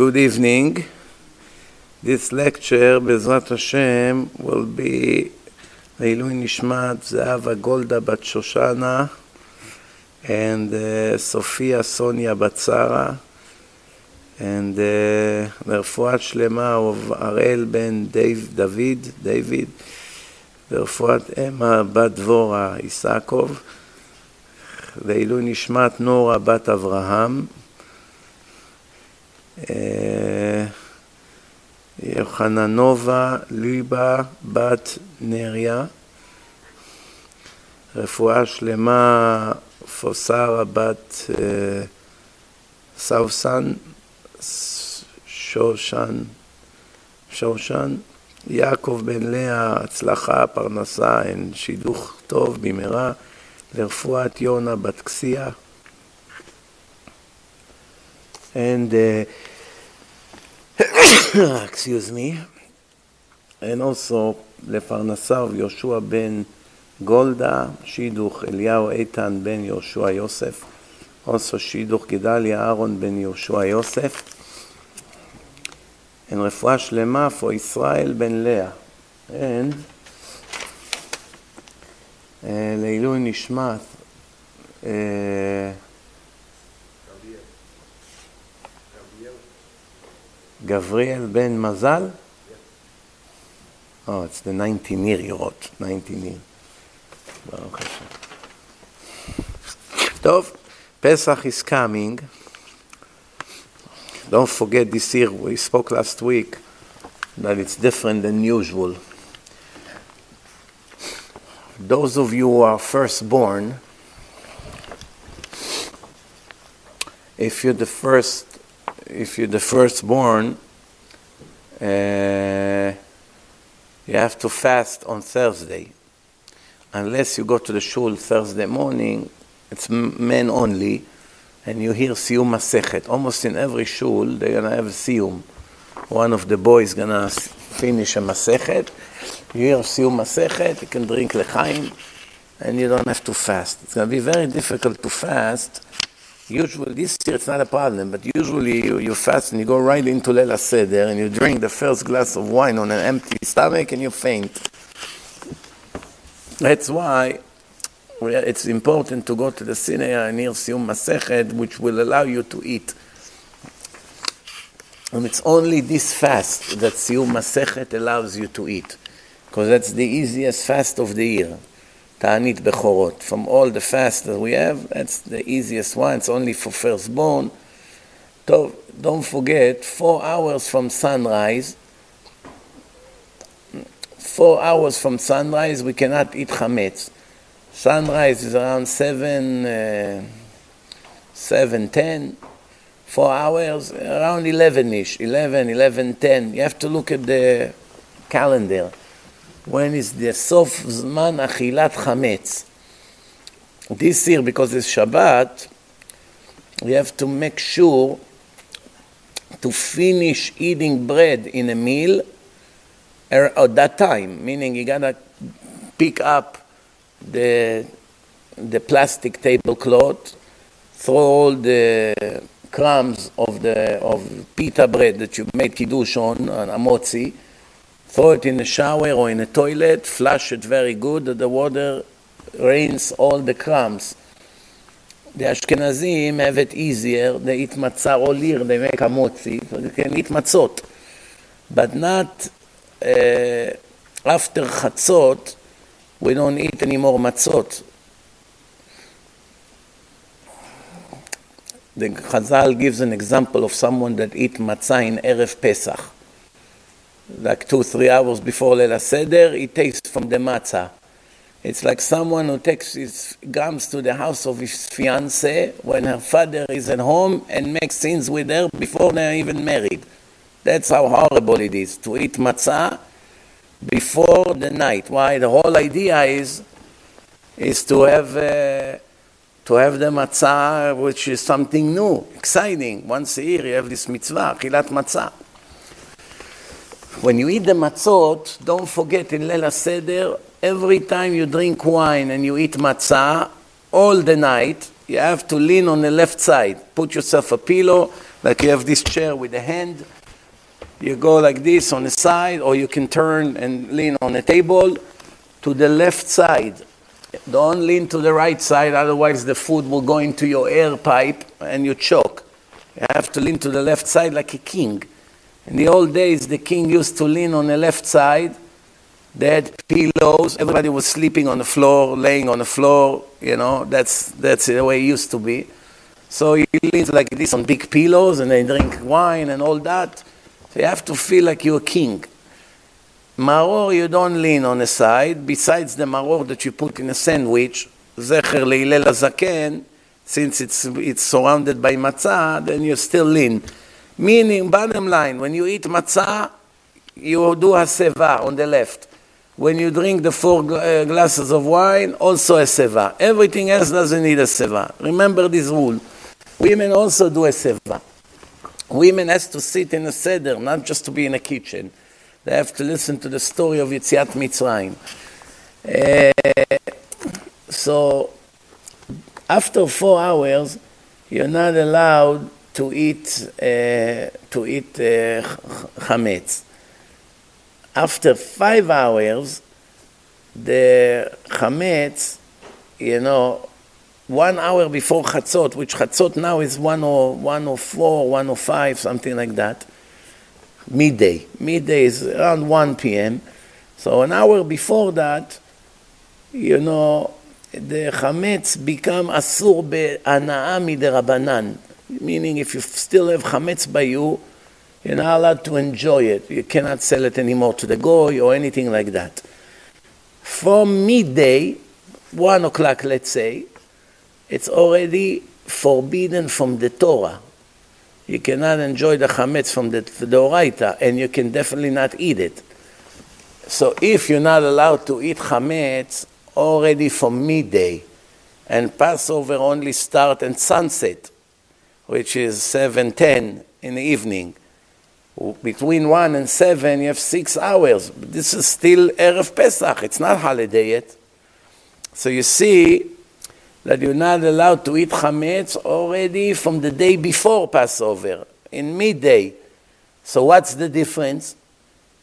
Good evening. This lecture, Bezrat Hashem, will be לעילוי נשמת זהבה גולדה בת שושנה and uh, Sophia Sonia Batsara and uh, לרפואת שלמה of הראל בן דוד, דוד, לרפואת אמה בת דבורה איסקוב, לעילוי נשמת נורה בת אברהם, יוחננובה ליבה בת נריה, רפואה שלמה פוסרה בת סאוסן, שושן, שושן, יעקב בן לאה, הצלחה, פרנסה, שידוך טוב במהרה, לרפואת יונה בת קסיה. And uh, excuse me, and also לפרנסה יהושע בן גולדה, שידוך אליהו איתן בן יהושע יוסף, also שידוך גדליה אהרון בן יהושע יוסף, and רפואה שלמה for ישראל בן לאה, and uh, לעילוי נשמת uh, גבריאל בן מזל? Oh, it's the 19 year יורות, 19 year. ברוך השם. טוב, פסח is coming. Don't forget this year, we spoke last week that it's different than usual. Those of you who are firstborn, if you're the first if you're the firstborn, uh, you have to fast on Thursday. Unless you go to the shul Thursday morning, it's men only, and you hear Siyum Masechet. Almost in every shul, they're going to have a Siyum. One of the boys going to finish a Masechet. You hear Siyum Masechet, you can drink Lechaim, and you don't have to fast. It's going to be very difficult to fast Usually, this year it's not a problem, but usually you, you fast and you go right into Lela Seder and you drink the first glass of wine on an empty stomach and you faint. That's why it's important to go to the Sinai near Siyum Masechet, which will allow you to eat. And it's only this fast that Siyum Masechet allows you to eat, because that's the easiest fast of the year. Ta'anit Bechorot. From all the fasts that we have, that's the easiest one. It's only for firstborn. Don't forget, four hours from sunrise, four hours from sunrise, we cannot eat chametz. Sunrise is around 7, uh, 7, 10. Four hours, around 11-ish, 11, 11, 10. You have to look at the calendar when is the sof zman achilat chametz. This year, because it's Shabbat, we have to make sure to finish eating bread in a meal er, at that time, meaning you gotta pick up the, the plastic tablecloth, throw all the crumbs of the of pita bread that you made kiddush on, on amotzi, throw it in the shower or in a toilet, flush it very good, the water rains all the crumbs. The Ashkenazim have it easier, they eat matzah or lir, they make hamotzi, so they can eat matzot. But not uh, after chatzot, we don't eat any more matzot. The Chazal gives an example of someone that eat matzah in Erev Pesach like two, three hours before Leila Seder, he takes from the matzah. It's like someone who takes his gums to the house of his fiancée when her father is at home and makes scenes with her before they're even married. That's how horrible it is to eat matzah before the night. Why? The whole idea is is to have uh, to have the matzah, which is something new, exciting. Once a year, you have this mitzvah, chilat matzah. When you eat the matzot, don't forget in Lela Seder, every time you drink wine and you eat matzah, all the night, you have to lean on the left side. Put yourself a pillow, Like you have this chair with a hand, you go like this on the side, or you can turn and lean on the table to the left side. Don't lean to the right side, otherwise the food will go into your air pipe and you choke. You have to lean to the left side like a king. In the old days, the king used to lean on the left side. They had pillows. Everybody was sleeping on the floor, laying on the floor. You know, that's, that's the way it used to be. So he leans like this on big pillows and they drink wine and all that. So you have to feel like you're a king. Maror, you don't lean on the side. Besides the maror that you put in a sandwich, since it's, it's surrounded by matzah, then you still lean. Meaning, bottom line, when you eat matzah, you do a seva on the left. When you drink the four uh, glasses of wine, also a seva. Everything else doesn't need a seva. Remember this rule. Women also do a seva. Women has to sit in a seder, not just to be in a kitchen. They have to listen to the story of Yetziat Mitzrayim. Uh, so, after four hours, you're not allowed to eat uh, to eat uh, chametz. After five hours, the chametz, you know, one hour before chatzot, which chatzot now is one or one or four, one or five, something like that midday. Midday is around 1 p.m. So an hour before that, you know, the chametz become asur be'ana'a miderabanan. Meaning if you still have chametz by you, you're not allowed to enjoy it. You cannot sell it anymore to the goy or anything like that. From midday, 1 o'clock let's say, it's already forbidden from the Torah you cannot enjoy the chametz from the deoraita, and you can definitely not eat it. So if you're not allowed to eat chametz already from midday, and Passover only start at sunset, which is 7.10 in the evening, between 1 and 7 you have 6 hours. This is still Erev Pesach, it's not holiday yet. So you see, that you're not allowed to eat chametz already from the day before Passover, in midday. So what's the difference?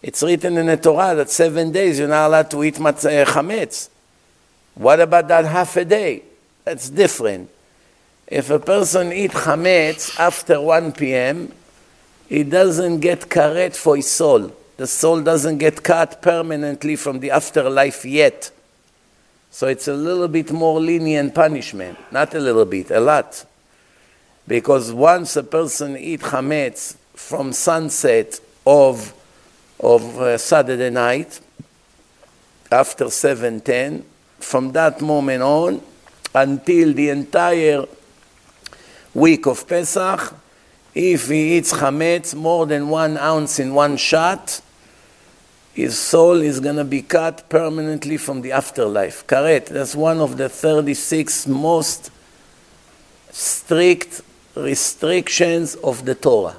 It's written in the Torah that seven days you're not allowed to eat uh, chametz. What about that half a day? That's different. If a person eat chametz after 1 p.m., he doesn't get karet for his soul. The soul doesn't get cut permanently from the afterlife yet. So it's a little bit more lenient punishment. Not a little bit, a lot. Because once a person eat chametz from sunset of, of uh, Saturday night, after 7.10, from that moment on, until the entire week of Pesach, if he eats chametz more than one ounce in one shot, his soul is going to be cut permanently from the afterlife. Karet, that's one of the 36 most strict restrictions of the Torah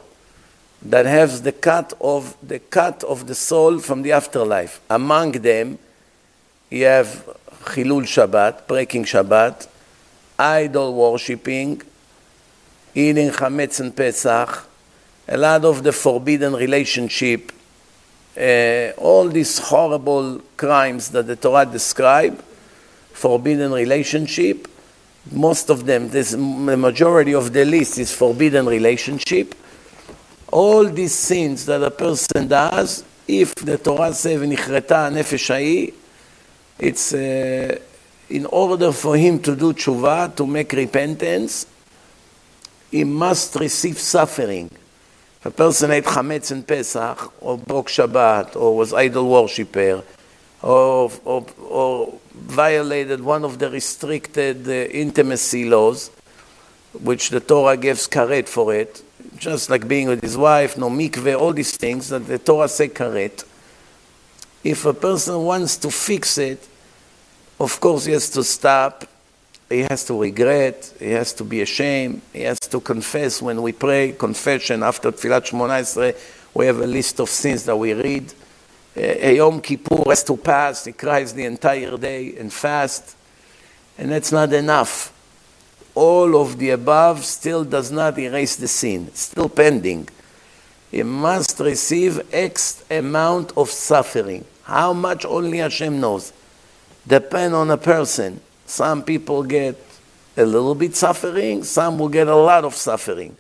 that has the cut of the cut of the soul from the afterlife. Among them, you have Chilul Shabbat, breaking Shabbat, idol worshipping, eating Chametz and Pesach, a lot of the forbidden relationship uh, all these horrible crimes that the Torah describe, forbidden relationship, most of them, this, the majority of the list is forbidden relationship. All these sins that a person does, if the Torah says, ונכרתה הנפש ההיא, it's uh, in order for him to do tshuva, to make repentance, he must receive suffering. If a person ate chametz in Pesach, or broke Shabbat, or was idol worshipper, or, or, or violated one of the restricted uh, intimacy laws, which the Torah gives karet for it, just like being with his wife, no mikveh, all these things that the Torah say karet. If a person wants to fix it, of course he has to stop he has to regret, he has to be ashamed, he has to confess when we pray, confession after Tfilat Shmona we have a list of sins that we read. A Yom Kippur has to pass, he cries the entire day and fast, and that's not enough. all of the above still does not erase the sin, it's still pending. He must receive X amount of suffering. How much only Hashem knows. Depend on a person. Some people get a little bit suffering, some will get a lot of suffering.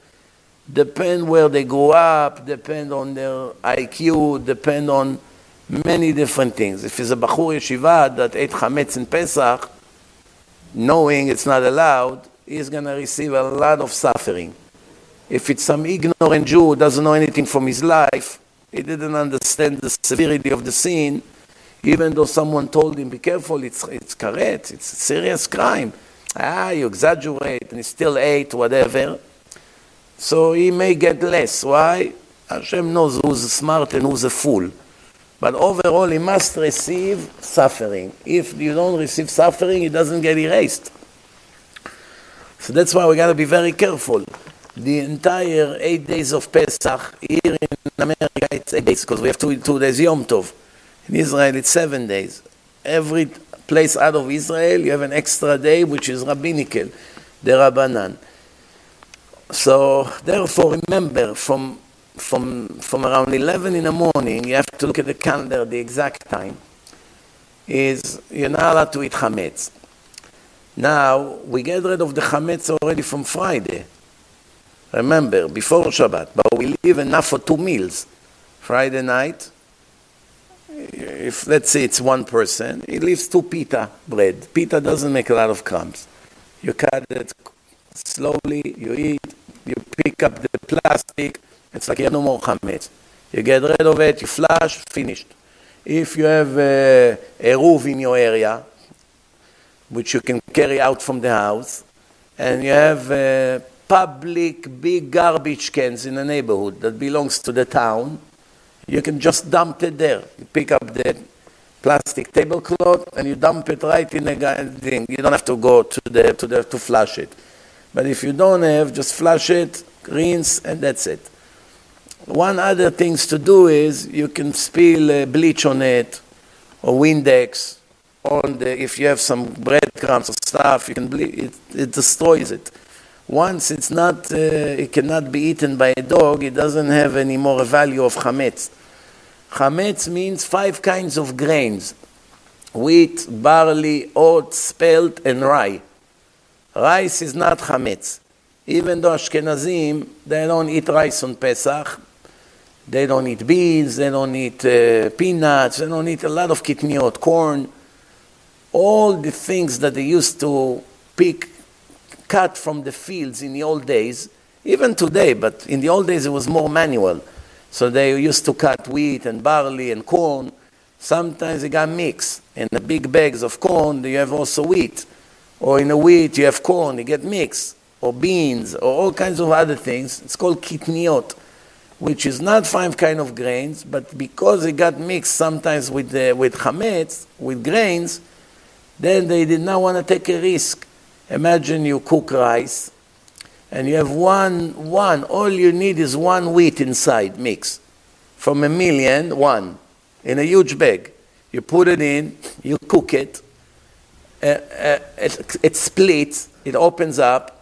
Depend where they grow up, depend on their IQ, depend on many different things. If it's a Bachur Yeshiva that ate Chametz in Pesach, knowing it's not allowed, he's going to receive a lot of suffering. If it's some ignorant Jew who doesn't know anything from his life, he didn't understand the severity of the sin, even though someone told him, be careful, it's, it's karet, it's a serious crime. Ah, you exaggerate, and he still ate, whatever. So he may get less. Why? Hashem knows who's smart and who's a fool. But overall, he must receive suffering. If you don't receive suffering, it doesn't get erased. So that's why we got to be very careful. The entire eight days of Pesach, here in America, it's eight days, because we have two, two days Yom Tov. In Israel, it's seven days. Every place out of Israel, you have an extra day, which is rabbinical, the Rabbanan. So, therefore, remember, from from, from around 11 in the morning, you have to look at the calendar, the exact time, is you're not allowed to eat chametz. Now, we get rid of the chametz already from Friday. Remember, before Shabbat, but we leave enough for two meals. Friday night, if let's say it's one person, he leaves two pita bread. Pita doesn't make a lot of crumbs. You cut it slowly, you eat, you pick up the plastic, it's like you have no more chametz. You get rid of it, you flush, finished. If you have a, a roof in your area, which you can carry out from the house, and you have uh, public big garbage cans in the neighborhood that belongs to the town, you can just dump it there. You pick up the plastic tablecloth and you dump it right in the thing. You don't have to go to the to the to flush it. But if you don't have, just flush it, rinse, and that's it. One other things to do is you can spill uh, bleach on it or Windex on the, if you have some breadcrumbs or stuff, you can ble- it, it destroys it. Once it's not, uh, it cannot be eaten by a dog, it doesn't have any more value of chametz. Chametz means five kinds of grains wheat, barley, oats, spelt, and rye. Rice is not chametz. Even though Ashkenazim, they don't eat rice on Pesach, they don't eat beans, they don't eat uh, peanuts, they don't eat a lot of kitniot, corn. All the things that they used to pick, cut from the fields in the old days, even today, but in the old days it was more manual. So they used to cut wheat and barley and corn. Sometimes they got mixed. In the big bags of corn, you have also wheat. Or in the wheat, you have corn, you get mixed. Or beans, or all kinds of other things. It's called kitniot which is not five kind of grains, but because it got mixed sometimes with, the, with chametz, with grains, then they did not want to take a risk. Imagine you cook rice, and you have one, one, all you need is one wheat inside mix. From a million, one, in a huge bag. You put it in, you cook it, uh, uh, it, it splits, it opens up,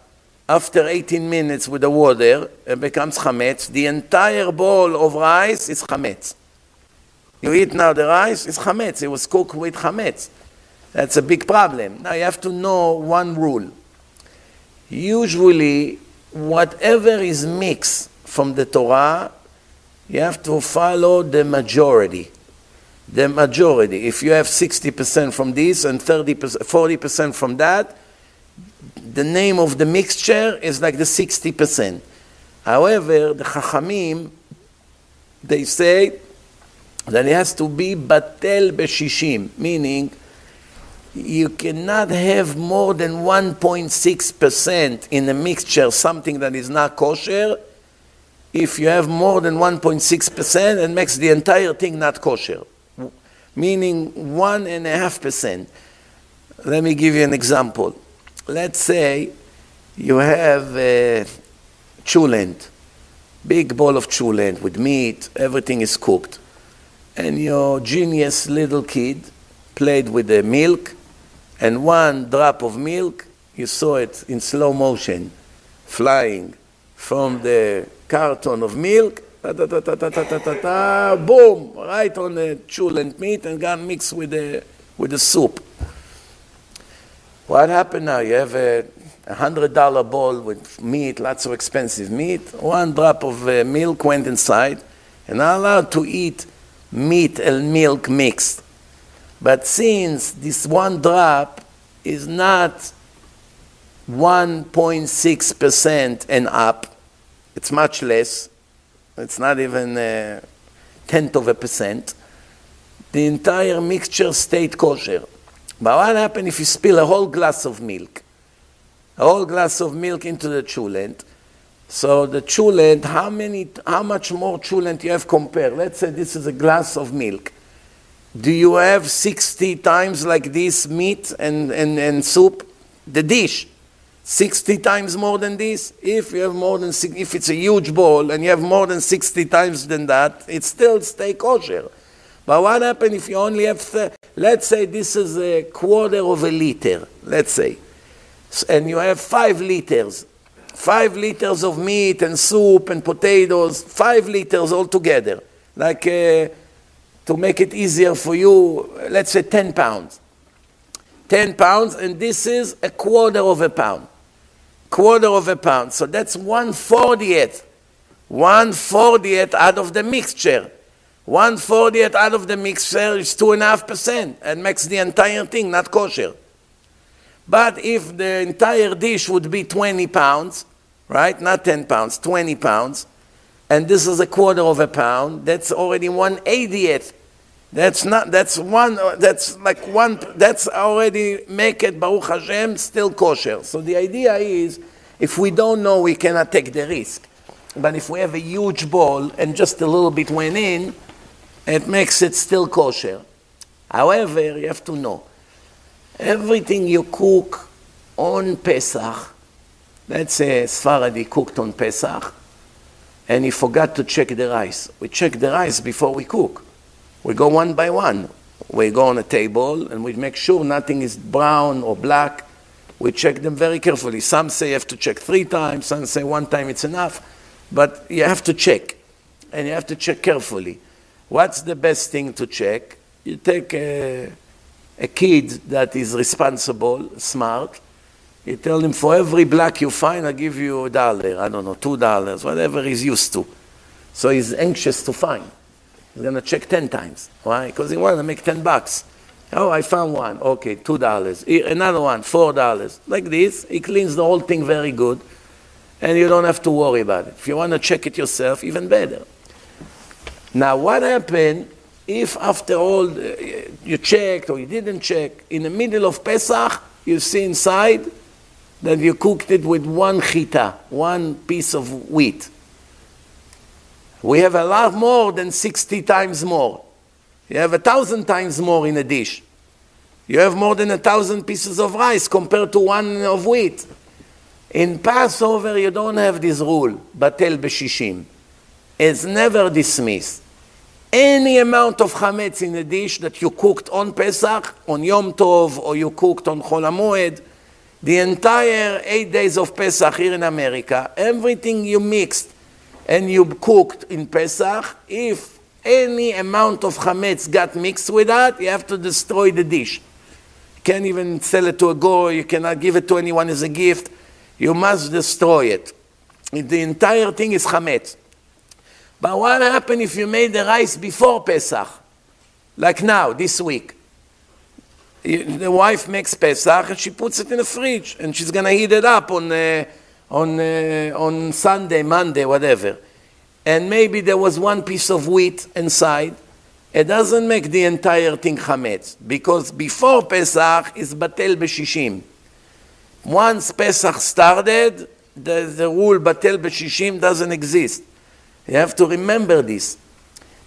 after 18 minutes with the water, it becomes chametz. The entire bowl of rice is chametz. You eat now the rice, it's chametz. It was cooked with chametz. That's a big problem. Now you have to know one rule. Usually, whatever is mixed from the Torah, you have to follow the majority. The majority. If you have 60% from this and 30%, 40% from that, the name of the mixture is like the 60%. However, the Chachamim, they say that it has to be batel beshishim, meaning you cannot have more than 1.6% in a mixture, something that is not kosher. If you have more than 1.6%, it makes the entire thing not kosher, meaning 1.5%. Let me give you an example let's say you have a chulent, big bowl of chulent with meat, everything is cooked, and your genius little kid played with the milk, and one drop of milk you saw it in slow motion, flying from the carton of milk, boom, right on the chulent meat and got mixed with the, with the soup. What happened now? You have a hundred dollar bowl with meat, lots of expensive meat. One drop of uh, milk went inside, and not allowed to eat meat and milk mixed. But since this one drop is not 1.6% and up, it's much less, it's not even a tenth of a percent, the entire mixture stayed kosher. But what happens if you spill a whole glass of milk? A whole glass of milk into the cholent. So the cholent, how many, how much more cholent you have compared? Let's say this is a glass of milk. Do you have 60 times like this meat and, and, and soup? The dish. 60 times more than this? If you have more than, if it's a huge bowl and you have more than 60 times than that, it still stay kosher. But what happens if you only have, th- let's say this is a quarter of a liter, let's say, and you have five liters, five liters of meat and soup and potatoes, five liters altogether, like uh, to make it easier for you, let's say 10 pounds. 10 pounds, and this is a quarter of a pound. Quarter of a pound. So that's 1 40th. 1 40th out of the mixture. 1 40th out of the mixture is 2.5% and makes the entire thing not kosher. But if the entire dish would be 20 pounds, right? Not 10 pounds, 20 pounds, and this is a quarter of a pound, that's already 180th. That's not, that's one, that's like one, that's already make it, Baruch Hashem, still kosher. So the idea is, if we don't know, we cannot take the risk. But if we have a huge bowl and just a little bit went in, it makes it still kosher. However, you have to know, everything you cook on Pesach, let's say Sephardi cooked on Pesach, and he forgot to check the rice. We check the rice before we cook. We go one by one. We go on a table and we make sure nothing is brown or black. We check them very carefully. Some say you have to check three times, some say one time it's enough, but you have to check. And you have to check carefully. What's the best thing to check? You take a, a kid that is responsible, smart, you tell him for every black you find, I give you a dollar, I don't know, two dollars, whatever he's used to. So he's anxious to find. He's going to check 10 times. Why? Because he wants to make 10 bucks. Oh, I found one. Okay, two dollars. Another one, four dollars. Like this, he cleans the whole thing very good, and you don't have to worry about it. If you want to check it yourself, even better. Now, what happened if after all uh, you checked or you didn't check, in the middle of Pesach, you see inside that you cooked it with one chita, one piece of wheat. We have a lot more than 60 times more. You have a thousand times more in a dish. You have more than a thousand pieces of rice compared to one of wheat. In Passover, you don't have this rule, batel b'shishim. It's never dismissed. Any amount of chametz in a dish that you cooked on Pesach, on Yom Tov, or you cooked on Chol HaMoed, the entire eight days of Pesach here in America, everything you mixed and you cooked in Pesach, if any amount of chametz got mixed with that, you have to destroy the dish. You can't even sell it to a goy, you cannot give it to anyone as a gift. You must destroy it. The entire thing is chametz. But what happened if you made the rice before Pesach? Like now, this week. The wife makes Pesach and she puts it in the fridge and she's going to heat it up on, uh, on, uh, on Sunday, Monday, whatever. And maybe there was one piece of wheat inside. It doesn't make the entire thing chametz because before Pesach is batel b'shishim. Once Pesach started, the, the rule batel b'shishim doesn't exist. You have to remember this.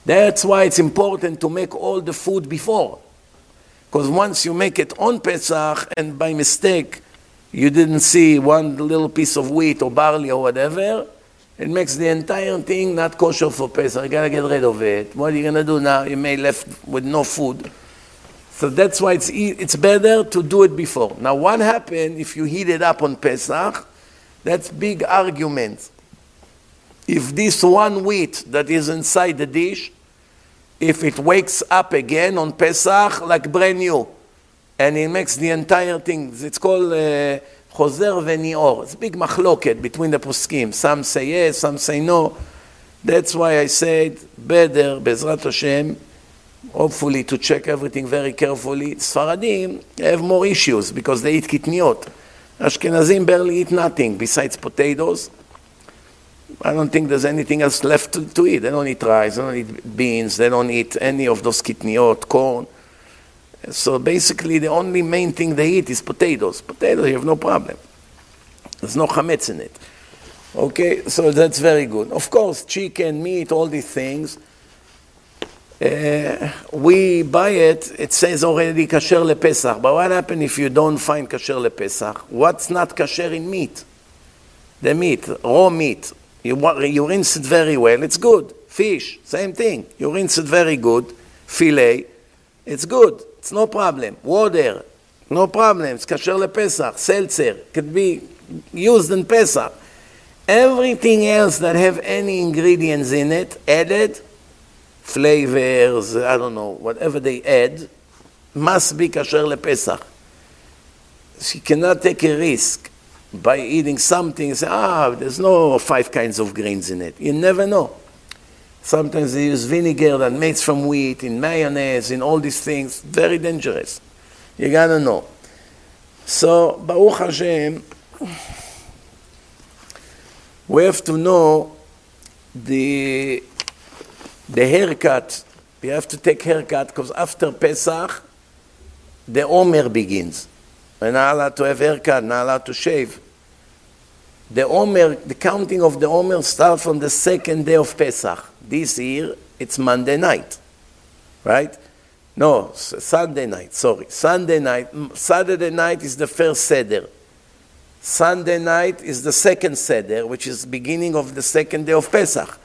That's why it's important to make all the food before. Because once you make it on Pesach and by mistake you didn't see one little piece of wheat or barley or whatever, it makes the entire thing not kosher for Pesach. You gotta get rid of it. What are you gonna do now? You may left with no food So that's why it's, it's better to do it before. Now, what happens if you heat it up on Pesach? That's big argument. If this one wheat that is inside the dish, if it wakes up again on Pesach like brand new, and it makes the entire thing, it's called uh, chozer venior. It's big machloket between the poskim. Some say yes, some say no. That's why I said better, Bezrat Hashem, hopefully to check everything very carefully. Sfaradim have more issues because they eat kitniot. Ashkenazim barely eat nothing besides potatoes. I don't think there's anything else left to, to, eat. They don't eat rice, they don't eat beans, they don't eat any of those kitniot, corn. So basically, the only main thing they eat is potatoes. Potatoes, you have no problem. There's no chametz in it. Okay, so that's very good. Of course, chicken, meat, all these things uh, we buy it, it says already kasher lepesach. But what happens if you don't find kasher lepesach? What's not kasher in meat? The meat, raw meat. You, you rinse it very well, it's good. Fish, same thing. You rinse it very good. Filet, it's good. It's no problem. Water, no problem. It's kasher lepesach. Seltzer, could be used in Pesach. Everything else that have any ingredients in it, added, flavors, I don't know, whatever they add, must be kasher lepesach. She cannot take a risk by eating something and say, ah, there's no five kinds of grains in it. You never know. Sometimes they use vinegar that makes from wheat, in mayonnaise, in all these things. Very dangerous. You gotta know. So, Baruch Hashem, we have to know the the haircut, We have to take haircut because after Pesach, the Omer begins. We're not allowed to have haircut, not allowed to shave. The Omer, the counting of the Omer starts from the second day of Pesach. This year, it's Monday night, right? No, Sunday night, sorry. Sunday night. Saturday night is the first Seder. Sunday night is the second Seder, which is beginning of the second day of Pesach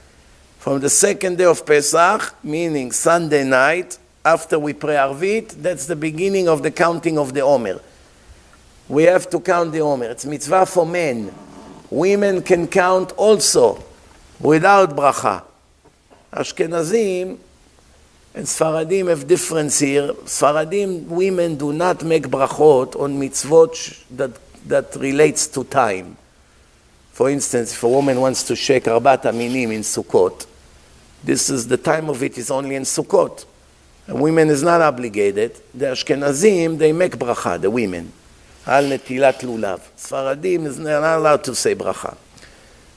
from the second day of Pesach, meaning Sunday night, after we pray Arvit, that's the beginning of the counting of the Omer. We have to count the Omer. It's mitzvah for men. Women can count also without bracha. Ashkenazim and Sfaradim have difference here. Sfaradim women do not make brachot on mitzvot that, that relates to time. For instance, if a woman wants to shake Arbat Aminim in Sukkot, this is the time of it is only in Sukkot. And women is not obligated. The Ashkenazim, they make bracha, the women. Al netilat lulav. Sfaradim is not allowed to say bracha.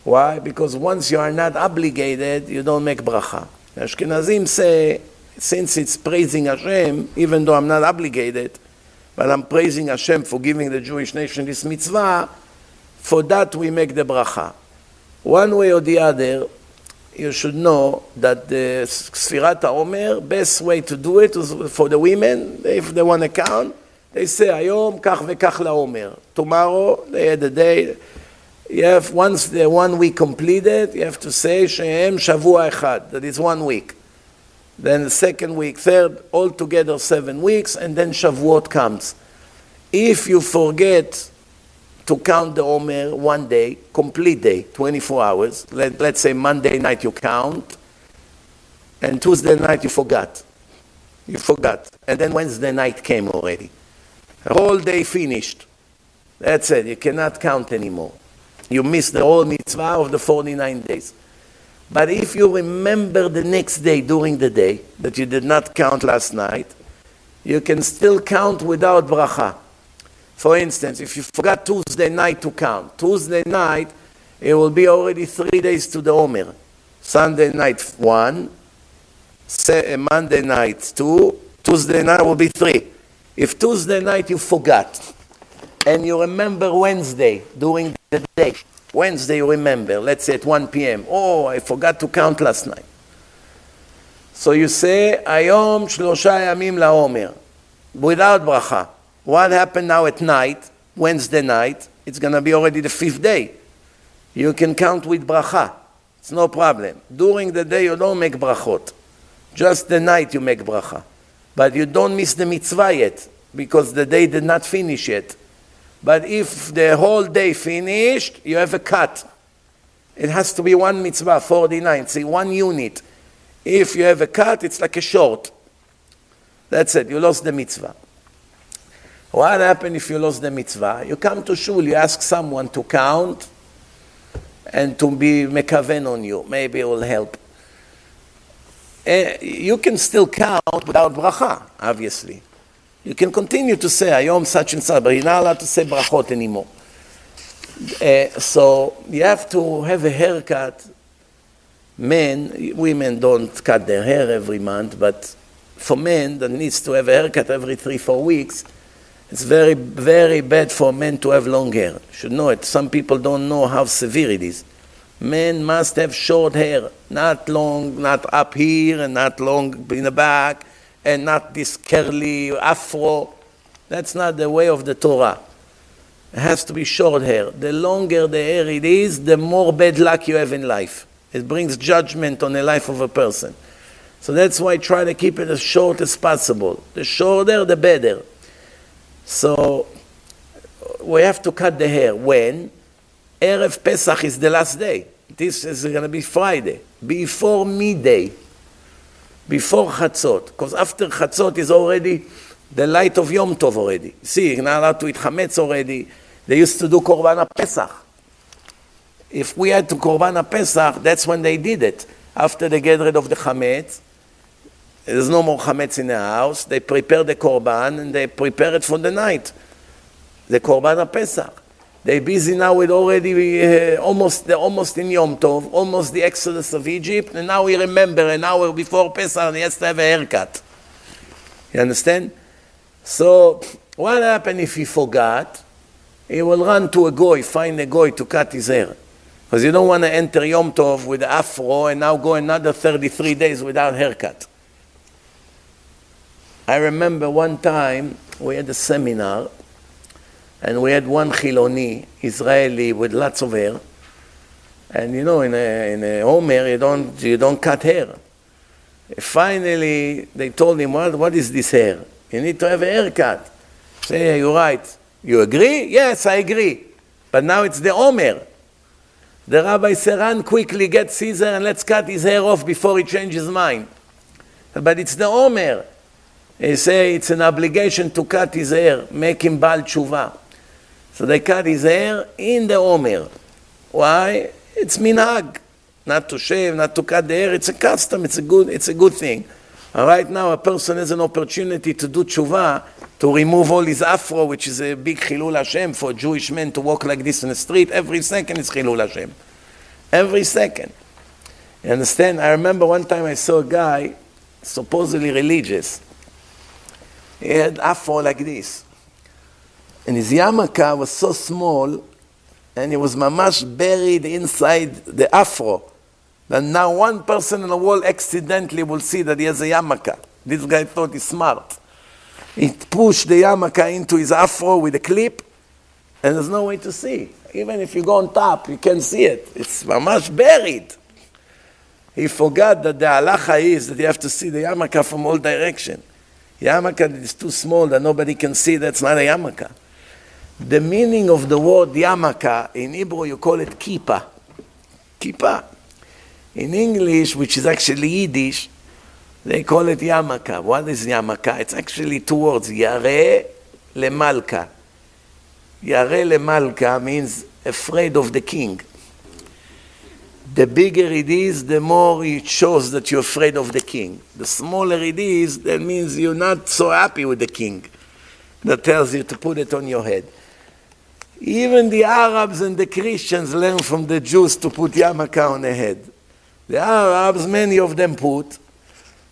Why? Because once you are not obligated, you don't make bracha. Ashkenazim say, since it's praising Hashem, even though I'm not obligated, but I'm praising Hashem for giving the Jewish nation this mitzvah, for that we make the bracha. One way or the other, you should know that the Sfirat HaOmer, best way to do it is for the women, if they want to count, they say, היום כך וכך לעומר. Tomorrow, they had a day. You have, once the one week completed, you have to say שהם שבוע אחד, that is one week. Then the second week, third, altogether seven weeks, and then Shavuot comes. If you forget to count the Omer one day, complete day, 24 hours. Let, let's say Monday night you count, and Tuesday night you forgot. You forgot. And then Wednesday night came already. Whole day finished. That's it. You cannot count anymore. You missed the whole mitzvah of the 49 days. But if you remember the next day during the day that you did not count last night, you can still count without bracha. For instance, if you forgot Tuesday night to count, Tuesday night, it will be already three days to the Omer. Sunday night, one. Monday night, two. Tuesday night will be three. If Tuesday night you forgot, and you remember Wednesday during the day, Wednesday you remember, let's say at 1 p.m. Oh, I forgot to count last night. So you say, היום שלושה ימים לעומר, without ברכה. What happened now at night, Wednesday night? It's going to be already the fifth day. You can count with bracha. It's no problem. During the day, you don't make brachot. Just the night you make bracha. But you don't miss the mitzvah yet because the day did not finish yet. But if the whole day finished, you have a cut. It has to be one mitzvah, 49, see, one unit. If you have a cut, it's like a short. That's it, you lost the mitzvah. What happened if you lost the mitzvah? You come to shul, you ask someone to count and to be mekaven on you. Maybe it will help. Uh, you can still count without bracha, obviously. You can continue to say ayom such and such, but you're not allowed to say brachot anymore. Uh, so you have to have a haircut. Men, women don't cut their hair every month, but for men that needs to have a haircut every three, four weeks, it's very, very bad for men to have long hair. You should know it. Some people don't know how severe it is. Men must have short hair, not long, not up here and not long in the back, and not this curly afro. That's not the way of the Torah. It has to be short hair. The longer the hair it is, the more bad luck you have in life. It brings judgment on the life of a person. So that's why I try to keep it as short as possible. The shorter, the better. So we have to cut the hair. When? Erev Pesach is the last day. This is going to be Friday, before midday, before Chatzot. Because after Chatzot is already the light of Yom Tov already. See, you're not allowed to eat Chametz already. They used to do Korban Pesach. If we had to Korban Pesach, that's when they did it. After they get rid of the Chametz, there's no more Chametz in the house. They prepare the Korban and they prepare it for the night. The Korban Pesach. They're busy now with already uh, almost almost in Yom Tov, almost the exodus of Egypt, and now we remember an hour before Pesach he has to have a haircut. You understand? So what happened if he forgot? He will run to a goy, find a goy to cut his hair. Because you don't want to enter Yom Tov with afro and now go another 33 days without haircut. I remember one time we had a seminar and we had one Chiloni, Israeli, with lots of hair. And you know, in a, in a Omer, you don't, you don't cut hair. Finally, they told him, what, what is this hair? You need to have a haircut. Say, yeah, you're right. You agree? Yes, I agree. But now it's the Omer. The rabbi said, run quickly, get Caesar, and let's cut his hair off before he changes mind. But it's the Omer. He say it's an obligation to cut his hair, make him Baal Tshuva. So they cut his hair in the Omer. Why? It's minhag. Not to shave, not to cut the hair. It's a custom. It's a good, it's a good thing. Right now, a person has an opportunity to do tshuva, to remove all his afro, which is a big chilul Hashem for Jewish men to walk like this in the street. Every second is chilul Hashem. Every second. You understand? I remember one time I saw a guy, supposedly religious. He had afro like this. And his yarmulke was so small, and he was mamash buried inside the afro, that now one person in the world accidentally will see that he has a yarmulke. This guy thought he's smart. He pushed the yarmulke into his afro with a clip, and there's no way to see. Even if you go on top, you can't see it. It's mamash buried. He forgot that the halacha is that you have to see the yarmulke from all direction. Yarmulke is too small that nobody can see. That's not a yarmulke. The meaning of the word yarmulke, in Hebrew you call it kippah. Kippah. In English, which is actually Yiddish, they call it yarmulke. What is yarmulke? It's actually two words, yare lemalka. Yare lemalka means afraid of the king. The bigger it is, the more it shows that you're afraid of the king. The smaller it is, that means you're not so happy with the king. That tells you to put it on your head. Even the Arabs and the Christians learn from the Jews to put yarmulke on the head. The Arabs, many of them put,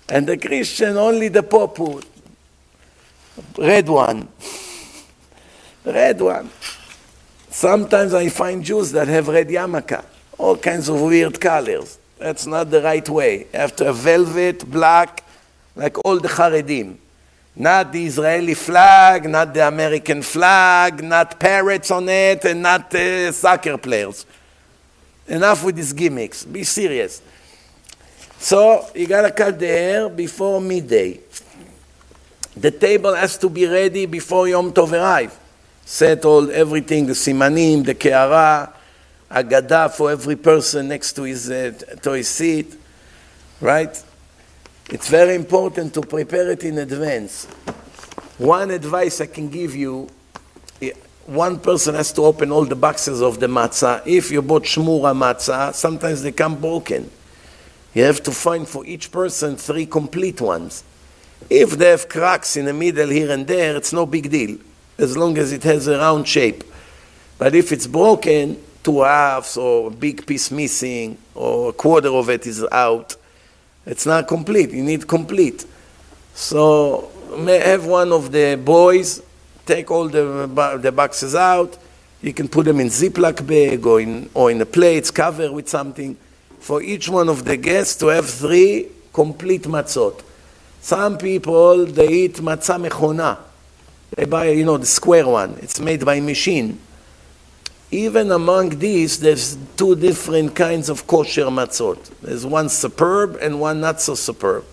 and the Christian, only the Pope put. Red one. red one. Sometimes I find Jews that have red yarmulke, all kinds of weird colors. That's not the right way. Have velvet, black, like all the Haredim. Not the Israeli flag, not the American flag, not parrots on it, and not uh, soccer players. Enough with these gimmicks. Be serious. So you gotta cut the hair before midday. The table has to be ready before Yom Tov arrive. Set all everything, the simanim, the keara, agada for every person next to his, uh, to seat, right? It's very important to prepare it in advance. One advice I can give you eh, one person has to open all the boxes of the matzah. If you bought shmura matzah, sometimes they come broken. You have to find for each person three complete ones. If they have cracks in the middle here and there, it's no big deal, as long as it has a round shape. But if it's broken, two halves or a big piece missing or a quarter of it is out, it's not complete. You need complete. So may have one of the boys take all the, the boxes out. You can put them in Ziploc bag or in, or in a plate, cover with something. For each one of the guests to have three complete matzot. Some people, they eat matzah mechona. They buy, you know, the square one. It's made by machine. Even among these, there's two different kinds of kosher matzot. There's one superb and one not so superb.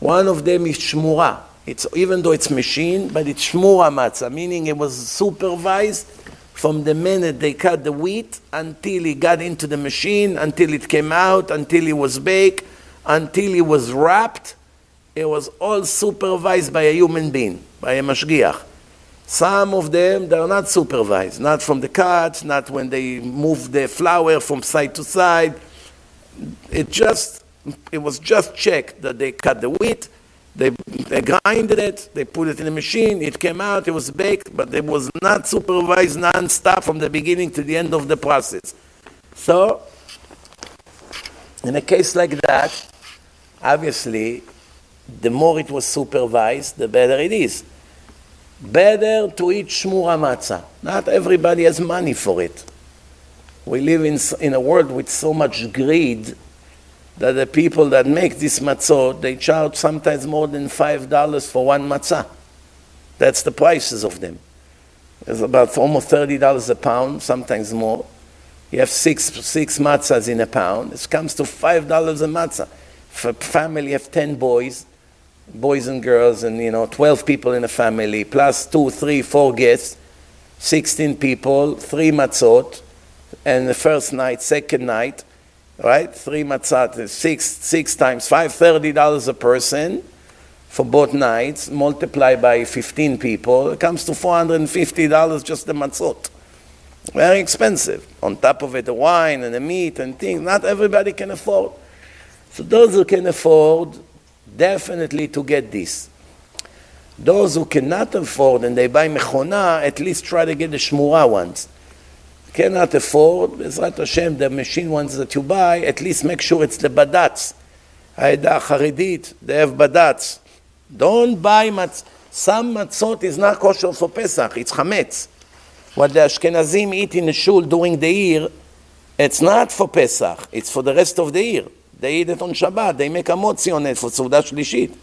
One of them is shmura. It's, even though it's machine, but it's shmura matzah, meaning it was supervised from the minute they cut the wheat until it got into the machine, until it came out, until it was baked, until it was wrapped. It was all supervised by a human being, by a mashgiach. Some of them, they're not supervised, not from the cut, not when they move the flour from side to side. It just, it was just checked that they cut the wheat, they, they grinded it, they put it in a machine, it came out, it was baked, but it was not supervised non-stop from the beginning to the end of the process. So, in a case like that, obviously, the more it was supervised, the better it is. Better to eat shmura matzah. Not everybody has money for it. We live in, in a world with so much greed that the people that make this matzot, they charge sometimes more than $5 for one matzah. That's the prices of them. It's about almost $30 a pound, sometimes more. You have six, six matzahs in a pound. It comes to $5 a matzah. For a family of 10 boys, boys and girls, and you know, 12 people in a family, plus two, three, four guests, 16 people, three matzot, and the first night, second night, right? Three matzot, six, six times five, thirty dollars a person for both nights, multiplied by 15 people, it comes to $450 just the matzot. Very expensive. On top of it, the wine and the meat and things. Not everybody can afford. So those who can afford, definitely to get this. Those who cannot afford and they buy mechona, at least try to get the shmura ones cannot afford, Bezrat Hashem, the machine ones that you buy, at least make sure it's the badats. העדה החרדית, they have badats. Don't buy matz. Some matzot is not kosher for Pesach, it's chametz. What the Ashkenazim eat in the shul during the year, it's not for Pesach, it's for the rest of the year. They make a motzi on it for Suda Shlishit.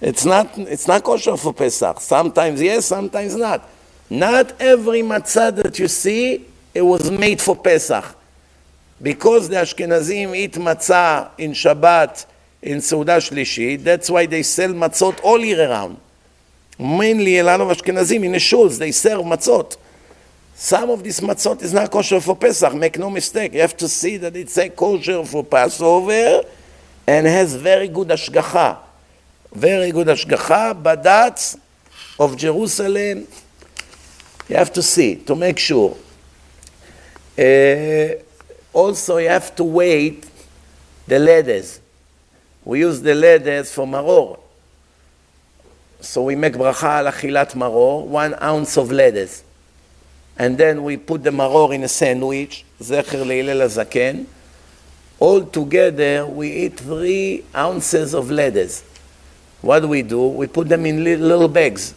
It's not, it's not kosher for Pesach. Sometimes yes, sometimes not. Not every matzah that you see it was made for Pesach. Because the Ashkenazim eat matzah in Shabbat, in Seudah Shlishi, that's why they sell matzot all year round. Mainly a lot of Ashkenazim in the shuls, they serve matzot. Some of this matzot is not kosher for Pesach, make no mistake. You have to see that it's a kosher for Passover and has very good ashgacha. Very good ashgacha, badatz of Jerusalem. You have to see, to make sure. Uh, also, you have to wait the ladders. We use the ladders for maror. So we make bracha al achilat maror, one ounce of ladders. And then we put the maror in a sandwich, zecher leilel zaken. All together, we eat three ounces of ladders. What do we do? We put them in little bags.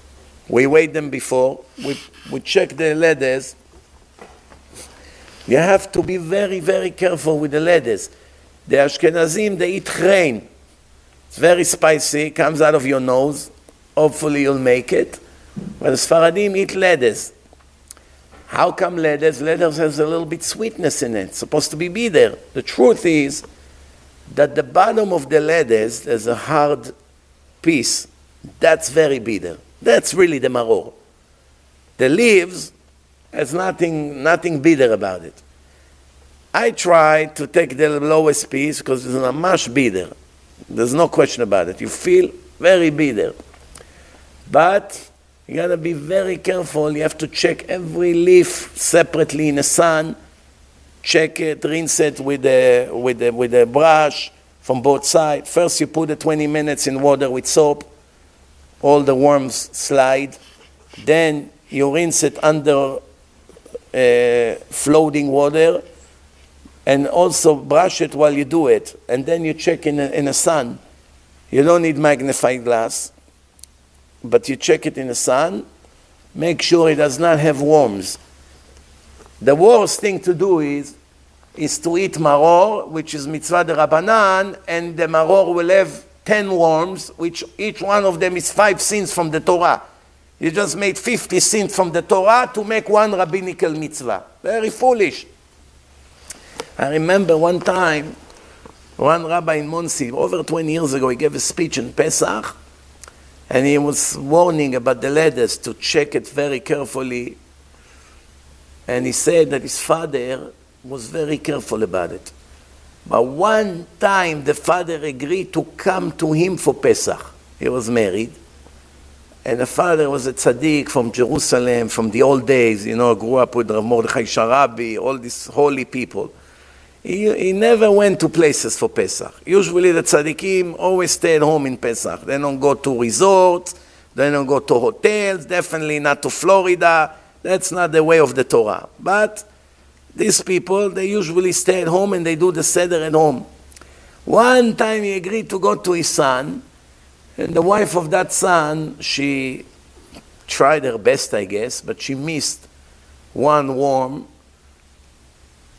We weigh them before. We, we check the ladders you have to be very, very careful with the lettuce. The Ashkenazim, they eat chrain. It's very spicy, comes out of your nose. Hopefully you'll make it. But the Sfaradim eat lettuce. How come lettuce? Lettuce has a little bit sweetness in it. It's supposed to be bitter. The truth is that the bottom of the lettuce, there's a hard piece That's very bitter. That's really the maror. The leaves, there's nothing, nothing bitter about it. I try to take the lowest piece because it's not much bitter. There's no question about it. You feel very bitter. But you gotta be very careful. You have to check every leaf separately in the sun. Check it, rinse it with a, with a, with a brush from both sides. First, you put it 20 minutes in water with soap. All the worms slide. Then you rinse it under uh, floating water and also brush it while you do it. And then you check in, a, in the sun. You don't need magnifying glass but you check it in the sun, make sure it does not have worms. The worst thing to do is, is to eat maror, which is mitzvah de rabbanan, and the maror will have 10 worms, which each one of them is five sins from the Torah. You just made 50 sins from the Torah to make one rabbinical mitzvah. Very foolish. I remember one time, one rabbi in Monsey, over 20 years ago, he gave a speech in Pesach, and he was warning about the ladders to check it very carefully. And he said that his father was very careful about it. But one time the father agreed to come to him for Pesach. He was married. And the father was a tzaddik from Jerusalem, from the old days, you know, grew up with Rav Mordechai Sharabi, all these holy people. He, never went to places for Pesach. Usually the tzaddikim always stay at home in Pesach. They don't go to resorts, they don't go to hotels, definitely not to Florida. That's not the way of the Torah. But these people, they usually stay at home and they do the Seder at home. One time he agreed to go to his son, and the wife of that son, she tried her best, I guess, but she missed one worm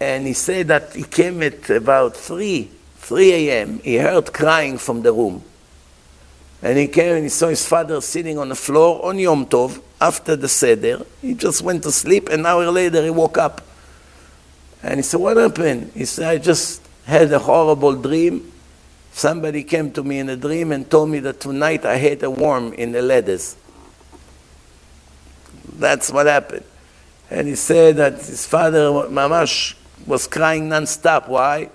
and he said that he came at about 3, 3 a.m. He heard crying from the room. And he came and he saw his father sitting on the floor on Yom Tov after the Seder. He just went to sleep. An hour later, he woke up. And he said, What happened? He said, I just had a horrible dream. Somebody came to me in a dream and told me that tonight I had a worm in the ladders. That's what happened. And he said that his father, Mamash, was crying non-stop. Why?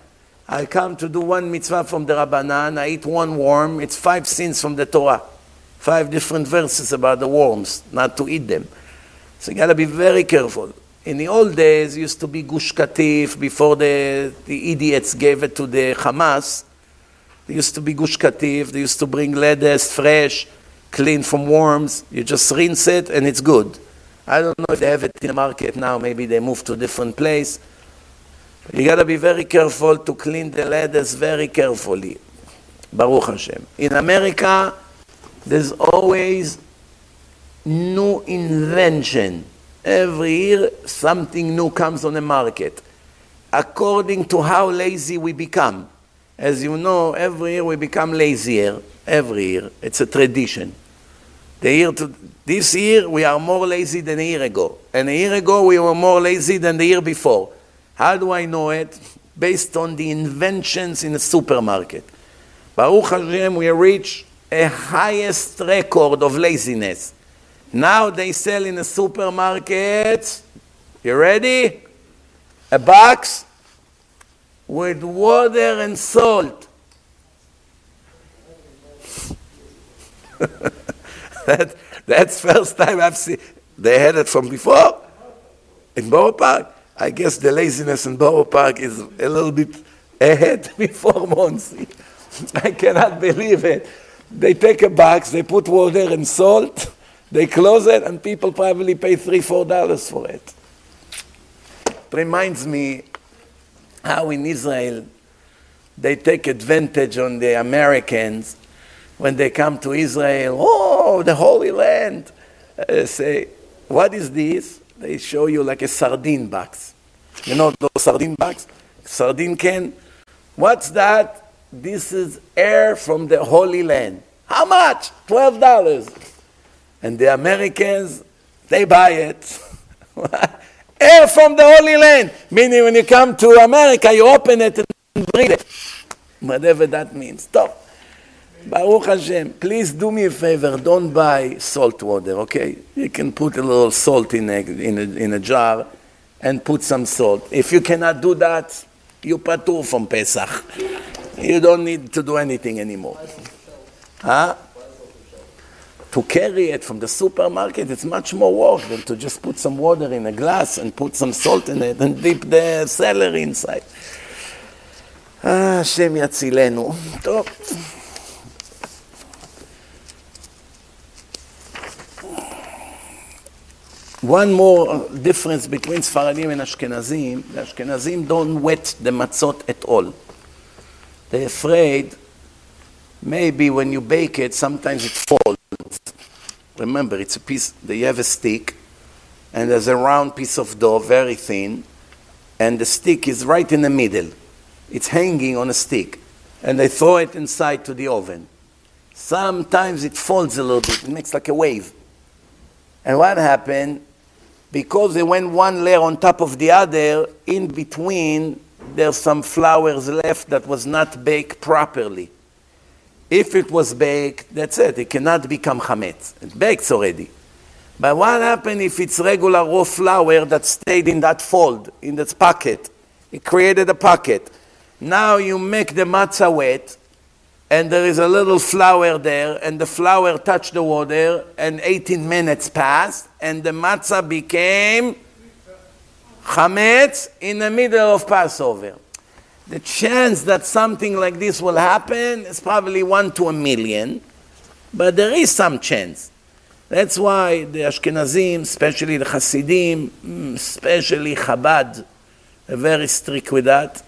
I come to do one mitzvah from the Rabbanan, I eat one worm, it's five sins from the Torah. Five different verses about the worms, not to eat them. So you gotta be very careful. In the old days, used to be Gush Katif, before the, the idiots gave it to the Hamas. There used to be Gush Katif, they used to bring lettuce fresh, clean from worms. You just rinse it and it's good. I don't know if they have it in the market now, maybe they moved to a different place. You got to be very careful to clean the ladders very carefully. Baruch Hashem. In America, there's always new invention. Every year, something new comes on the market. According to how lazy we become. As you know, every year we become lazier. Every year. It's a tradition. The year to, this year, we are more lazy than a year ago. And a year ago, we were more lazy than the year before. How do I know it? Based on the inventions in the supermarket. Baruch Hashem, we reach a highest record of laziness. Now they sell in the supermarket, you ready? A box with water and salt. that, that's first time I've seen. They had it from before in Borough Park. I guess the laziness in Borough Park is a little bit ahead before Monsey. I cannot believe it. They take a box, they put water and salt, they close it, and people probably pay three, four dollars for it. It reminds me how in Israel they take advantage on the Americans when they come to Israel. Oh, the Holy Land! Uh, say, what is this? They show you like a sardine box. You know those sardine box? Sardine can? What's that? This is air from the Holy Land. How much? $12. And the Americans, they buy it. air from the Holy Land. Meaning when you come to America, you open it and breathe it. Whatever that means. Stop. Baruch Hashem, please do me a favor, don't buy salt water, okay? You can put a little salt in a, in a, in a jar and put some salt. If you cannot do that, you patur from Pesach. You don't need to do anything anymore. Huh? To carry it from the supermarket, it's much more work than to just put some water in a glass and put some salt in it and dip the celery inside. אה, השם יצילנו. טוב. One more difference between Sfaradim and Ashkenazim, the Ashkenazim don't wet the matzot at all. They're afraid maybe when you bake it, sometimes it falls. Remember, it's a piece, they have a stick, and there's a round piece of dough, very thin, and the stick is right in the middle. It's hanging on a stick, and they throw it inside to the oven. Sometimes it falls a little bit, it makes like a wave. And what happened? Because they went one layer on top of the other, in between, there's some flours left that was not baked properly. If it was baked, that's it. It cannot become chametz. It bakes already. But what happened if it's regular raw flour that stayed in that fold, in that pocket? It created a pocket. Now you make the matzah wet, and there is a little flour there, and the flour touched the water, and 18 minutes passed, and the matzah became chametz in the middle of Passover. The chance that something like this will happen is probably one to a million, but there is some chance. That's why the Ashkenazim, especially the Hasidim, mm, especially Chabad, are very strict with that.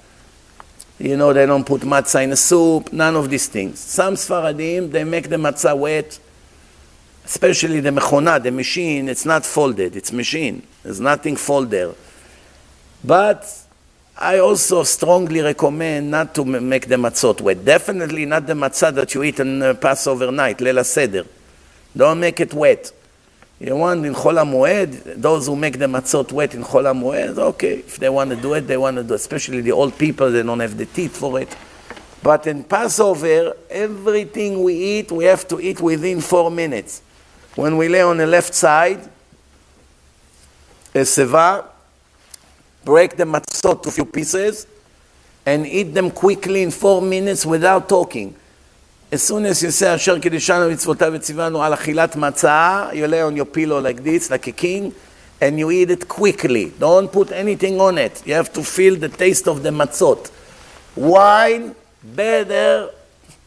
You know, they don't put matzah in a soup, none of these things. Some Sfaradim, they make the matzah wet, especially the mechona, the machine, it's not folded, it's machine. There's nothing folded. But I also strongly recommend not to make the matzot wet. Definitely not the matzah that you eat on uh, Passover night, Lela Seder. Don't make it wet. You want in Chol HaMoed, those who make the matzot wet in Chol HaMoed, okay, if they want to do it, they want to do it. Especially the old people, they don't have the teeth for it. But in Passover, everything we eat, we have to eat within four minutes. When we lay on the left side, a seva, break the matzot to few pieces, and eat them quickly in four minutes without talking. As soon as you say, Asher Kiddishanu Mitzvotav Etzivanu Al Achilat Matzah, you lay on your pillow like this, like a king, and you eat it quickly. Don't put anything on it. You have to feel the taste of the matzot. Wine, better,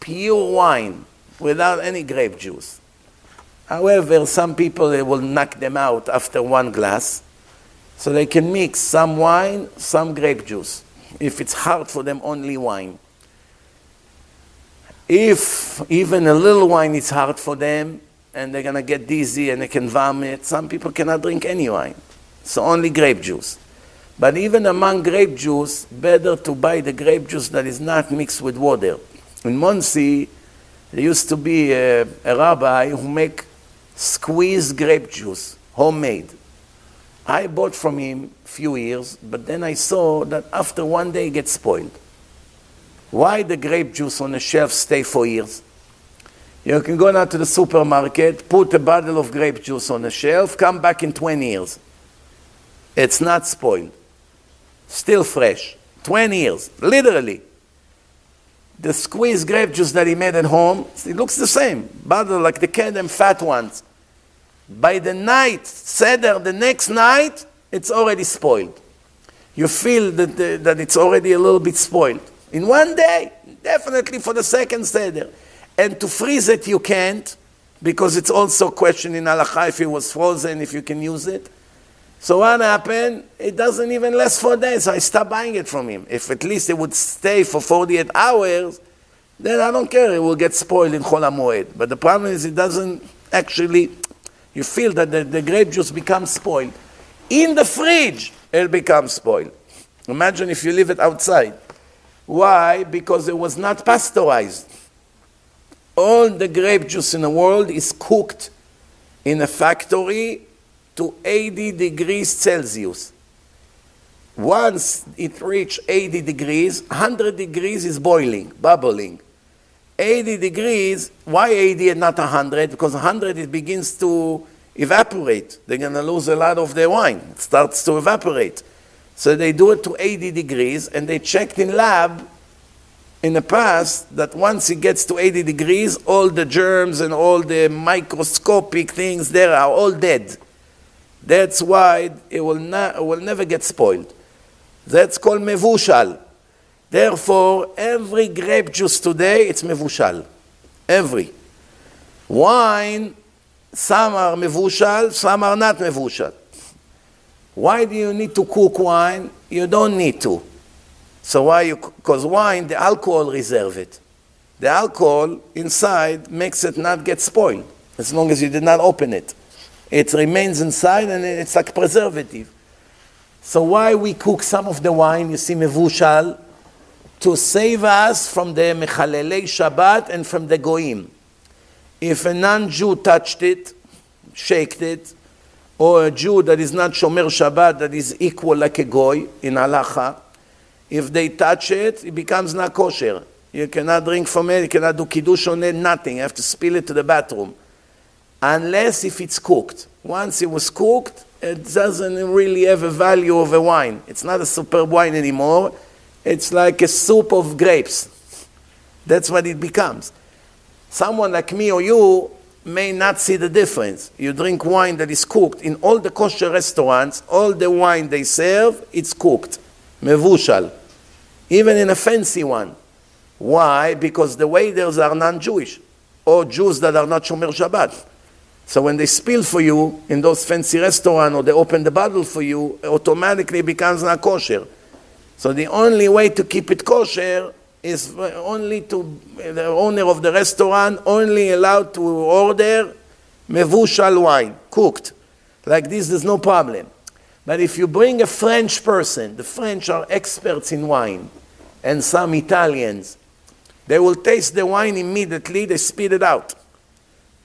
pure wine, without any grape juice. However, some people they will knock them out after one glass, so they can mix some wine, some grape juice. If it's hard for them, only wine. If even a little wine is hard for them and they're to get dizzy and they can vomit, some people cannot drink any wine. So only grape juice. But even among grape juice, better to buy the grape juice that is not mixed with water. In Monsey, there used to be a, a rabbi who make squeezed grape juice, homemade. I bought from him a few years, but then I saw that after one day it gets spoiled. Why the grape juice on the shelf stay for years? You can go now to the supermarket, put a bottle of grape juice on the shelf, come back in 20 years. It's not spoiled. Still fresh. 20 years, literally. The squeezed grape juice that he made at home, it looks the same. Bottle like the Kedem fat ones. By the night, Seder, the next night, it's already spoiled. You feel that, the, that it's already a little bit spoiled. In one day, definitely for the second Seder. And to freeze it, you can't, because it's also a question in if it was frozen, if you can use it. So what happened? It doesn't even last four days, so I stopped buying it from him. If at least it would stay for 48 hours, then I don't care, it will get spoiled in Chol. But the problem is it doesn't actually, you feel that the, the grape juice becomes spoiled. In the fridge, it becomes spoiled. Imagine if you leave it outside. Why? Because it was not pasteurized. All the grape juice in the world is cooked in a factory to 80 degrees Celsius. Once it reaches 80 degrees, 100 degrees is boiling, bubbling. 80 degrees, why 80 and not 100? Because 100 it begins to evaporate. They're going to lose a lot of their wine. It starts to evaporate. So they do it to 80 degrees, and they checked in lab in the past that once it gets to 80 degrees, all the germs and all the microscopic things there are all dead. That's why it will, not, it will never get spoiled. That's called mevushal. Therefore, every grape juice today, it's mevushal. Every. Wine, some are mevushal, some are not mevushal. Why do you need to cook wine? You don't need to. So why you, because wine, the alcohol reserve it. The alcohol inside makes it not get spoiled, as long as you did not open it. It remains inside and it's like preservative. So why we cook some of the wine, you see mevushal, to save us from the Mechalelei Shabbat and from the Goim. If a non-Jew touched it, shaked it, or a Jew that is not Shomer Shabbat, that is equal like a Goy in halacha, if they touch it, it becomes not kosher. You cannot drink from it, you cannot do kiddush on it, nothing. You have to spill it to the bathroom. Unless if it's cooked. Once it was cooked, it doesn't really have a value of a wine. It's not a superb wine anymore. It's like a soup of grapes. That's what it becomes. Someone like me or you may not see the difference. You drink wine that is cooked. In all the kosher restaurants, all the wine they serve, it's cooked. Mevushal. Even in a fancy one. Why? Because the waiters are non-Jewish. Or Jews that are not Shomer Shabbat. So when they spill for you in those fancy restaurants or they open the bottle for you, automatically becomes not kosher. So the only way to keep it kosher is only to the owner of the restaurant only allowed to order mevushal wine, cooked. Like this, there's no problem. But if you bring a French person, the French are experts in wine, and some Italians, they will taste the wine immediately, they spit it out.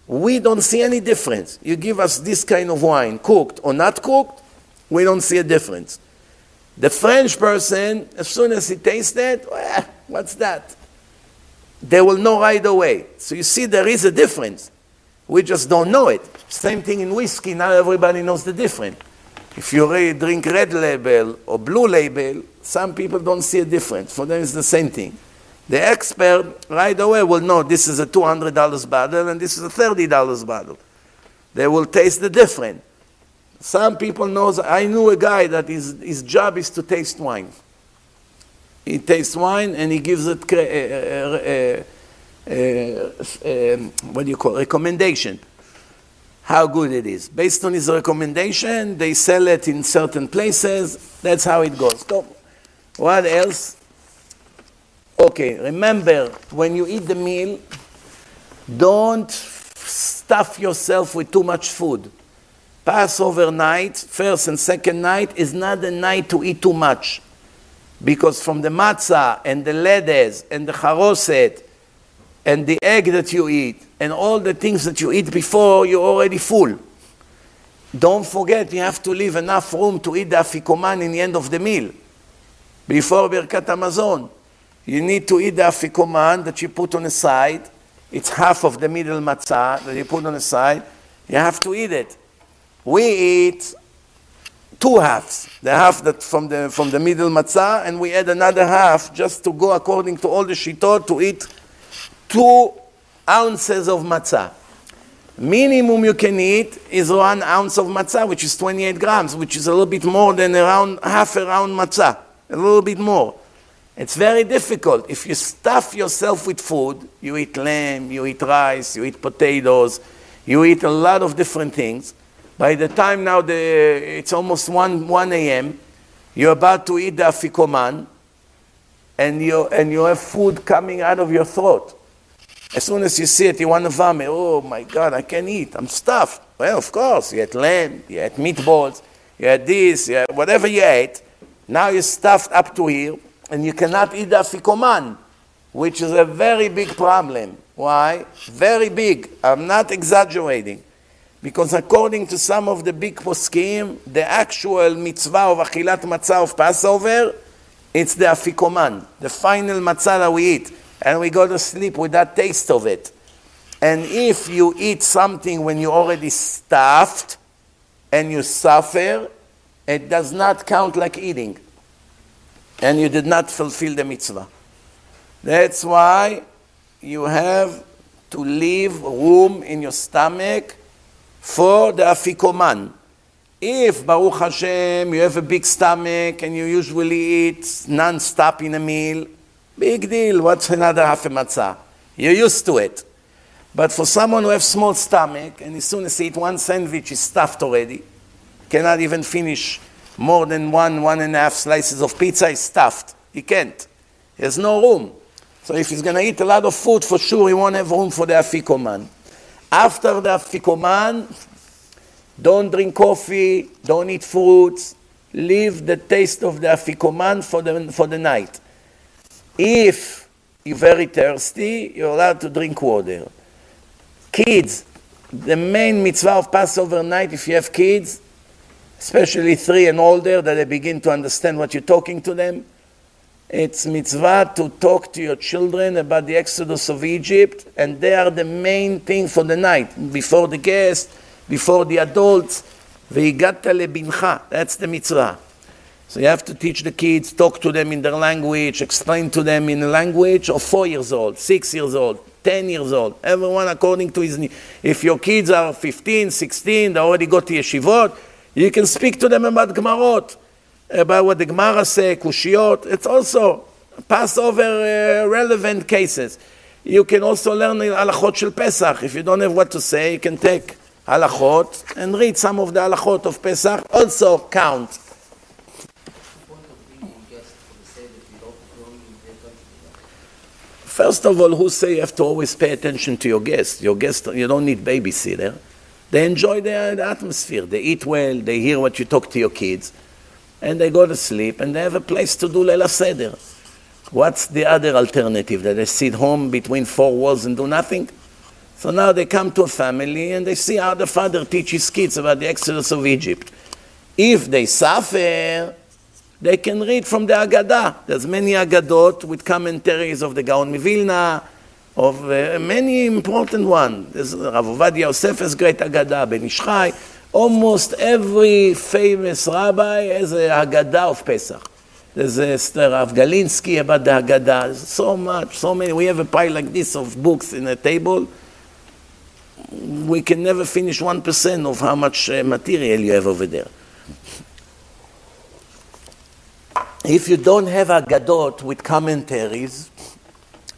We don't see any difference. You give us this kind of wine, cooked or not cooked, we don't see a difference. The French person, as soon as he tastes it, well, what's that? They will know right away. So you see, there is a difference. We just don't know it. Same thing in whiskey, now everybody knows the difference. If you drink red label or blue label, some people don't see a difference. For them, it's the same thing. The expert right away will know this is a $200 bottle and this is a $30 bottle. They will taste the difference. Some people knows, I knew a guy that his, his job is to taste wine. He tastes wine and he gives it, uh, uh, uh, what do you call recommendation, how good it is. Based on his recommendation, they sell it in certain places. That's how it goes. So, what else? Okay, remember, when you eat the meal, don't stuff yourself with too much food. Passover night, first and second night, is not the night to eat too much. Because from the matzah and the ledes and the charoset and the egg that you eat and all the things that you eat before, you're already full. Don't forget, you have to leave enough room to eat the afikoman in the end of the meal. Before Birkat Hamazon, you need to eat the afikoman that you put on the side. It's half of the middle matzah that you put on the side. You have to eat it we eat two halves. The half that from the, from the middle matzah, and we add another half just to go according to all the shitot to eat two ounces of matzah. Minimum you can eat is one ounce of matzah, which is 28 grams, which is a little bit more than around half a round matzah, a little bit more. It's very difficult. If you stuff yourself with food, you eat lamb, you eat rice, you eat potatoes, you eat a lot of different things by the time now the, it's almost 1, 1 a.m., you're about to eat the afikoman, and you, and you have food coming out of your throat. As soon as you see it, you want to vomit. Oh my God, I can't eat. I'm stuffed. Well, of course, you had lamb, you had meatballs, you had this, you whatever you ate. Now you're stuffed up to here, and you cannot eat the afikoman, which is a very big problem. Why? Very big. I'm not exaggerating. Because according to some of the big poskim, the actual mitzvah of achilat matzah of Passover, it's the afikoman, the final matzah that we eat. and we go to sleep with that taste of it. And if you eat something when you're already stuffed and you suffer, it does not count like eating. And you did not fulfill the mitzvah. That's why you have to leave room in your stomach for the afikoman. If, Baruch Hashem, you have a big stomach and you usually eat non-stop in a meal, big deal. What's another half a matzah? You're used to it. But for someone who has small stomach, and as soon as he eat one sandwich, he's stuffed already, cannot even finish more than one, one and a half slices of pizza, he's stuffed. He can't. He has no room. So if he's going to eat a lot of food, for sure he won't have room for the afikoman. After the afikoman, don't drink coffee, don't eat fruits, leave the taste of the afikoman for the, for the night. If you're very thirsty, you're allowed to drink water. Kids, the main mitzvah of Passover night, if you have kids, especially three and older, that they begin to understand what you're talking to them, it's mitzvah to talk to your children about the exodus of Egypt, and they are the main thing for the night, before the guests, before the adults. Ve'igata lebincha, that's the mitzvah. So you have to teach the kids, talk to them in their language, explain to them in a language of four years old, six years old, 10 years old, everyone according to his need. If your kids are 15, 16, they already got to yeshivot, you can speak to them about Gemarot, about what the Gemara say, Kushiyot. It's also Passover uh, relevant cases. You can also learn halachot shel Pesach. If you don't have what to say, you can take halachot and read some of the halachot of Pesach. Also count. First of all, who say you have to always pay attention to your guests? Your guests, you don't need babysitter. They enjoy the, the atmosphere. They eat well. They hear what you talk to your kids, and they go to sleep. And they have a place to do Leila Seder. What's the other alternative? That they sit home between four walls and do nothing? So now they come to a family and they see how the father teaches kids about the exodus of Egypt. If they suffer, they can read from the Agadah. There's many Agadot with commentaries of the Gaon Mivilna, of uh, many important ones. There's Rav Ovadia great Agadah, Ben Ish Chai. Almost every famous rabbi has a Agadah of Pesach. There's a Rav Galinsky about the. There's so much, so many. We have a pile like this of books in a table. We can never finish 1% of how much uh, material you have over there. if you don't have Agadot with commentaries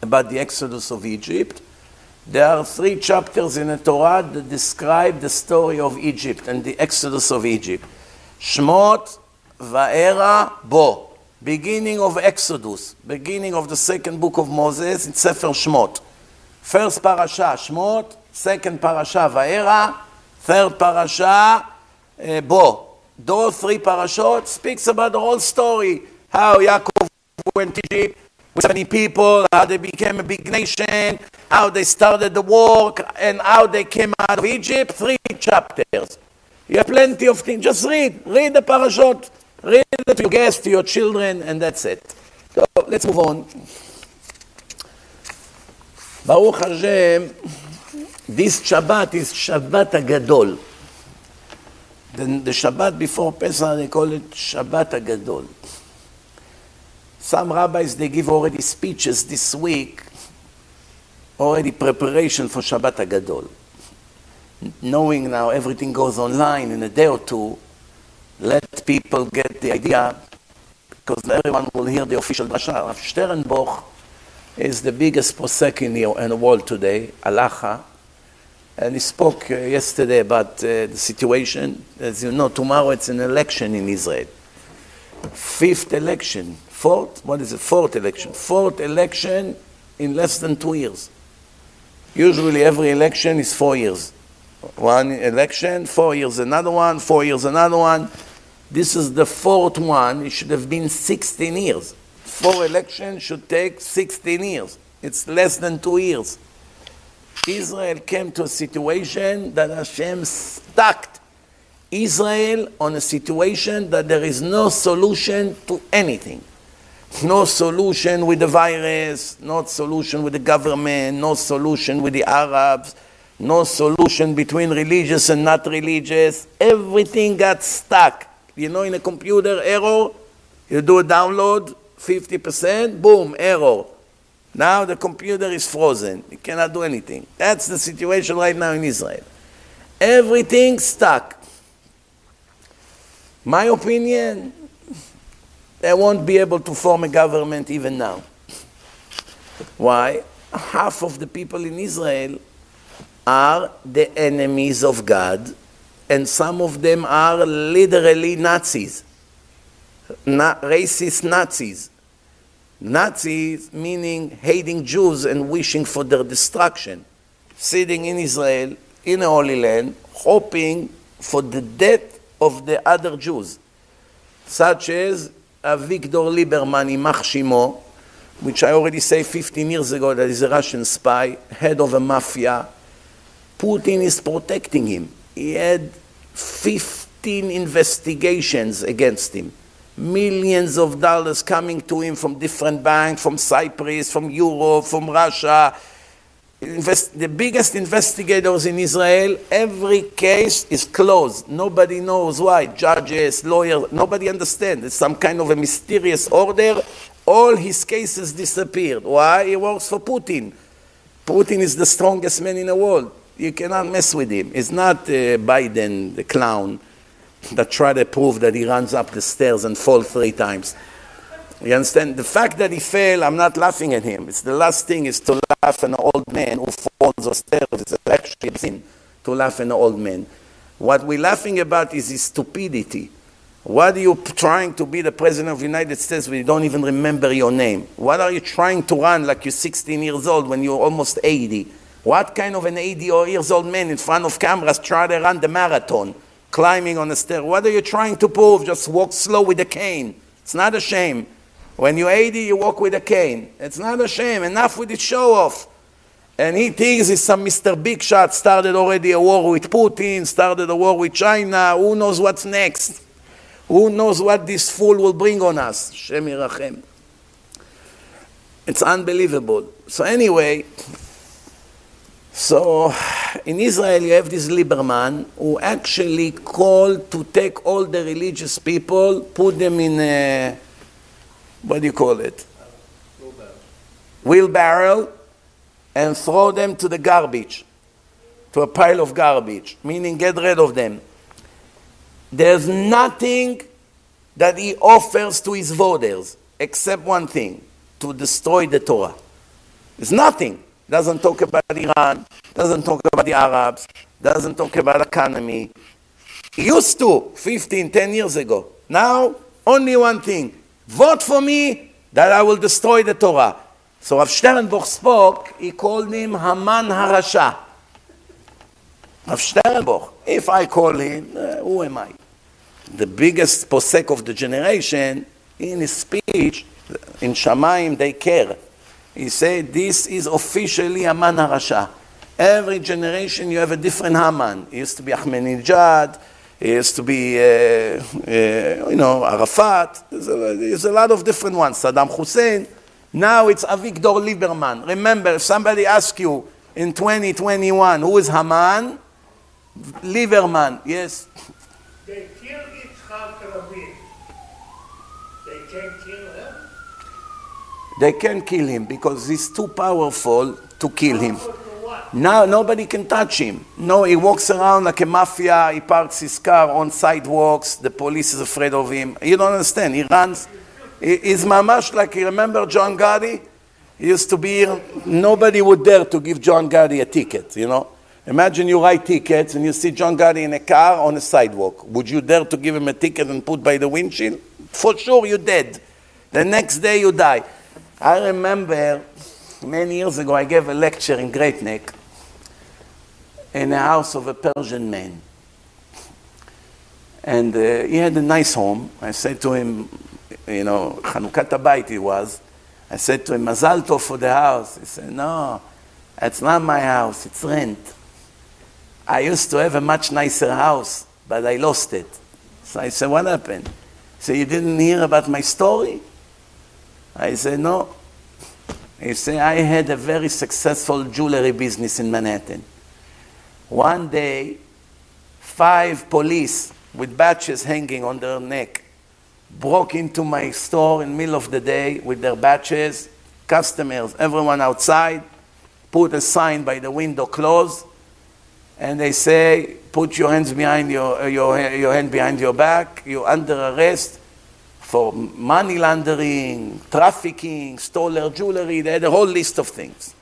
about the Exodus of Egypt, there are three chapters in the Torah that describe the story of Egypt and the Exodus of Egypt. Shmot, Va'era, Bo. Beginning of Exodus, beginning of the second book of Moses in Sefer Shmot. First parasha, Shmot, second parasha, Va'era, third parasha, uh, Bo. Those three parashot speaks about the whole story how Yaakov went to Egypt with 70 people, how they became a big nation, how they started the war, and how they came out of Egypt. Three chapters. You have plenty of things. Just read. Read the parashot. Read it to your guests, to your children, and that's it. So let's move on. Baruch Hashem, this Shabbat is Shabbat Agadol. The Shabbat before Pesach, they call it Shabbat Agadol. Some rabbis, they give already speeches this week, already preparation for Shabbat Agadol. Knowing now everything goes online in a day or two, let people get the idea, because everyone will hear the official drasha. Rav Sternbuch is the biggest posek in the, world today, Alacha, and he spoke uh, yesterday about uh, the situation. As you know, tomorrow it's an election in Israel. Fifth election Fourth, what is it? Fourth election. Fourth election in less than two years. Usually every election is four years. One election, four years another one, four years another one. This is the fourth one. It should have been 16 years. Four elections should take 16 years. It's less than two years. Israel came to a situation that Hashem stuck Israel on a situation that there is no solution to anything. No solution with the virus, no solution with the government, no solution with the Arabs, no solution between religious and not religious. Everything got stuck. You know, in a computer, error, you do a download, 50%, boom, error. Now the computer is frozen. You cannot do anything. That's the situation right now in Israel. Everything stuck. My opinion, they won't be able to form a government even now. Why? Half of the people in Israel are the enemies of God, and some of them are literally Nazis, Na- racist Nazis. Nazis meaning hating Jews and wishing for their destruction, sitting in Israel, in a Holy Land, hoping for the death of the other Jews, such as Avigdor Lieberman, Imach Shimo, which I already say 15 years ago that is a Russian spy, head of a mafia, Putin is protecting him. He had 15 investigations against him. Millions of dollars coming to him from different banks, from Cyprus, from Europe, from Russia. Invest, the biggest investigators in Israel, every case is closed. Nobody knows why. Judges, lawyers, nobody understands. It's some kind of a mysterious order. All his cases disappeared. Why? He works for Putin. Putin is the strongest man in the world. You cannot mess with him. It's not uh, Biden, the clown, that tried to prove that he runs up the stairs and falls three times. You understand? The fact that he fell, I'm not laughing at him. It's the last thing is to laugh at an old man who falls on stairs. It's actually a sin to laugh at an old man. What we're laughing about is his stupidity. What are you trying to be the president of the United States when you don't even remember your name? What are you trying to run like you're 16 years old when you're almost 80? What kind of an 80 years old man in front of cameras try to run the marathon, climbing on the stair? What are you trying to prove? Just walk slow with a cane. It's not a shame. When you're 80, you walk with a cane. It's not a shame. Enough with the show off. And he thinks he's some Mr. Big Shot, started already a war with Putin, started a war with China. Who knows what's next? Who knows what this fool will bring on us? Shem. It's unbelievable. So anyway, so in Israel, you have this Lieberman who actually called to take all the religious people, put them in a, what do you call it? Wheelbarrow. And throw them to the garbage, to a pile of garbage, meaning get rid of them. There's nothing that he offers to his voters except one thing to destroy the Torah. There's nothing doesn't talk about Iran, doesn't talk about the Arabs, doesn't talk about economy. He used to 15, 10 years ago. Now, only one thing. Vote for me that I will destroy the Torah. So Rav Sternbuch spoke, he called him Haman Harasha. Rav Sternbuch. If I call him, uh, who am I? The biggest posek of the generation, in his speech, in Shamaim, they care. He said, this is officially Haman Harasha. Every generation you have a different Haman. It used to be Ahmadinejad, used to be, uh, uh, you know, Arafat. There's a, there's a, lot of different ones. Saddam Hussein. Now it's Avigdor Lieberman. Remember, if somebody asks you in 2021, who is Haman? Lieberman, yes. They killed Yitzhak Rabin. They can kill him. They can't kill him because he's too powerful to kill him. Now nobody can touch him. No, he walks around like a mafia. He parks his car on sidewalks. The police is afraid of him. You don't understand. He runs. He, he's mamash like you remember John Gotti. He used to be here. Nobody would dare to give John Gotti a ticket. You know. Imagine you write tickets and you see John Gotti in a car on a sidewalk. Would you dare to give him a ticket and put by the windshield? For sure, you're dead. The next day you die. I remember many years ago I gave a lecture in Great Neck in the house of a Persian man. And uh, he had a nice home. I said to him, you know, Chanukat Abayit he was. I said to him, Mazal Tov for the house. He said, no, it's not my house, it's rent. I used to have a much nicer house, but I lost it. So I said, what happened? So you didn't hear about my story? I said, no. He said, I had a very successful jewelry business in Manhattan. One day, five police with badges hanging on their neck broke into my store in the middle of the day with their badges, customers, everyone outside, put a sign by the window closed, and they say, put your hands behind your, your, your hand behind your back, you're under arrest for money laundering, trafficking, stolen jewelry, they had a whole list of things.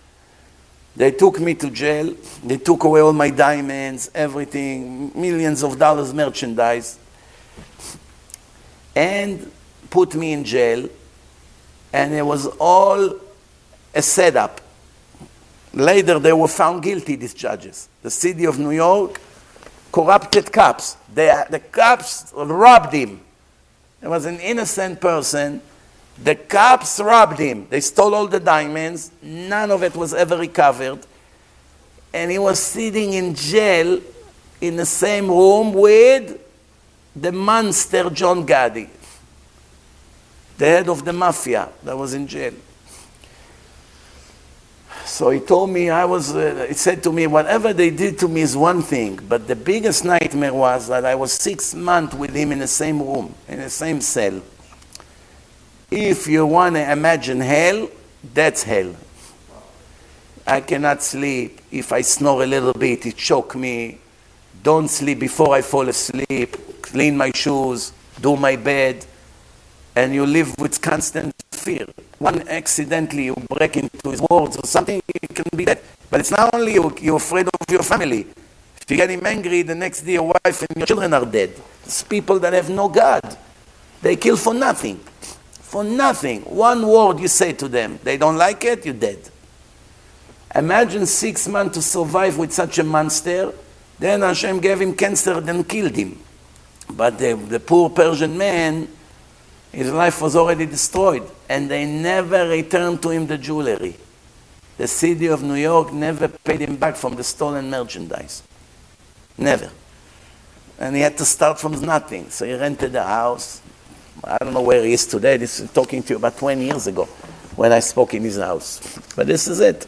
They took me to jail, they took away all my diamonds, everything, millions of dollars merchandise, and put me in jail, and it was all a setup. Later, they were found guilty, these judges. The city of New York corrupted cops. They, the cops robbed him. He was an innocent person. The cops robbed him. They stole all the diamonds. None of it was ever recovered. And he was sitting in jail in the same room with the monster John Gotti, the head of the mafia that was in jail. So he told me, I was, uh, he said to me, whatever they did to me is one thing, but the biggest nightmare was that I was six months with him in the same room, in the same cell. If you want to imagine hell, that's hell. I cannot sleep. If I snore a little bit, it choke me. Don't sleep before I fall asleep. Clean my shoes, do my bed, and you live with constant fear. One accidentally you break into his words or something, it can be that. But it's not only you, you're afraid of your family. If you get him angry, the next day your wife and your children are dead. It's people that have no God. They kill for nothing. For nothing. One word you say to them, they don't like it, you're dead. Imagine six months to survive with such a monster. Then Hashem gave him cancer, then killed him. But the, the poor Persian man, his life was already destroyed, and they never returned to him the jewelry. The city of New York never paid him back from the stolen merchandise. Never. And he had to start from nothing. So he rented a house. I don't know where he is today. This is talking to you about 20 years ago when I spoke in his house. But this is it.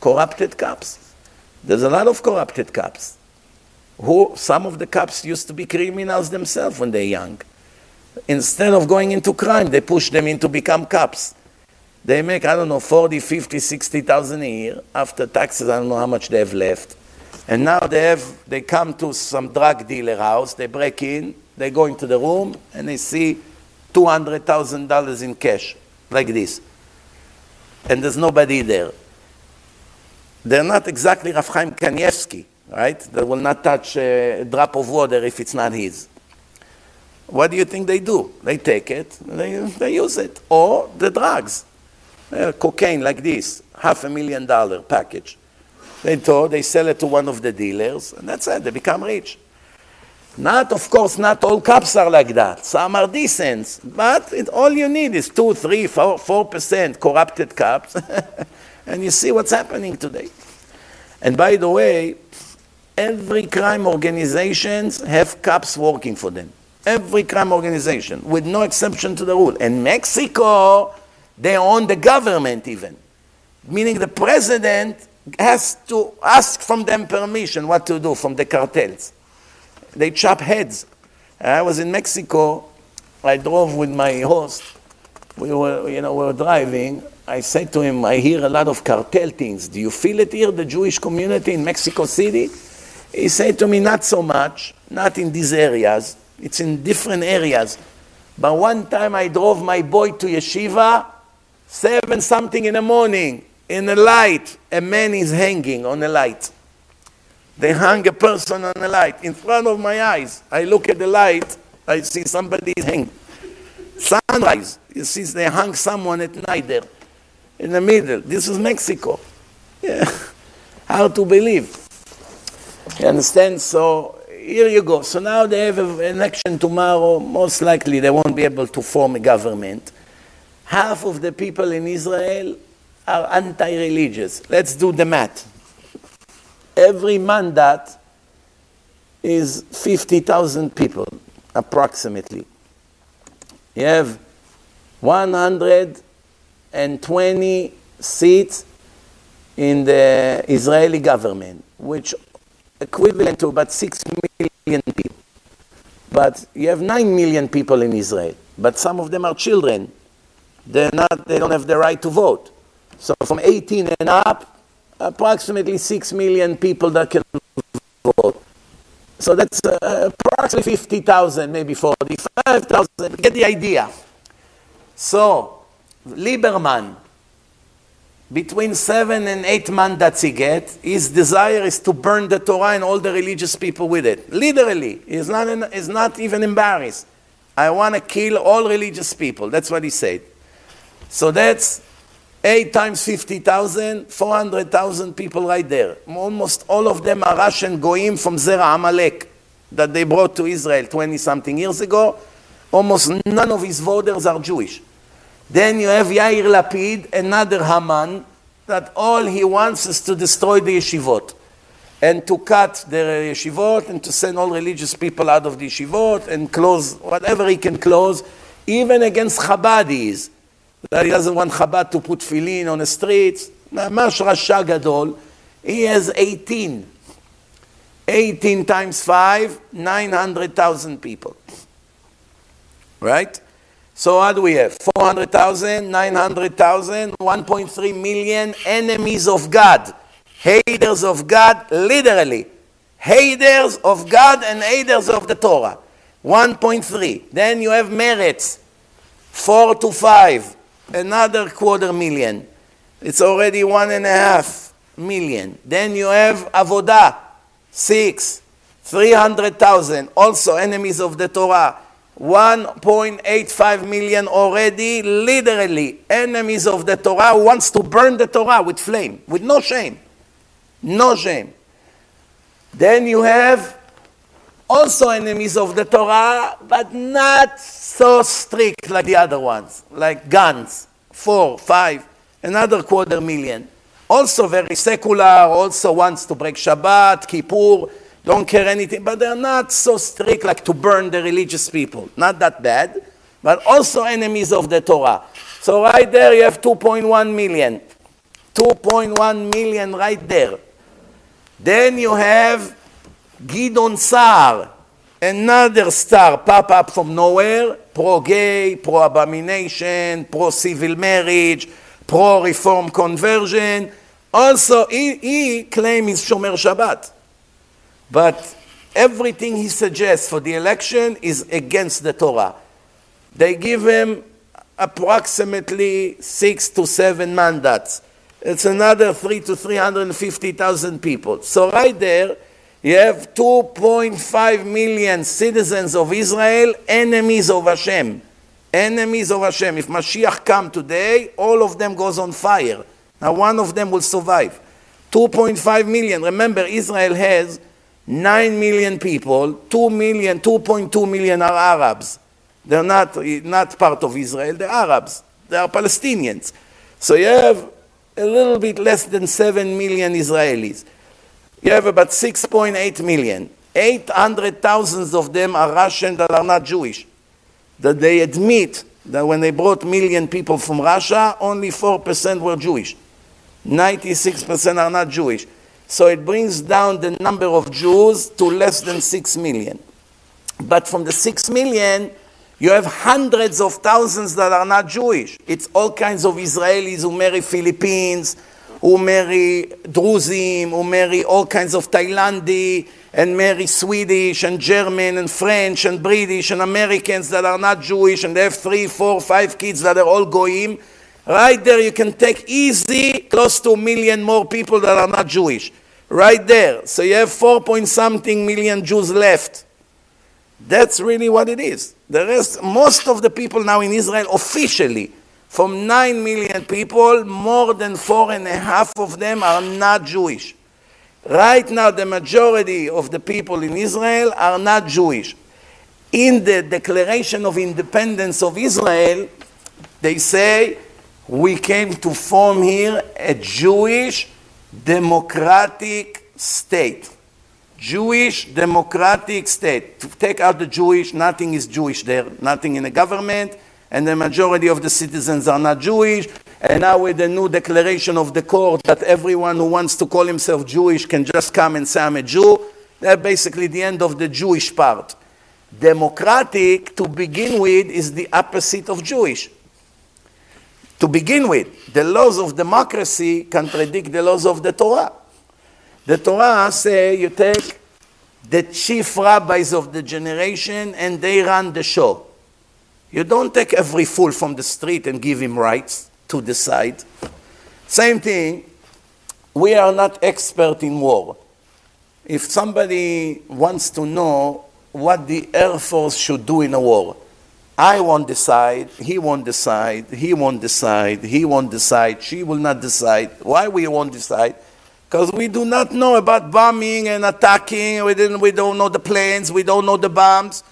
Corrupted cops. There's a lot of corrupted cops. Who some of the cops used to be criminals themselves when they're young. Instead of going into crime, they push them into become cops. They make, I don't know, 40, 50, 60,000 a year. After taxes, I don't know how much they have left. And now they have, they come to some drug dealer house, they break in, they go into the room, and they see $200,000 in cash, like this. And there's nobody there. They're not exactly Rav Chaim Kanievsky, right? They will not touch a drop of water if it's not his. What do you think they do? They take it, they, they use it. Or the drugs. Uh, cocaine like this, half a million dollar package. They throw, they sell it to one of the dealers, and that's it, they become rich. Not, of course, not all cops are like that. Some are decent, but it, all you need is two, three, four, four percent corrupted cops, and you see what's happening today. And by the way, every crime organizations have cops working for them. Every crime organization, with no exception to the rule. In Mexico, they own the government even, meaning the president has to ask from them permission what to do from the cartels. They chop heads. I was in Mexico. I drove with my host. We were, you know, we were driving. I said to him, I hear a lot of cartel things. Do you feel it here, the Jewish community in Mexico City? He said to me, not so much, not in these areas. It's in different areas. But one time I drove my boy to yeshiva, seven something in the morning, in the light, a man is hanging on a light. They hung a person on a light in front of my eyes. I look at the light, I see somebody hanging. Sunrise, you see, they hung someone at night there, in the middle. This is Mexico. Yeah. How to believe. You understand? So here you go. So now they have an election tomorrow. Most likely they won't be able to form a government. Half of the people in Israel are anti-religious. Let's do the math. Every mandate is 50,000 people, approximately. You have 120 seats in the Israeli government, which equivalent to about 6 million people. But you have 9 million people in Israel, but some of them are children. They're not, they don't have the right to vote. So from 18 and up, approximately 6 million people that can vote. So that's uh, approximately 50,000, maybe 45,000. Get the idea. So, Lieberman, between seven and eight mandats he gets, his desire is to burn the Torah and all the religious people with it. Literally, he's not, he's not even embarrassed. I want to kill all religious people. That's what he said. So that's 8 times 50,000, 400,000 people right there. Almost all of them are Russian goyim from Zera Amalek that they brought to Israel 20 something years ago. Almost none of his voters are Jewish. Then you have Yair Lapid, another Haman, that all he wants is to destroy the yeshivot and to cut the yeshivot and to send all religious people out of the yeshivot and close whatever he can close, even against Chabadis. That he doesn't want Chabad to put filin on the streets. Namash Rasha Gadol. He has 18. 18 times 5, 900,000 people. Right? So what do we have? 400,000, 900,000, 1.3 million enemies of God. Haters of God, literally. Haters of God and haters of the Torah. 1.3. Then you have Meretz. 4 to 5, another quarter million. It's already one and a half million. Then you have Avodah, 6, 300,000, also enemies of the Torah. 1.85 million already, literally, enemies of the Torah wants to burn the Torah with flame, with no shame. No shame. Then you have also enemies of the Torah, but not so strict like the other ones, like Gantz, four, five, another quarter million. Also very secular, also wants to break Shabbat, Kippur, don't care anything, but they're not so strict like to burn the religious people. Not that bad, but also enemies of the Torah. So right there you have 2.1 million. 2.1 million right there. Then you have Gideon Sa'ar, another star pop up from nowhere, pro-gay, pro-abomination, pro-civil marriage, pro-reform conversion. Also, he, he claims Shomer Shabbat. But everything he suggests for the election is against the Torah. They give him approximately six to seven mandats. It's another three to 350,000 people. So right there, you have 2.5 million citizens of Israel, enemies of Hashem. Enemies of Hashem. If Mashiach come today, all of them goes on fire. Now one of them will survive. 2.5 million. Remember, Israel has 9 million people, 2 million, 2.2 million are Arabs. They're not, not part of Israel, they're Arabs. They are Palestinians. So you have a little bit less than 7 million Israelis. You have about 6.8 million. 800,000 of them are Russian that are not Jewish. That they admit that when they brought million people from Russia, only 4% were Jewish. 96% are not Jewish. So it brings down the number of Jews to less than 6 million. But from the 6 million, you have hundreds of thousands that are not Jewish. It's all kinds of Israelis who marry Philippines, who marry Druzim, who marry all kinds of Thailandi, and marry Swedish and German and French and British and Americans that are not Jewish, and they have three, four, five kids that are all goyim. Right there, you can take easy close to a million more people that are not Jewish. Right there. So you have four point something million Jews left. That's really what it is. The rest, most of the people now in Israel officially, from 9 million people, more than four and a half of them are not Jewish. Right now, the majority of the people in Israel are not Jewish. In the Declaration of Independence of Israel, they say we came to form here a Jewish democratic state. Jewish democratic state. To take out the Jewish, nothing is Jewish there, nothing in the government, and the majority of the citizens are not Jewish, And now with the new declaration of the court that everyone who wants to call himself Jewish can just come and say I'm a Jew, that's basically the end of the Jewish part. Democratic, to begin with, is the opposite of Jewish. To begin with, the laws of democracy contradict the laws of the Torah. The Torah say you take the chief rabbis of the generation and they run the show. You don't take every fool from the street and give him rights to decide. Same thing, we are not expert in war. If somebody wants to know what the Air Force should do in a war, I won't decide, he won't decide, he won't decide, he won't decide, she will not decide. Why we won't decide? Because we do not know about bombing and attacking, we, didn't, we don't know the planes, we don't know the bombs.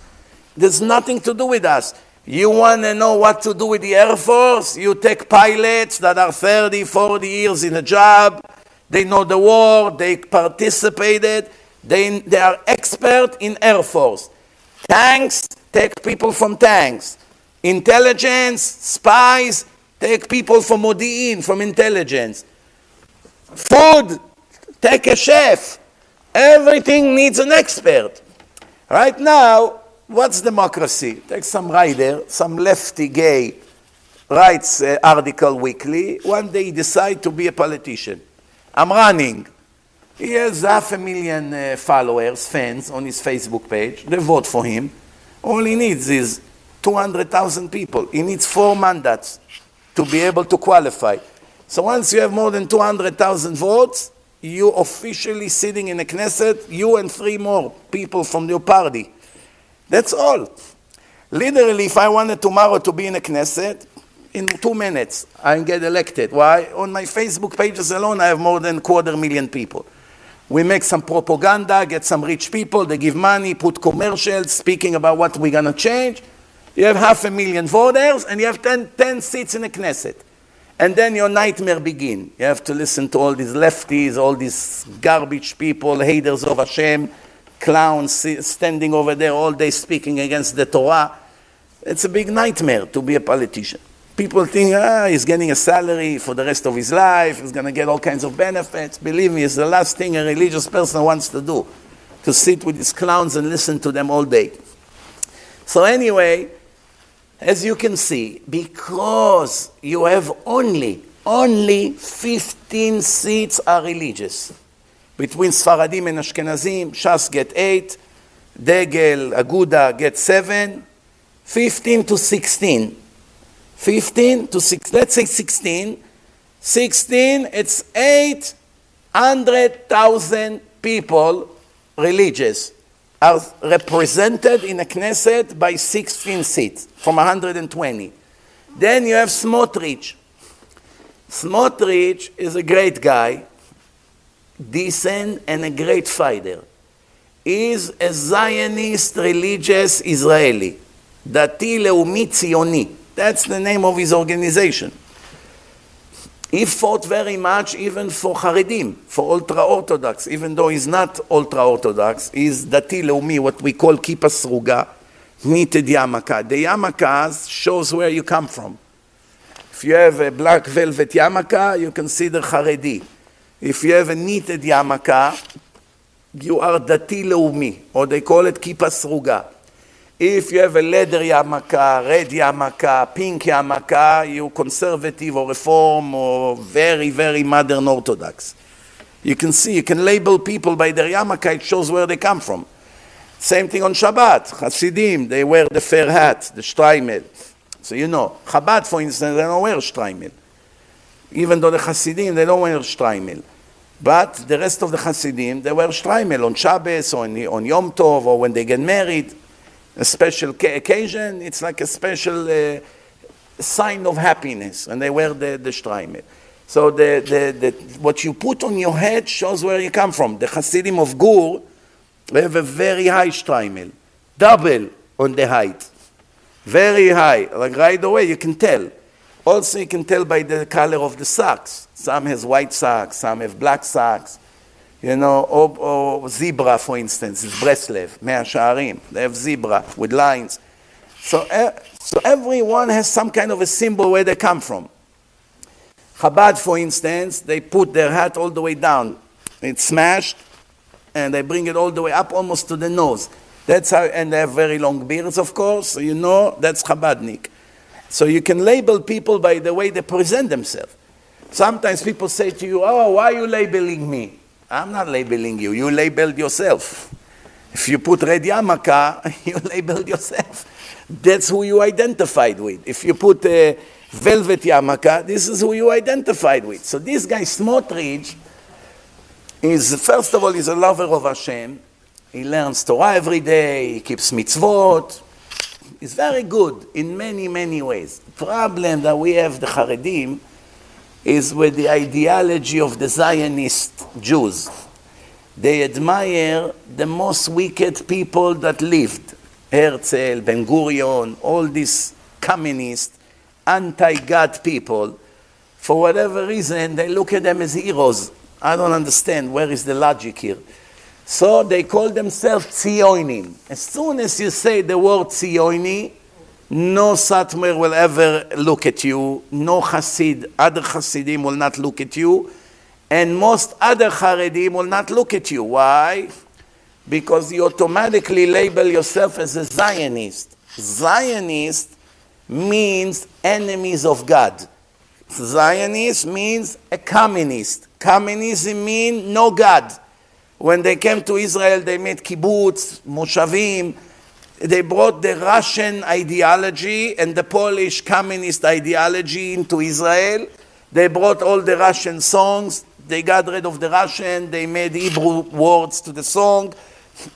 There's nothing to do with us. You want to know what to do with the Air Force? You take pilots that are 30, 40 years in a job, they know the war, they participated, they, they are expert in Air Force. Tanks, take people from tanks. Intelligence, spies, take people from Modi'in, from intelligence. Food, take a chef. Everything needs an expert. Right now, what's democracy? Take some writer, some lefty gay, writes an article weekly. One day he decides to be a politician. I'm running. He has half a million uh, followers, fans on his Facebook page. They vote for him. All he needs is 200,000 people. He needs four mandates to be able to qualify. So once you have more than 200,000 votes, you officially sitting in a Knesset, you and three more people from your party. That's all. Literally, if I wanted tomorrow to be in a Knesset, in two minutes, I get elected. Why? On my Facebook pages alone, I have more than quarter million people. We make some propaganda, get some rich people, they give money, put commercials, speaking about what we're going to change. You have half a million voters, and you have 10, 10 seats in the Knesset. And then your nightmare begin. You have to listen to all these lefties, all these garbage people, haters of Hashem, clowns standing over there all day speaking against the Torah. It's a big nightmare to be a politician. People think, ah, he's getting a salary for the rest of his life, he's going to get all kinds of benefits. Believe me, it's the last thing a religious person wants to do, to sit with these clowns and listen to them all day. So, anyway, as you can see, because you have only, only 15 seats are religious. Between Sfaradim and Ashkenazim, Shas get 8, Degel, Aguda get 7, 15 to 16 15 to 6, let's say 16. 16, it's 800,000 people, religious, are represented in a Knesset by 16 seats from 120. Then you have Smotrich. Smotrich is a great guy, decent and a great fighter. Is a Zionist religious Israeli, דתי לאומי ציוני. That's the name of his organization. He fought very much even for Haredim, for ultra-Orthodox, even though he's not ultra-Orthodox. He's Dati Leumi, what we call Kippa Sruga, knitted yarmulke. The yarmulke shows where you come from. If you have a black velvet yarmulke, you consider Haredi. If you have a knitted yarmulke, you are Dati Leumi, or they call it Kippa Sruga. If you have a leather yarmulke, red yarmulke, pink yarmulke, you're conservative or reform or very, very modern orthodox. You can see, you can label people by their yarmulke, it shows where they come from. Same thing on Shabbat. Hasidim, they wear the fair hat, the shtreimel. So you know, Chabad, for instance, they don't wear shtreimel. Even though the Hasidim, they don't wear shtreimel. But the rest of the Hasidim, they wear shtreimel on Shabbos, or on Yom Tov, or when they get married a special occasion, it's like a special uh, sign of happiness, and they wear the, the shtreimel. So the, the, the, what you put on your head shows where you come from. The Hasidim of Gur, they have a very high shtreimel, double on the height. Very high. Like right away, you can tell. Also, you can tell by the color of the socks. Some has white socks, some have black socks. You know, or, or zebra, for instance, is Breslev, Mea Sha'arim. They have zebra with lines. So, so everyone has some kind of a symbol where they come from. Chabad, for instance, they put their hat all the way down. It's smashed, and they bring it all the way up almost to the nose. That's how, and they have very long beards, of course, so you know that's Chabadnik. So you can label people by the way they present themselves. Sometimes people say to you, Oh, why are you labeling me? I'm not labeling you, you labeled yourself. If you put red yarmulke, you labeled yourself. That's who you identified with. If you put a velvet yarmulke, this is who you identified with. So this guy, Smotrich, is, first of all, he's a lover of Hashem. He learns Torah every day, he keeps mitzvot. He's very good in many, many ways. The problem that we have, the Haredim, is with the ideology of the Zionist Jews. They admire the most wicked people that lived. Herzl, Ben Gurion, all these communist, anti-God people. For whatever reason, they look at them as heroes. I don't understand. Where is the logic here? So they call themselves Zionim. As soon as you say the word Tzioni, no Satmar will ever look at you. No Hasid, other Hasidim will not look at you. And most other Haredim will not look at you. Why? Because you automatically label yourself as a Zionist. Zionist means enemies of God. Zionist means a communist. Communism means no God. When they came to Israel, they made kibbutz, moshavim. They brought the Russian ideology and the Polish communist ideology into Israel. They brought all the Russian songs. They got rid of the Russian. They made Hebrew words to the song.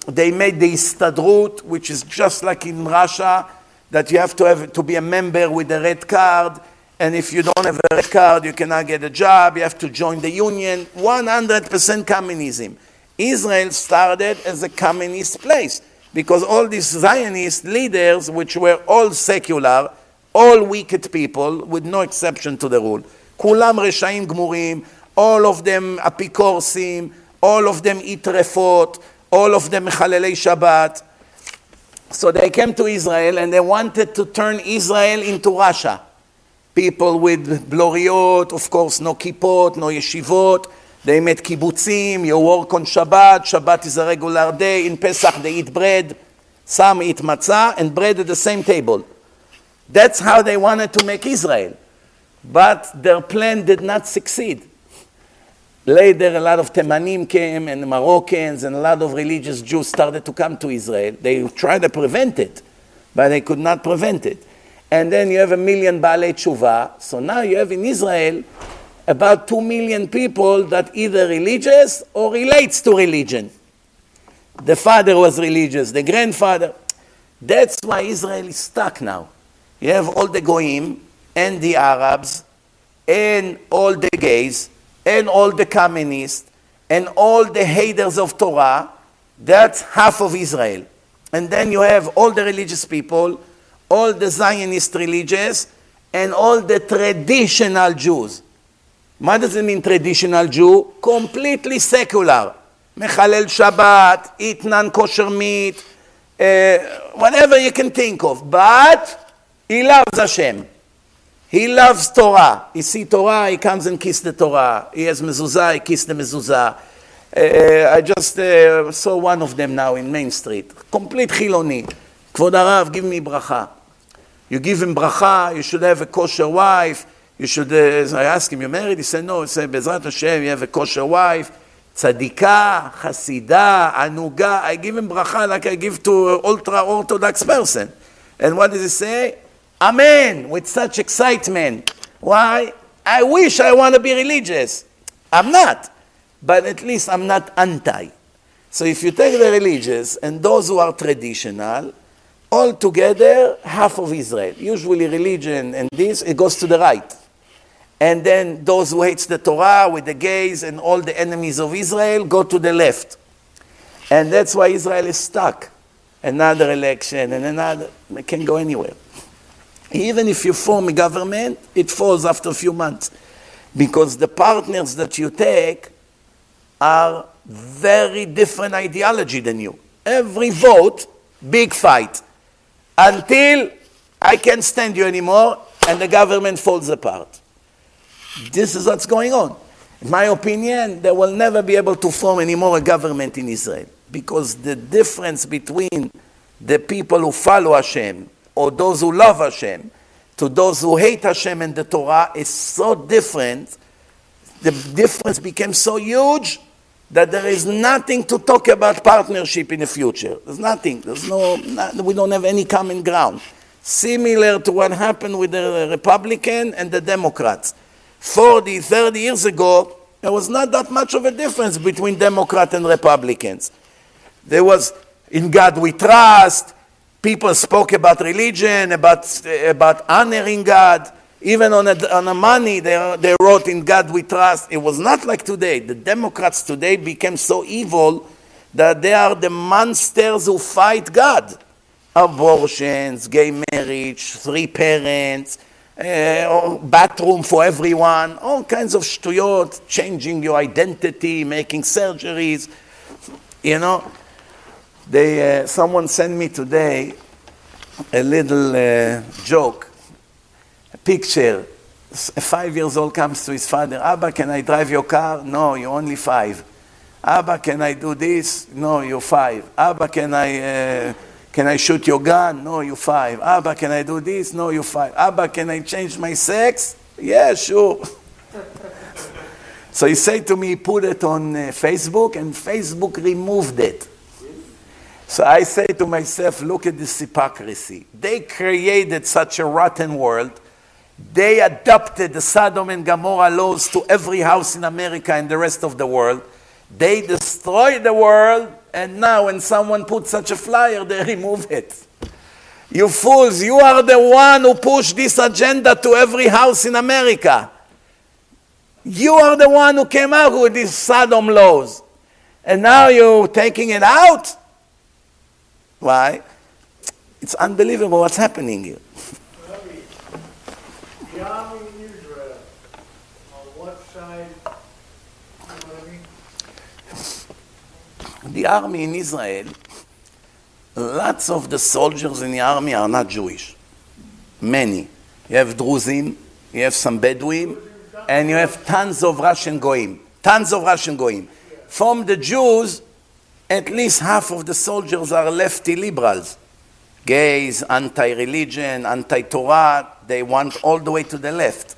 They made the Histadrut, which is just like in Russia, that you have to have to be a member with a red card. And if you don't have a red card, you cannot get a job. You have to join the union. 100% communism. Israel started as a communist place because all these Zionist leaders, which were all secular, all wicked people, with no exception to the rule, כולם רשעים גמורים, all of them אפיקורסים, all of them eat טרפות, all of them מחללי שבת. So they came to Israel and they wanted to turn Israel into Russia. People with bloriot, of course, no kippot, no yeshivot, they made kibbutzim, you work on Shabbat, Shabbat is a regular day, in Pesach they eat bread, some eat matzah and bread at the same table. That's how they wanted to make Israel. But their plan did not succeed. Later, a lot of Temanim came and Moroccans and a lot of religious Jews started to come to Israel. They tried to prevent it, but they could not prevent it. And then you have a million Baalei Tshuva. So now you have in Israel about 2 million people that either religious or relates to religion. The father was religious, the grandfather. That's why Israel is stuck now. You have all the Goyim and the Arabs and all the gays and all the communists and all the haters of Torah. That's half of Israel. And then you have all the religious people, all the Zionist religious, and all the traditional Jews. מה does it mean traditional Jew? completely secular. מחלל שבת, eat non-kosher meat, uh, whatever you can think of. But he loves Hashem. He loves Torah. He see Torah, he comes and kiss the Torah. He has mezuzah, he kiss the mezuzah. Uh, I just uh, saw one of them now in Main Street. Complete chiloni. כבוד הרב, give me bracha. You give him bracha, you should have a kosher wife. You should, uh, I asked him, you married? He said, no. He said, Bezrat Hashem, you have a kosher wife, tzadika, chasida, anuga. I give him bracha like I give to ultra-orthodox person. And what does he say? Amen, with such excitement. Why? I wish I want to be religious. I'm not. But at least I'm not anti. So if you take the religious and those who are traditional, all together, half of Israel. Usually religion and this, it goes to the right. And then those who hate the Torah with the gays and all the enemies of Israel go to the left. And that's why Israel is stuck. Another election and another, it can go anywhere. Even if you form a government, it falls after a few months. Because the partners that you take are very different ideology than you. Every vote, big fight. Until I can't stand you anymore and the government falls apart. This is what's going on. In my opinion, they will never be able to form anymore a government in Israel because the difference between the people who follow Hashem or those who love Hashem to those who hate Hashem and the Torah is so different. The difference became so huge that there is nothing to talk about partnership in the future. There's nothing. There's no, we don't have any common ground. Similar to what happened with the Republican and the Democrats. 40, 30 years ago, there was not that much of a difference between Democrats and Republicans. There was, in God we trust, people spoke about religion, about, about honoring God. Even on a, on a money, they, they wrote, In God we trust. It was not like today. The Democrats today became so evil that they are the monsters who fight God. Abortions, gay marriage, three parents, uh, bathroom for everyone, all kinds of shtuyot, changing your identity, making surgeries. You know, they, uh, someone sent me today a little uh, joke, a picture. A five years old comes to his father, Abba, can I drive your car? No, you're only five. Abba, can I do this? No, you're five. Abba, can I, can I shoot your gun? No, you're five. Abba, can I do this? No, you're five. Abba, can I change my sex? Yeah, sure. so he said to me, put it on uh, Facebook, and Facebook removed it. So I say to myself, look at this hypocrisy. They created such a rotten world. They adopted the Sodom and Gomorrah laws to every house in America and the rest of the world. They destroyed the world, and now when someone puts such a flyer, they remove it. You fools, you are the one who pushed this agenda to every house in America. You are the one who came out with these Sodom laws. And now you're taking it out? Why? It's unbelievable what's happening here. The army in Israel, on what side, you know what I mean? The army in Israel, lots of the soldiers in the army are not Jewish. Many. You have Druzim, you have some Bedouin, and you have tons of Russian Goyim. Tons of Russian Goyim. From the Jews, at least half of the soldiers are lefty liberals. Gays, anti religion, anti Torah, they want all the way to the left.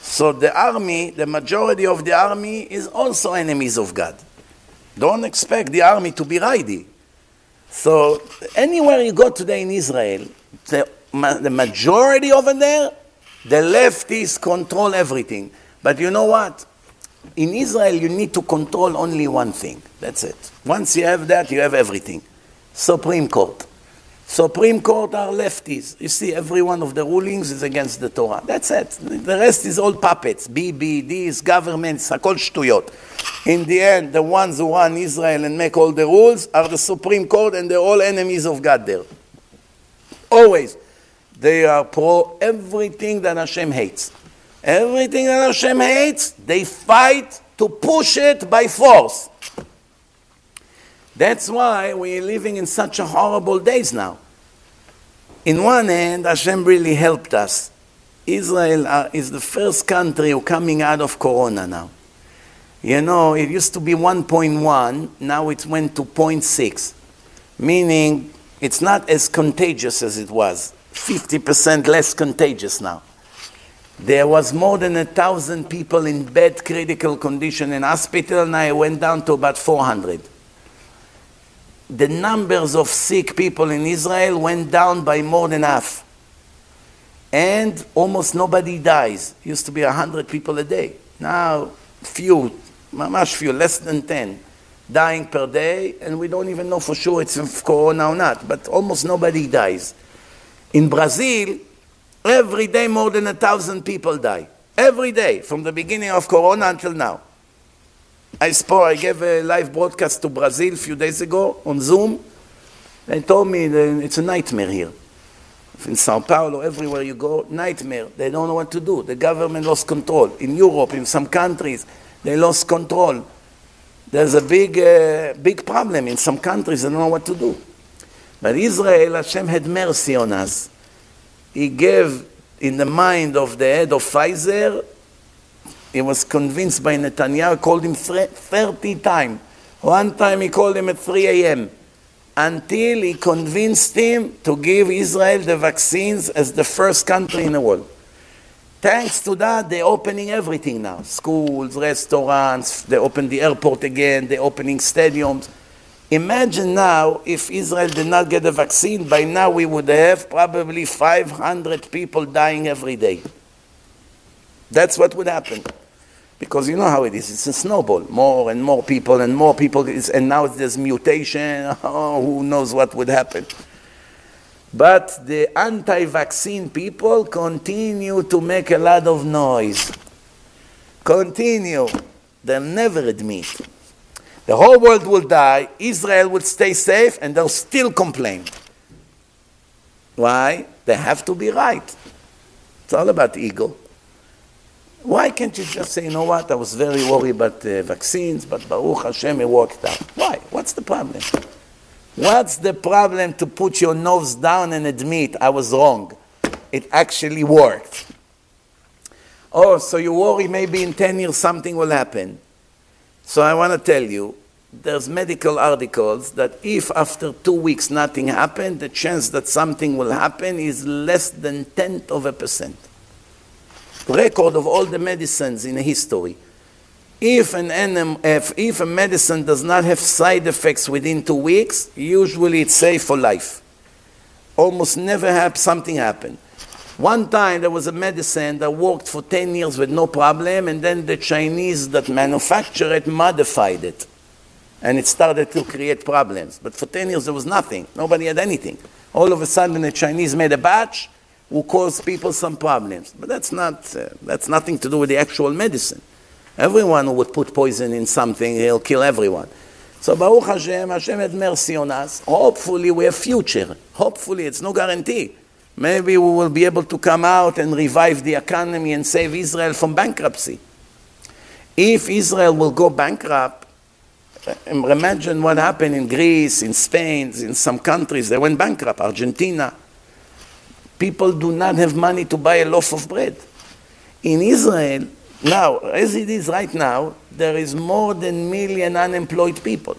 So the army, the majority of the army, is also enemies of God. Don't expect the army to be ready. So anywhere you go today in Israel, the, ma- the majority over there, the leftists control everything. But you know what? In Israel, you need to control only one thing. That's it. Once you have that, you have everything. Supreme Court. Supreme Court are lefties. You see, every one of the rulings is against the Torah. That's it. The rest is all puppets. BB, these governments, הכל שטויות. In the end, the ones who run Israel and make all the rules are the Supreme Court and they're all enemies of God there. Always. They are pro everything that Hashem hates. Everything that Hashem hates, they fight to push it by force. That's why we're living in such a horrible days now. In one hand, Hashem really helped us. Israel uh, is the first country coming out of Corona now. You know, it used to be 1.1, now it went to 0.6, meaning it's not as contagious as it was. 50% less contagious now. There was more than a thousand people in bad critical condition in hospital, and I went down to about 400. The numbers of sick people in Israel went down by more than half. And almost nobody dies. Used to be 100 people a day. Now, few, much few, less than 10 dying per day, and we don't even know for sure it's corona or not, but almost nobody dies. In Brazil, Every day, more than a thousand people die. Every day, from the beginning of Corona until now. I spoke, I gave a live broadcast to Brazil a few days ago on Zoom. They told me it's a nightmare here. In Sao Paulo, everywhere you go, nightmare. They don't know what to do. The government lost control. In Europe, in some countries, they lost control. There's a big, uh, big problem in some countries. They don't know what to do. But Israel, Hashem had mercy on us he gave in the mind of the head of Pfizer He was convinced by Netanyahu, called him 30 times. One time he called him at 3 a.m. until he convinced him to give Israel the vaccines as the first country in the world. Thanks to that, they're opening everything now schools, restaurants, they opened the airport again, they're opening stadiums. Imagine now if Israel did not get the vaccine, by now we would have probably 500 people dying every day. That's what would happen. Because you know how it is, it's a snowball. More and more people and more people, and now there's mutation. Oh, who knows what would happen. But the anti vaccine people continue to make a lot of noise. Continue. They'll never admit. The whole world will die, Israel will stay safe, and they'll still complain. Why? They have to be right. It's all about ego. Why can't you just say, you know what, I was very worried about uh, vaccines, but Baruch Hashem, it worked out. Why? What's the problem? What's the problem to put your nose down and admit I was wrong? It actually worked. Oh, so you worry maybe in 10 years something will happen. So I want to tell you, there's medical articles that if after two weeks nothing happened, the chance that something will happen is less than tenth of a percent record of all the medicines in history. If, an anim, if, if a medicine does not have side effects within two weeks, usually it's safe for life. Almost never have something happen. One time there was a medicine that worked for 10 years with no problem, and then the Chinese that manufactured it modified it. And it started to create problems. But for 10 years there was nothing. Nobody had anything. All of a sudden the Chinese made a batch, will cause people some problems. But that's, not, uh, that's nothing to do with the actual medicine. Everyone who would put poison in something, he'll kill everyone. So Baruch Hashem, Hashem had mercy on us. Hopefully we have future. Hopefully, it's no guarantee. Maybe we will be able to come out and revive the economy and save Israel from bankruptcy. If Israel will go bankrupt, imagine what happened in Greece, in Spain, in some countries. They went bankrupt, Argentina. People do not have money to buy a loaf of bread. In Israel, now, as it is right now, there is more than million unemployed people.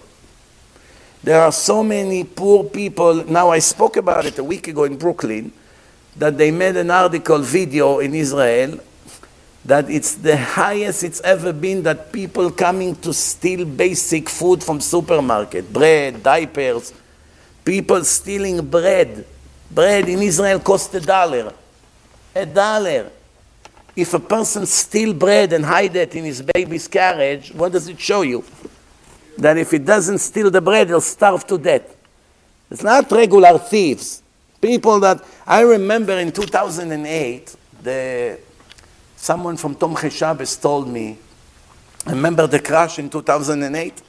There are so many poor people. Now, I spoke about it a week ago in Brooklyn that they made an article video in Israel that it's the highest it's ever been that people coming to steal basic food from supermarket, bread, diapers, people stealing bread Bread in Israel costs a dollar. A dollar. If a person steal bread and hide it in his baby's carriage, what does it show you? That if he doesn't steal the bread, he'll starve to death. It's not regular thieves. People that I remember in 2008, the, someone from Tomchei Shabbos told me, remember the crash in 2008?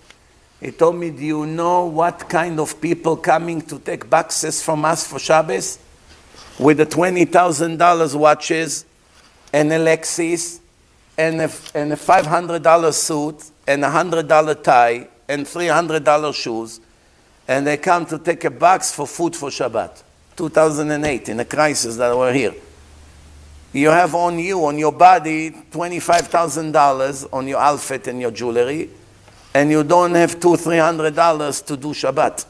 He told me, Do you know what kind of people coming to take boxes from us for Shabbos? With the $20,000 watches and a Lexus and a, and a $500 suit and a $100 tie and $300 shoes. And they come to take a box for food for Shabbat. 2008, in the crisis that we're here. You have on you, on your body, $25,000 on your outfit and your jewelry and you don't have two, three hundred dollars to do Shabbat.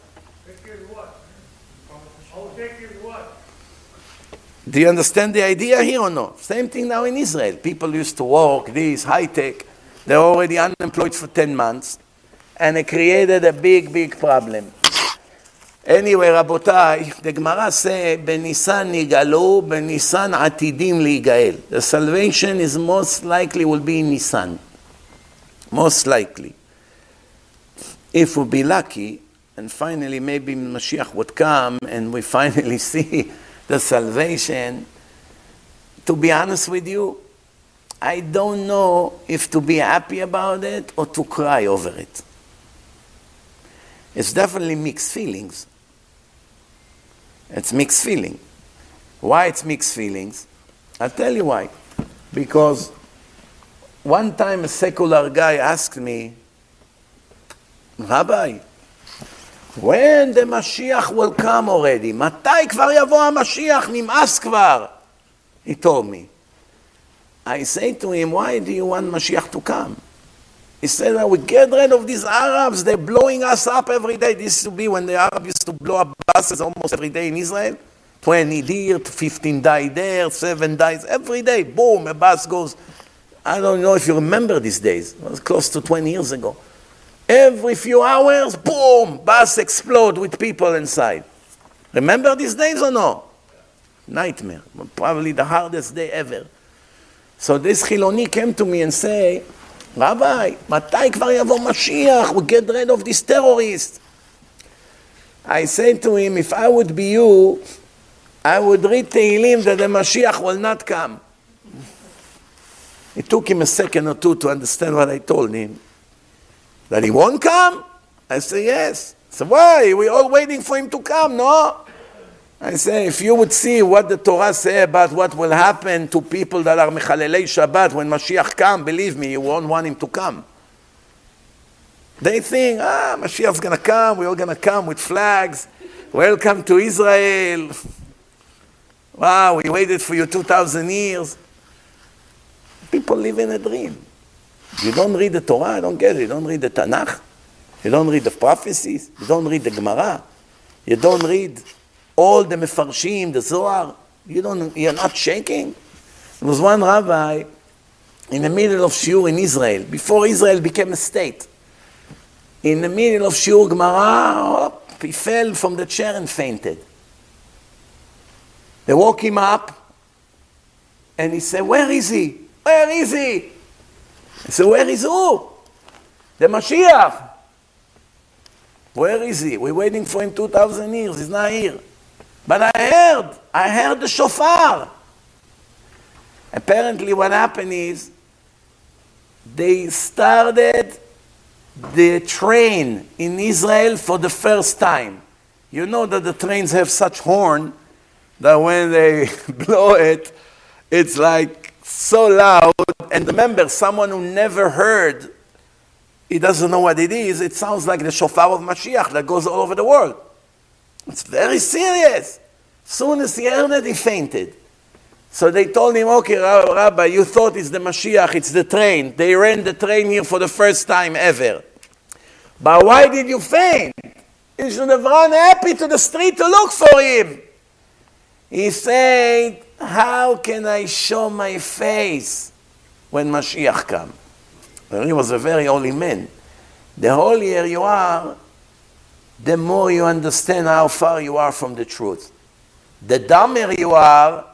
Do you understand the idea here or no? Same thing now in Israel. People used to work, this, high tech. They're already unemployed for 10 months, and it created a big, big problem. Anyway, רבותיי, the Gemara say, בניסן נגאלו, בניסן עתידים להיגאל. The salvation is most likely will be in Nisan. Most likely if we'll be lucky, and finally maybe Mashiach would come and we finally see the salvation, to be honest with you, I don't know if to be happy about it or to cry over it. It's definitely mixed feelings. It's mixed feeling. Why it's mixed feelings? I'll tell you why. Because one time a secular guy asked me, Rabbi, when the Mashiach will come already? מתי כבר יבוא המשיח? נמאס כבר. He told me. I say to him, why do you want Mashiach to come? He said, I would get rid of these Arabs. They're blowing us up every day. This used to be when the Arabs used to blow up buses almost every day in Israel. 20 there, 15 die there, 7 dies every day. Boom, a bus goes. I don't know if you remember these days. It was close to 20 years ago. Every few hours, boom, bus explode with people inside. Remember these days or no? Nightmare. Probably the hardest day ever. So this Chiloni came to me and say, Rabbi, מתי כבר יבוא משיח? We get rid of this terrorist. I said to him, if I would be you, I would read Tehillim that the Mashiach will not come. It took him a second or two to understand what I told him. That he won't come? I say, yes. So why? We're all waiting for him to come, no? I say, if you would see what the Torah say about what will happen to people that are Mechalelei Shabbat when Mashiach come, believe me, you won't want him to come. They think, ah, Mashiach's gonna come, we're all gonna come with flags. Welcome to Israel. Wow, we waited for you 2,000 years. People live in a dream. You don't read the Torah, I don't get it. You don't read the Tanakh. You don't read the prophecies. You don't read the Gemara. You don't read all the Mefarshim, the Zohar, you don't, you're not shaking? There was one rabbi in the middle of Shiur in Israel, before Israel became a state. In the middle of Shiur Gemara, he fell from the chair and fainted. They woke him up, and he said, Where is he? Where is he? Said, Where is who? The Mashiach. Where is he? We're waiting for him 2,000 years. He's not here. But I heard, I heard the shofar. Apparently, what happened is they started the train in Israel for the first time. You know that the trains have such horn that when they blow it, it's like so loud. And remember, someone who never heard, he doesn't know what it is, it sounds like the shofar of Mashiach that goes all over the world. It's very serious. Soon as he heard it, he fainted. So they told him, okay, Rabbi, you thought it's the Mashiach, it's the train. They ran the train here for the first time ever. But why did you faint? You should have run happy to the street to look for him. He said, how can I show my face when Mashiach come? Well, he was a very holy man. The holier you are, the more you understand how far you are from the truth. The dumber you are,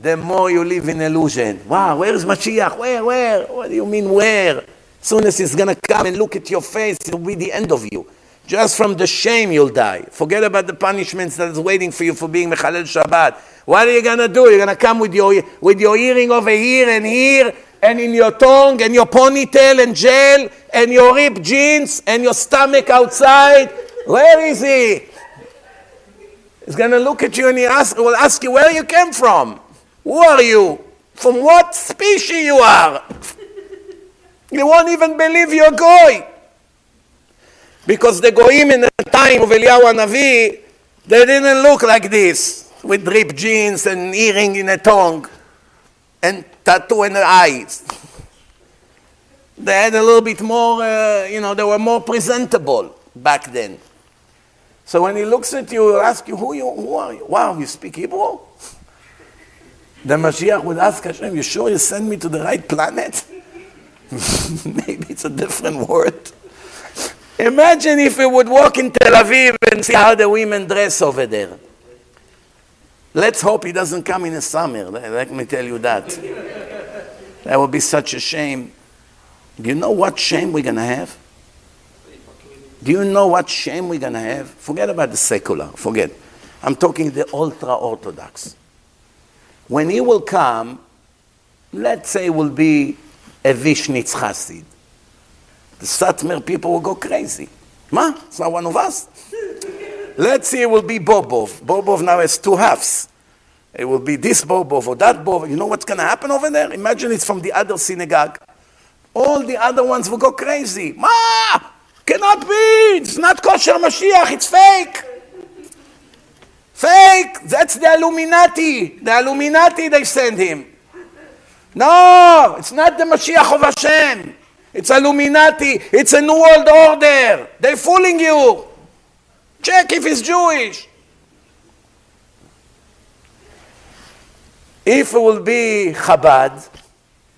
the more you live in illusion. Wow, where is Mashiach? Where, where? What do you mean where? Soon as he's going to come and look at your face, it will be the end of you. Just from the shame, you'll die. Forget about the punishments that is waiting for you for being Mechalel Shabbat. What are you going to do? You're going to come with your, with your earring over here and here, and in your tongue, and your ponytail and gel, and your ripped jeans, and your stomach outside, where is he? He's going to look at you and he ask, will ask you where you came from. Who are you? From what species you are? You won't even believe you're goy. Because the goyim in the time of Eliyahu Navi, they didn't look like this, with ripped jeans and earring in the tongue and tattoo in eyes. They had a little bit more, uh, you know, they were more presentable back then. So when he looks at you, he'll ask you, who, you, who are you? Wow, you speak Hebrew? The Mashiach would ask Hashem, you sure you send me to the right planet? Maybe it's a different word. Imagine if we would walk in Tel Aviv and see how the women dress over there. Let's hope he doesn't come in the summer. Let me tell you that. That would be such a shame. Do you know what shame we're going to have? Do you know what shame we're going to have? Forget about the secular, forget. I'm talking the ultra Orthodox. When he will come, let's say will be a Vishnitz Chassid. The Satmar people will go crazy. Ma, it's not one of us. Let's say it will be Bobov. Bobov now has two halves. It will be this Bobov or that Bobov. You know what's going to happen over there? Imagine it's from the other synagogue. All the other ones will go crazy. Ma, Cannot be. It's not kosher Mashiach. It's fake. Fake. That's the Illuminati. The Illuminati, they send him. No, it's not the Mashiach of Hashem. It's Illuminati. It's a New World Order. They're fooling you. Check if he's Jewish. If it will be Chabad,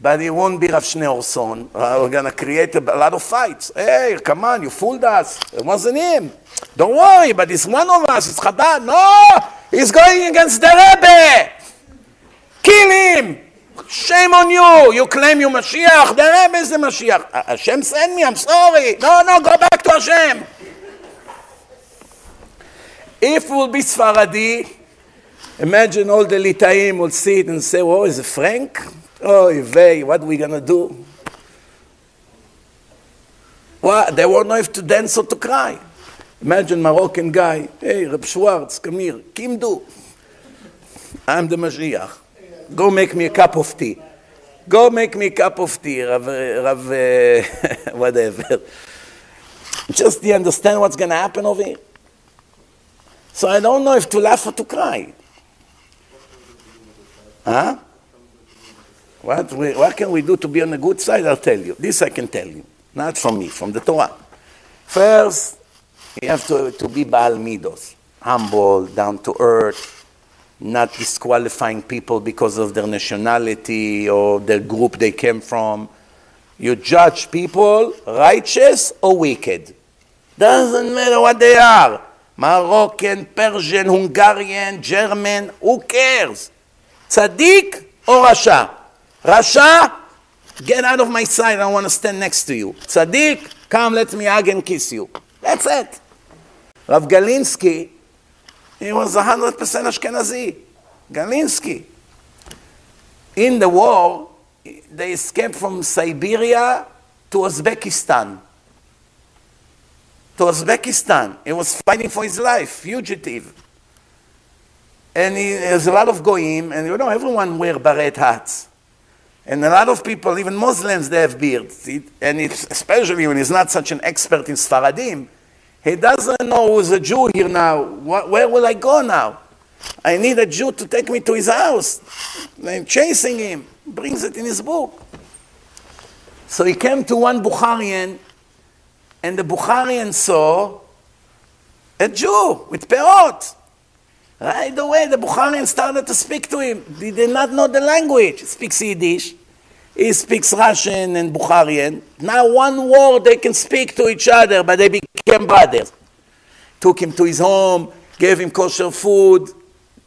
but it won't be Rav Schneerson, uh, we're going to create a, a, lot of fights. Hey, come on, you fooled us. It wasn't him. Don't worry, but it's one of us. It's Chabad. No, he's going against the Rebbe. Kill him. Shame on you. You claim you're Mashiach. The Rebbe is the Mashiach. Uh, Hashem sent me. I'm sorry. No, no, go back to Hashem. If we will be Sfaradi, imagine all the Litaim will see it and say, oh, is it Frank? Oh, Yvei, what are we going to do? What? They won't know if to dance or to cry. Imagine Moroccan guy, hey, Reb Schwartz, come here, Kimdu. I'm the Mashiach. Go make me a cup of tea. Go make me a cup of tea, Rav, Rav whatever. Just you understand what's going to happen over here? So I don't know if to laugh or to cry. Huh? What, we, what can we do to be on the good side? I'll tell you. This I can tell you. Not from me, from the Torah. First, you have to, to be Baal Midos, humble, down to earth, not disqualifying people because of their nationality or the group they came from. You judge people righteous or wicked. Doesn't matter what they are. Moroccan, Persian, Hungarian, German, who cares? Tzaddik or Rasha? Rasha, get out of my sight. I want to stand next to you. Tzaddik, come, let me hug and kiss you. That's it. Rav Galinsky, he was 100% Ashkenazi. Galinsky. In the war, they escaped from Siberia to Uzbekistan. To Uzbekistan. He was fighting for his life, fugitive. And he, there's a lot of goyim, and you know, everyone wear beret hats. And a lot of people, even Muslims, they have beards. And especially when he's not such an expert in Sfaradim, he doesn't know who's a Jew here now. Where will I go now? I need a Jew to take me to his house. I'm chasing him. Brings it in his book. So he came to one Bukharian, and the Bukharian saw a Jew with peot. Right away, the Bukharian started to speak to him. He did not know the language. He speaks Yiddish. He speaks Russian and Bukharian. Now one word they can speak to each other, but they became brothers. Took him to his home, gave him kosher food.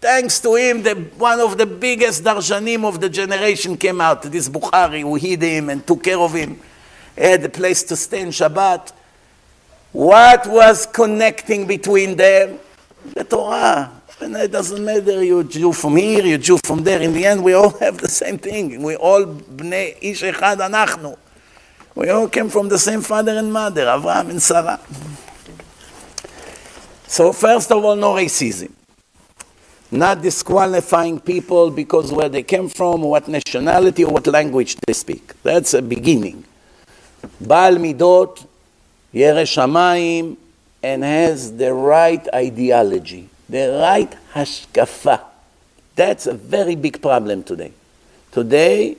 Thanks to him, the, one of the biggest darshanim of the generation came out, this Bukhari who hid him and took care of him. He had a place to stay in Shabbat. What was connecting between them? The Torah. And it doesn't matter you Jew from here, you Jew from there. In the end, we all have the same thing. We all bnei ish echad anachnu. We all came from the same father and mother, Avraham and Sarah. So first of all, no racism. Not disqualifying people because where they came from, what nationality, or what language they speak. That's a beginning. Baal midot, Yeresh Shamayim has the right ideology, the right hashkafa. That's a very big problem today. Today,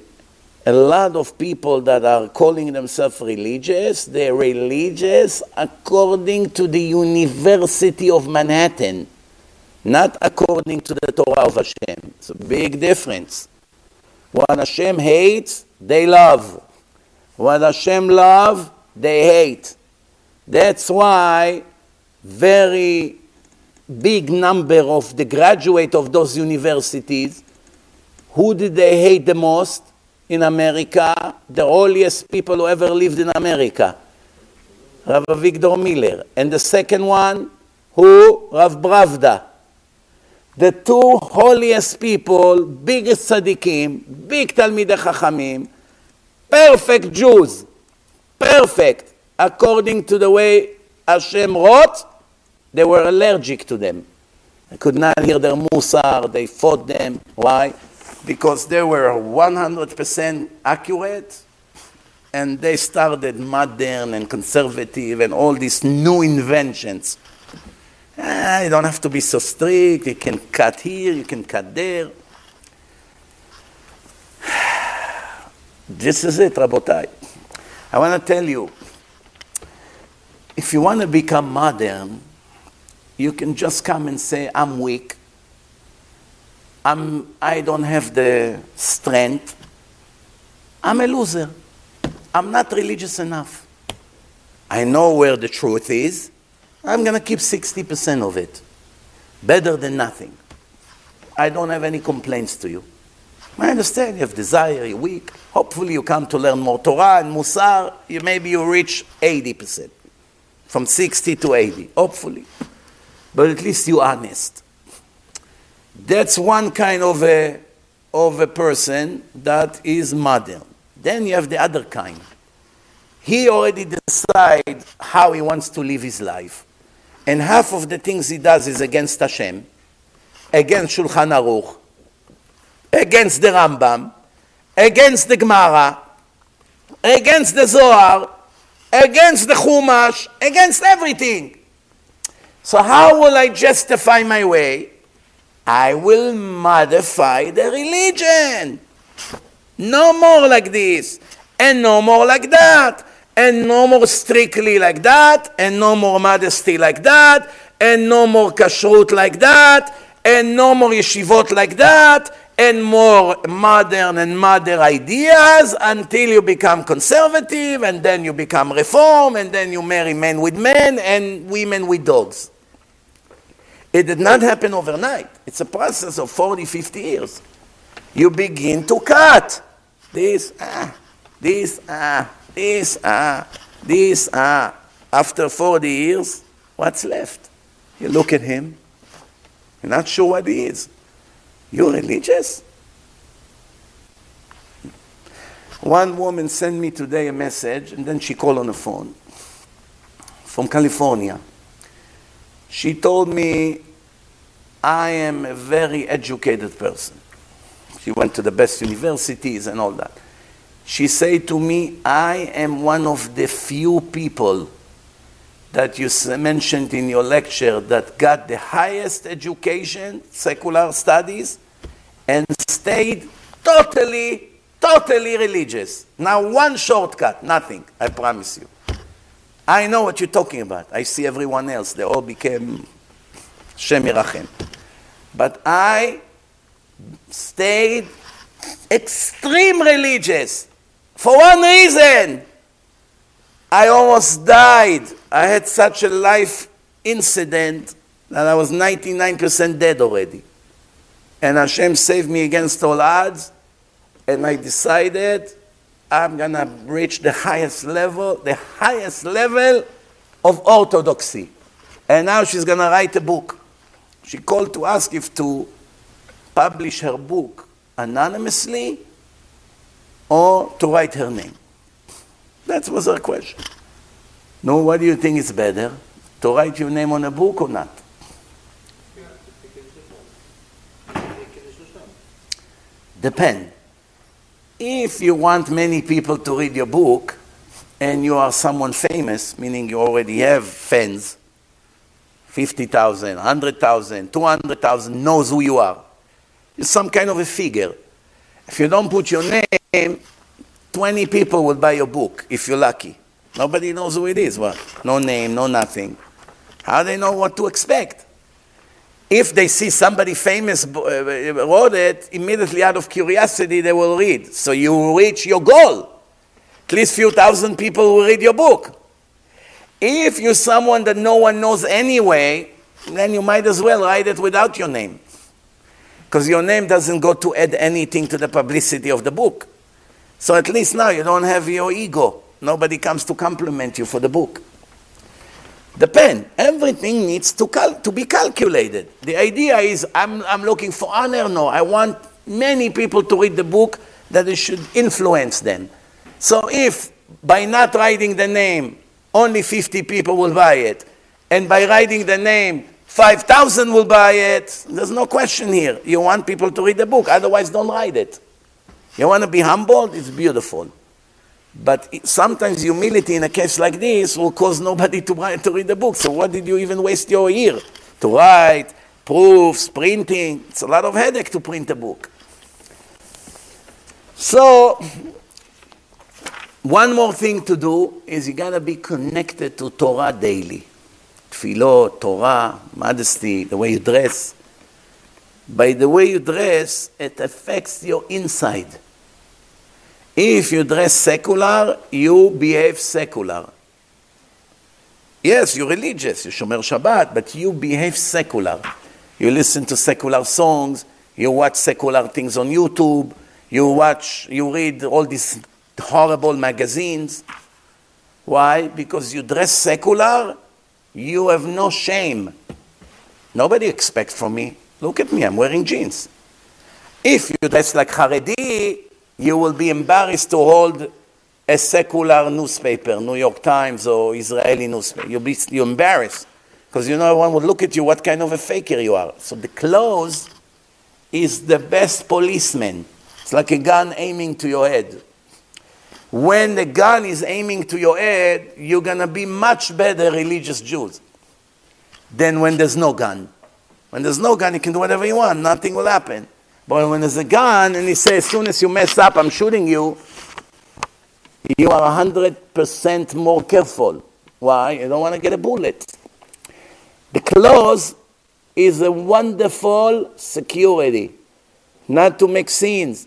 a lot of people that are calling themselves religious, they're religious according to the University of Manhattan, not according to the Torah of Hashem. It's a big difference. What Hashem hates, they love. What Hashem loves, they hate. That's why very big number of the graduate of those universities, who did they hate the most in America? The holiest people who ever lived in America. Rav Avigdor Miller. And the second one, who? Rav Bravda. The two holiest people, biggest tzaddikim, big Talmidei Chachamim, perfect Jews, perfect, according to the way Hashem wrote, they were allergic to them. They could not hear their musar. They fought them. Why? Because they were 100% accurate and they started modern and conservative and all these new inventions. Ah, you don't have to be so strict. You can cut here, you can cut there. This is it, Rabotai. I want to tell you, if you want to become modern, you can just come and say, I'm weak. I'm, I don't have the strength. I'm a loser. I'm not religious enough. I know where the truth is. I'm going to keep 60% of it. Better than nothing. I don't have any complaints to you. I understand you have desire, you're weak. Hopefully you come to learn more Torah and Musar. You, maybe you reach 80%. From 60 to 80, hopefully. But at least you're honest. That's one kind of a, of a person that is modern. Then you have the other kind. He already decides how he wants to live his life. And half of the things he does is against Hashem, against Shulchan Aruch, against the Rambam, against the Gemara, against the Zohar, against the Chumash, against everything. So how will I justify my way? I will modify the religion. No more like this, and no more like that, and no more strictly like that, and no more modesty like that, and no more kashrut like that, and no more yeshivot like that, and more modern and modern ideas until you become conservative, and then you become reform, and then you marry men with men and women with dogs. It did not happen overnight. It's a process of 40, 50 years. You begin to cut. This, ah, this, ah, this, ah, this, ah. After 40 years, what's left? You look at him, you're not sure what he is. You're religious? One woman sent me today a message, and then she called on the phone from California. She told me, I am a very educated person. She went to the best universities and all that. She said to me, I am one of the few people that you mentioned in your lecture that got the highest education, secular studies, and stayed totally, totally religious. Now, one shortcut, nothing, I promise you. I know what you're talking about. I see everyone else. They all became Shem But I stayed extreme religious for one reason. I almost died. I had such a life incident that I was 99% dead already. And Hashem saved me against all odds. And I decided I'm to reach the highest level, the highest level of orthodoxy. And now she's to write a book. She called to ask if to publish her book anonymously or to write her name. That was her question. No, what do you think is better? To write your name on a book or not? Depend. If you want many people to read your book and you are someone famous, meaning you already have fans, 50,000, 100,000, 200,000 knows who you are. It's some kind of a figure. If you don't put your name, 20 people will buy your book if you're lucky. Nobody knows who it is. What? No name, no nothing. How do they know what to expect? If they see somebody famous uh, wrote it, immediately out of curiosity they will read. So you reach your goal. At least few thousand people will read your book. If you're someone that no one knows anyway, then you might as well write it without your name. Because your name doesn't go to add anything to the publicity of the book. So at least now you don't have your ego. Nobody comes to compliment you for the book. The pen, everything needs to, to be calculated. The idea is I'm, I'm looking for ah, honor. No, I want many people to read the book that it should influence them. So if by not writing the name, only 50 people will buy it, and by writing the name, 5,000 will buy it, there's no question here. You want people to read the book, otherwise, don't write it. You want to be humbled? It's beautiful. But sometimes humility in a case like this will cause nobody to, write, to read the book. So what did you even waste your year? To write, proofs, printing. It's a lot of headache to print a book. So one more thing to do is you gotta be connected to Torah daily. Tefillot, Torah, modesty, the way you dress. By the way you dress, it affects your inside. If you dress secular, you behave secular. Yes, you're religious, you shomer Shabbat, but you behave secular. You listen to secular songs, you watch secular things on YouTube, you watch, you read all these horrible magazines. Why? Because you dress secular, you have no shame. Nobody expects from me. Look at me, I'm wearing jeans. If you dress like Haredi, you will be embarrassed to hold a secular newspaper, New York Times or Israeli newspaper. You'll be you're embarrassed because you know everyone will look at you what kind of a faker you are. So the clothes is the best policeman. It's like a gun aiming to your head. When the gun is aiming to your head, you're to be much better religious Jews than when there's no gun. When there's no gun, you can do whatever you want, nothing will happen. But when there's a gun and he says, as soon as you mess up, I'm shooting you, you are 100% more careful. Why? You don't want to get a bullet. The clothes is a wonderful security, not to make scenes.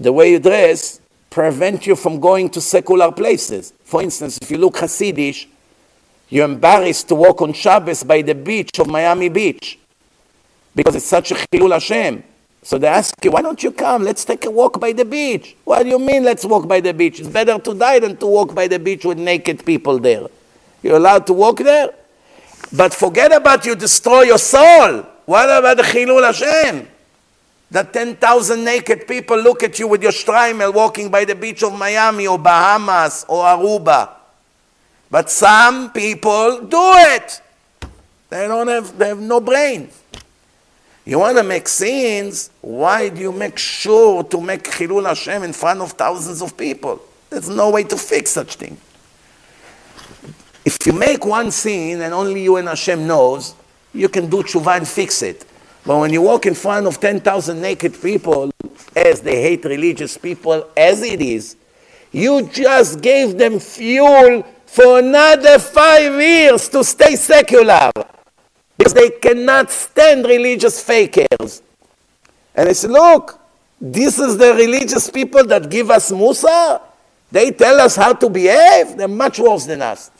The way you dress prevent you from going to secular places. For instance, if you look Hasidish, you're embarrassed to walk on Shabbos by the beach of Miami Beach because it's such a chilul Hashem. So they ask you, why don't you come? Let's take a walk by the beach. What do you mean, let's walk by the beach? It's better to die than to walk by the beach with naked people there. You're allowed to walk there? But forget about you destroy your soul. What about the chilul Hashem? That 10,000 naked people look at you with your shtreimel walking by the beach of Miami or Bahamas or Aruba. But some people do it. They don't have, they have no brain. You want to make scenes, why do you make sure to make Chilul Hashem in front of thousands of people? There's no way to fix such thing. If you make one scene and only you and Hashem knows, you can do tshuva and fix it. But when you walk in front of 10,000 naked people, as they hate religious people as it is, you just gave them fuel for another five years to stay secular. Because they cannot stand religious fakers. And I said, look, this is the religious people that give us Musar. They tell us how to behave. They're much worse than us.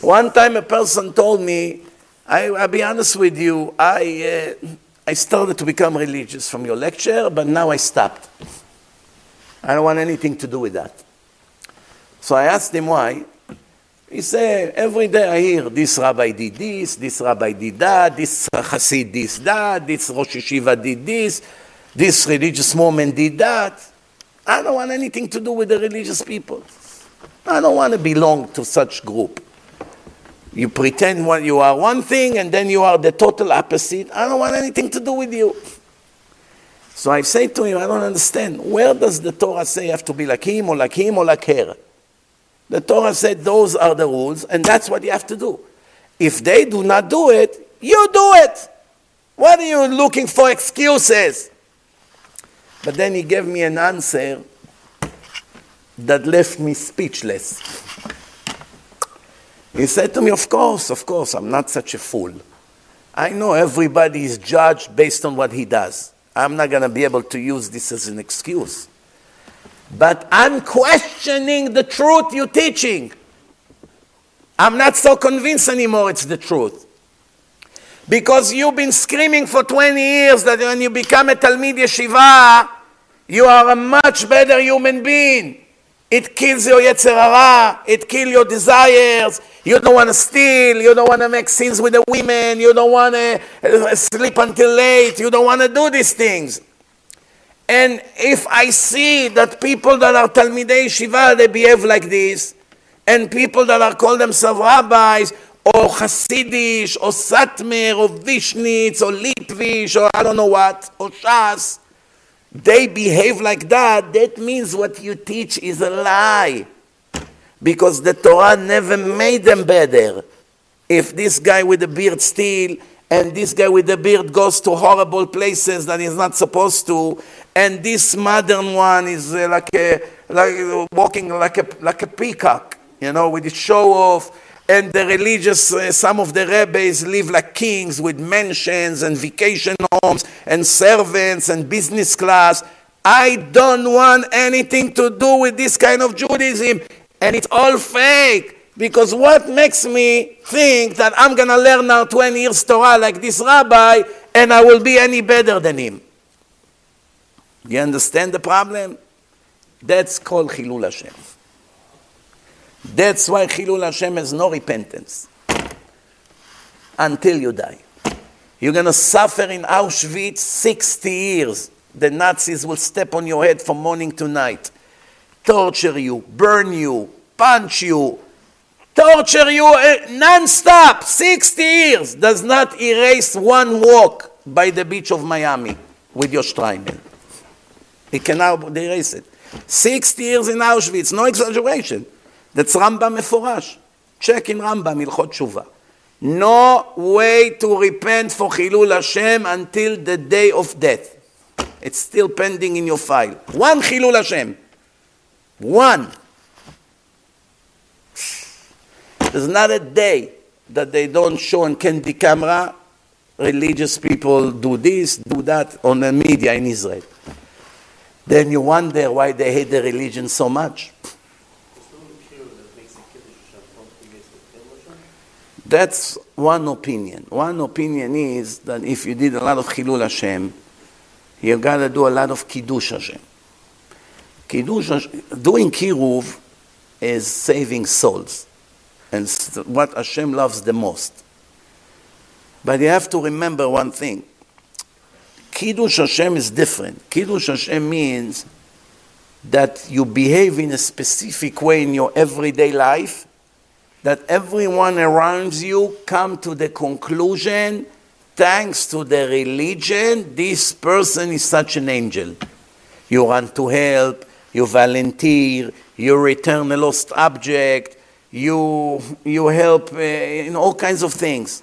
One time a person told me, I, will be honest with you, I, uh, I started to become religious from your lecture, but now I stopped. I don't want anything to do with that. So I asked him why. He said, every day I hear this rabbi did this, this rabbi did that, this Hasid did that, this Rosh Yeshiva did this, this religious woman did that. I don't want anything to do with the religious people. I don't want to belong to such group. You pretend you are one thing and then you are the total opposite. I don't want anything to do with you. So I say to him, I don't understand. Where does the Torah say you have to be like him or like him or like her? The Torah said those are the rules and that's what you have to do. If they do not do it, you do it. What are you looking for excuses? But then he gave me an answer that left me speechless. He said to me, Of course, of course, I'm not such a fool. I know everybody is judged based on what he does. I'm not going to be able to use this as an excuse. But I'm questioning the truth you're teaching. I'm not so convinced anymore it's the truth. Because you've been screaming for 20 years that when you become a Talmid Yeshiva, you are a much better human being. It kills your Yetzer Hara. It kills your desires. You don't want to steal. You don't want to make scenes with the women. You don't want to uh, sleep until late. You don't want to do these things. And if I see that people that are Talmidei Shiva, they behave like this, and people that are called themselves rabbis, or Hasidish, or Satmar, or Vishnitz, or Litvish, or I don't know what, or Shas, they behave like that, that means what you teach is a lie. Because the Torah never made them better. If this guy with the beard steal, and this guy with the beard goes to horrible places that he's not supposed to, and this modern one is uh, like a, like walking like a, like a peacock, you know, with the show off. And the religious, uh, some of the rabbis live like kings with mansions and vacation homes and servants and business class. I don't want anything to do with this kind of Judaism. And it's all fake. Because what makes me think that I'm going to learn now 20 years Torah like this rabbi and I will be any better than him? You understand the problem? That's called Chilul Hashem. That's why Chilul Hashem has no repentance until you die. You're going to suffer in Auschwitz 60 years. The Nazis will step on your head from morning to night, torture you, burn you, punch you, torture you uh, non-stop, 60 years, does not erase one walk by the beach of Miami with your Shtreimel. It can now erase it. 60 years in Auschwitz, no exaggeration. That's Rambam מפורש. Check in Rambam, הלכות תשובה. No way to repent for Chilul Hashem until the day of death. It's still pending in your file. One Chilul Hashem. One. There's not a day that they don't show on Candid Camera religious people do this, do that on the media in Israel. Then you wonder why they hate the religion so much. That's one opinion. One opinion is that if you did a lot of Chilul Hashem, you got to do a lot of Kiddush Hashem. Kiddush Hashem, doing Kiruv is saving souls and what Hashem loves the most. But you have to remember one thing. Kiddush Hashem is different. Kiddush Hashem means that you behave in a specific way in your everyday life, that everyone around you come to the conclusion, thanks to the religion, this person is such an angel. You run to help, you volunteer, you return a lost object, you, you help uh, in all kinds of things.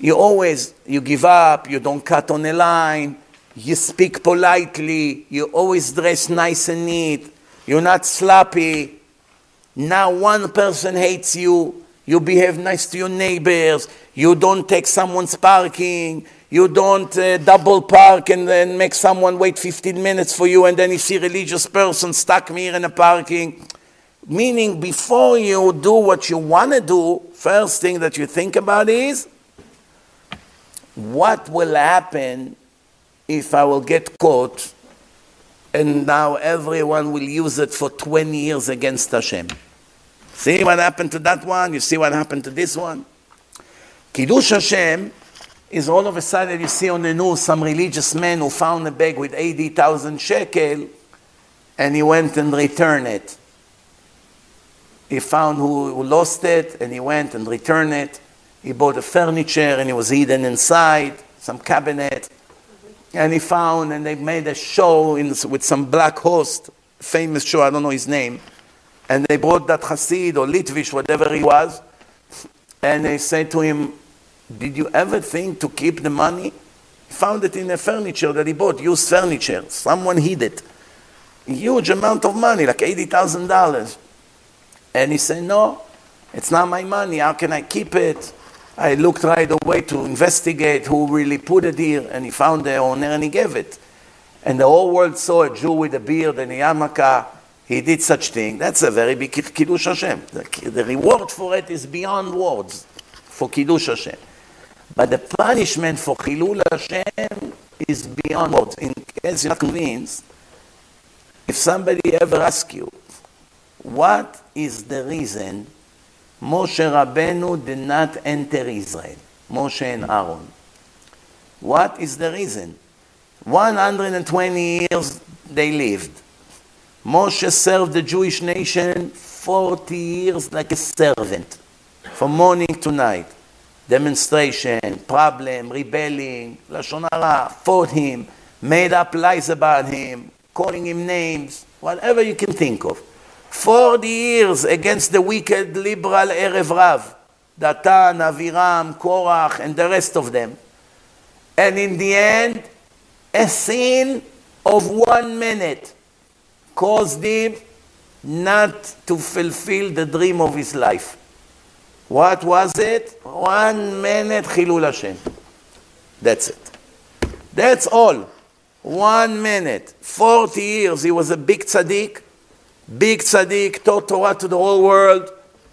You always, you give up, you don't cut on a line, you speak politely, you always dress nice and neat, you're not sloppy. Now one person hates you, you behave nice to your neighbors, you don't take someone's parking, you don't uh, double park and then make someone wait 15 minutes for you and then you see religious person stuck here in a parking. Meaning, before you do what you want to do, first thing that you think about is what will happen if I will get caught and now everyone will use it for 20 years against Hashem. See what happened to that one? You see what happened to this one? Kiddush Hashem is all of a sudden you see on the news some religious man who found a bag with 80,000 shekel and he went and returned it he found who, who lost it and he went and returned it. He bought a furniture and it was hidden inside, some cabinet. And he found, and they made a show in, with some black host, famous show, I don't know his name. And they brought that Hasid or Litvish, whatever he was. And they said to him, Did you ever think to keep the money? He found it in a furniture that he bought, used furniture. Someone hid it. Huge amount of money, like $80,000. And he said, No, it's not my money. How can I keep it? I looked right away to investigate who really put it here, and he found the owner and he gave it. And the whole world saw a Jew with a beard and a yarmulke. He did such thing. That's a very big Kiddush Hashem. The, the reward for it is beyond words for Kiddush Hashem. But the punishment for Chilul Hashem is beyond words. In case you're not convinced, if somebody ever asks you, what is the reason Moshe Rabbeinu did not enter Israel? Moshe and Aaron. What is the reason? 120 years they lived. Moshe served the Jewish nation 40 years like a servant, from morning to night. Demonstration, problem, rebelling, Lashon Hara, fought him, made up lies about him, calling him names, whatever you can think of. 40 years against the wicked liberal Erev Rav, Datan, Aviram, Korach, and the rest of them. And in the end, a sin of one minute caused him not to fulfill the dream of his life. What was it? One minute Chilul Hashem. That's it. That's all. One minute. 40 years. He was a big tzaddik. Big tzaddik, taught Torah to the whole world.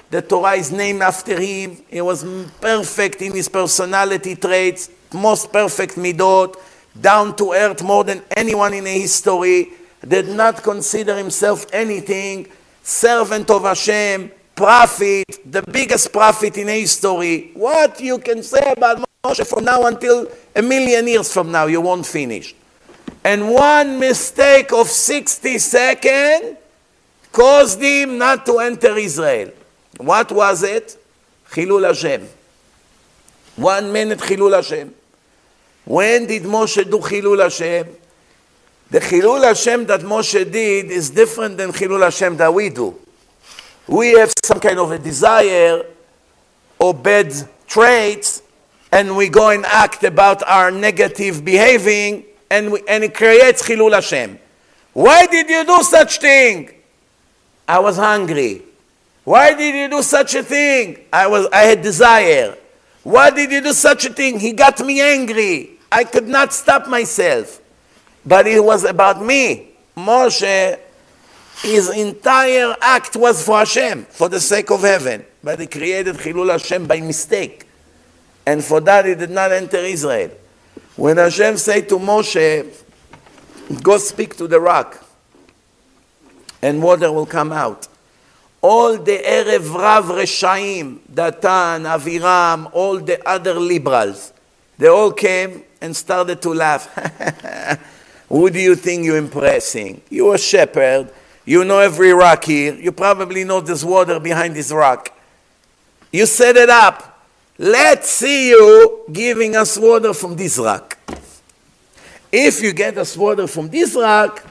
The Torah is named after him. He was perfect in his personality traits, most perfect midot, down to earth more than anyone in history. Did not consider himself anything. Servant of Hashem, prophet, the biggest prophet in history. What you can say about Moshe from now until a million years from now, you won't finish. And one mistake of 60 seconds caused him not to enter Israel. What was it? Chilul Hashem. One minute Chilul Hashem. When did Moshe do Chilul Hashem? The Chilul Hashem that Moshe did is different than Chilul Hashem that we do. We have some kind of a desire or bad traits, and we go and act about our negative behaving, and, we, and it creates Chilul Hashem. Why did you do such thing? I was hungry. Why did you do such a thing? I was I had desire. Why did you do such a thing? He got me angry. I could not stop myself. But it was about me. Moshe, his entire act was for Hashem, for the sake of heaven. But he created Chilul Hashem by mistake. And for that he did not enter Israel. When Hashem said to Moshe, go speak to the rock, and water will come out. All the Erev Rav Reshaim, Datan, Aviram, all the other liberals, they all came and started to laugh. Who do you think you're impressing? You're a shepherd. You know every rock here. You probably know there's water behind this rock. You set it up. Let's see you giving us water from this rock. If you get us water from this rock,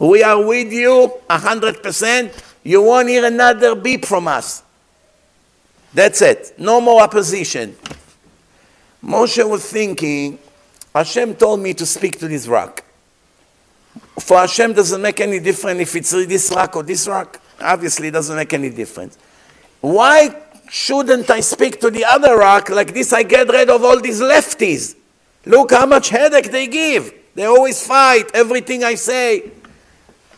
we are with you 100%. You won't hear another beep from us. That's it. No more opposition. Moshe was thinking, Hashem told me to speak to this rock. For Hashem doesn't make any difference if it's this rock or this rock. Obviously, it doesn't make any difference. Why shouldn't I speak to the other rock? Like this, I get rid of all these lefties. Look how much headache they give. They always fight everything I say.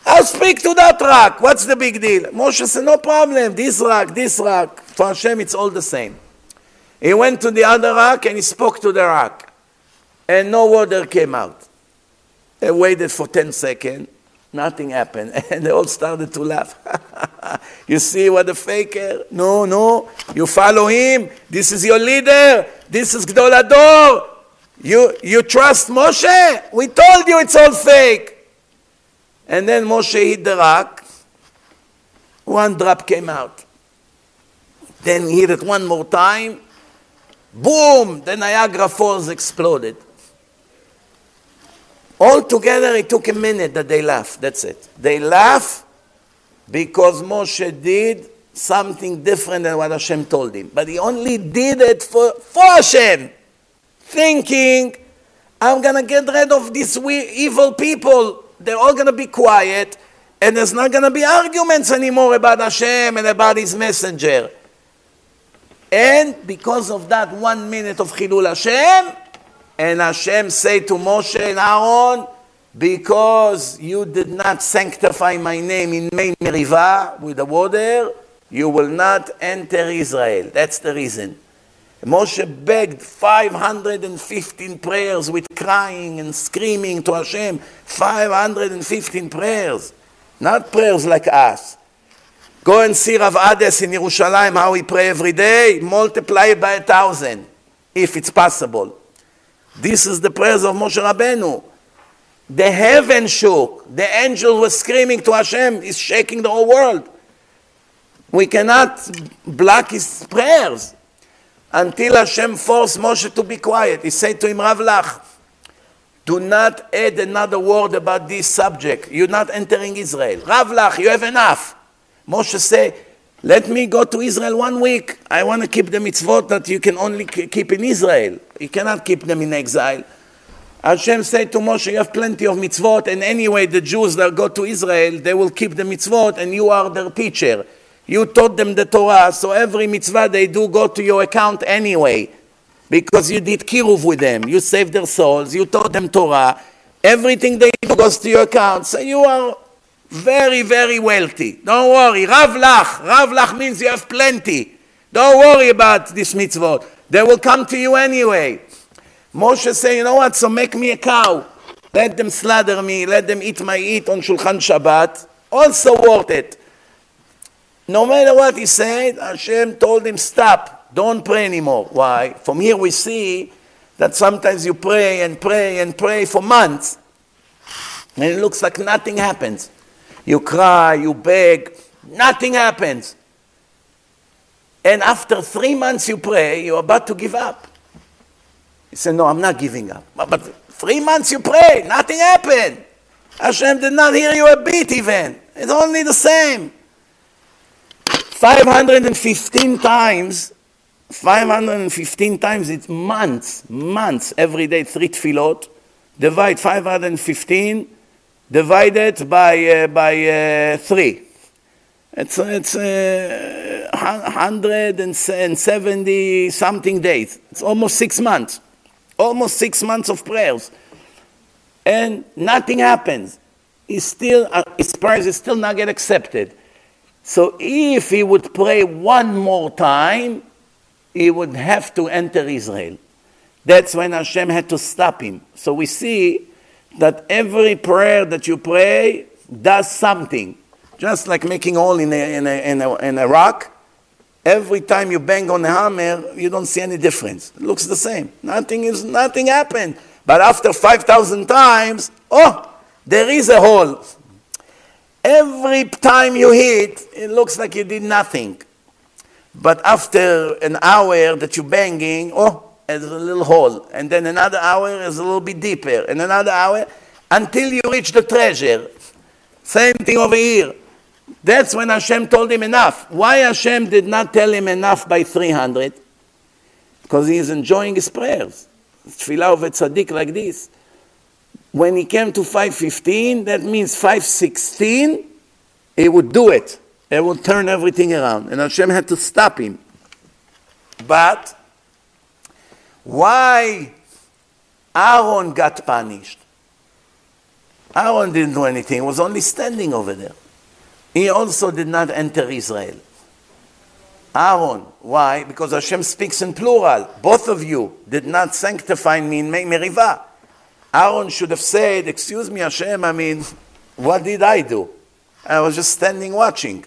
I'll speak to that rock. What's the big deal? Moshe said, no problem. This rock, this rock. For Hashem, it's all the same. He went to the other rock and he spoke to the rock. And no water came out. They waited for 10 seconds. Nothing happened. And they all started to laugh. you see what a faker? No, no. You follow him. This is your leader. This is Gadol Hador. You, you trust Moshe? We told you it's all fake. And then Moshe hit the rock. One drop came out. Then he hit it one more time. Boom! The Niagara Falls exploded. All together, it took a minute that they laughed. That's it. They laugh because Moshe did something different than what Hashem told him. But he only did it for, for Hashem, thinking, I'm going to get rid of these evil people they're all going to be quiet, and there's not going to be arguments anymore about Hashem and about His messenger. And because of that one minute of Chilul Hashem, and Hashem say to Moshe and Aaron, because you did not sanctify my name in Mei Meriva with the water, you will not enter Israel. That's the reason. Moshe begged 515 prayers with crying and screaming to Hashem. 515 prayers. Not prayers like us. Go and see Rav Ades in Yerushalayim, how he pray every day. Multiply it by a thousand, if it's possible. This is the prayers of Moshe Rabbeinu. The heaven shook. The angels were screaming to Hashem. He's shaking the whole world. We cannot block his prayers until Hashem forced Moshe to be quiet. He said to him, Rav Lach, do not add another word about this subject. You're not entering Israel. Rav Lach, you have enough. Moshe said, let me go to Israel one week. I want to keep the mitzvot that you can only keep in Israel. You cannot keep them in exile. Hashem said to Moshe, you have plenty of mitzvot, and anyway, the Jews that go to Israel, they will keep the mitzvot, and you are their teacher. You taught them the Torah, so every mitzvah they do go to your account anyway, because you did kiruv with them. You saved their souls, you taught them Torah. Everything they do goes to your account, so you are very, very wealthy. Don't worry. Rav Lach. Rav Lach means you have plenty. Don't worry about this mitzvot. They will come to you anyway. Moshe said, you know what, so make me a cow. Let them slaughter me, let them eat my eat on Shulchan Shabbat. Also worth it. No matter what he said, Hashem told him, stop, don't pray anymore. Why? From here we see that sometimes you pray and pray and pray for months, and it looks like nothing happens. You cry, you beg, nothing happens. And after three months you pray, you're about to give up. He said, No, I'm not giving up. But, three months you pray, nothing happened. Hashem did not hear you a bit even. It's only the same. 515 times, 515 times, it's months, months, every day, three tefillot. Divide 515, divided by, uh, by uh, three. It's, it's uh, 170 something days. It's almost six months almost six months of prayers, and nothing happens. He's still, uh, his prayers is still not get accepted. So if he would pray one more time, he would have to enter Israel. That's when Hashem had to stop him. So we see that every prayer that you pray does something. Just like making hole in a, in a, in a, in a rock, Every time you bang on the hammer, you don't see any difference. It looks the same. Nothing is nothing happened. But after 5,000 times, oh, there is a hole. Every time you hit, it looks like you did nothing. But after an hour that you're banging, oh, there's a little hole. And then another hour is a little bit deeper. And another hour until you reach the treasure. Same thing over here. That's when Hashem told him enough. Why Hashem did not tell him enough by 300? Because he is enjoying his prayers. Tefillah of a tzaddik like this. When he came to 515, that means 516, he would do it. He would turn everything around. And Hashem had to stop him. But why Aaron got punished? Aaron didn't do anything, he was only standing over there. He also did not enter Israel. Aaron, why? Because Hashem speaks in plural. Both of you did not sanctify me in Merivah. Aaron should have said, Excuse me, Hashem, I mean, what did I do? I was just standing watching.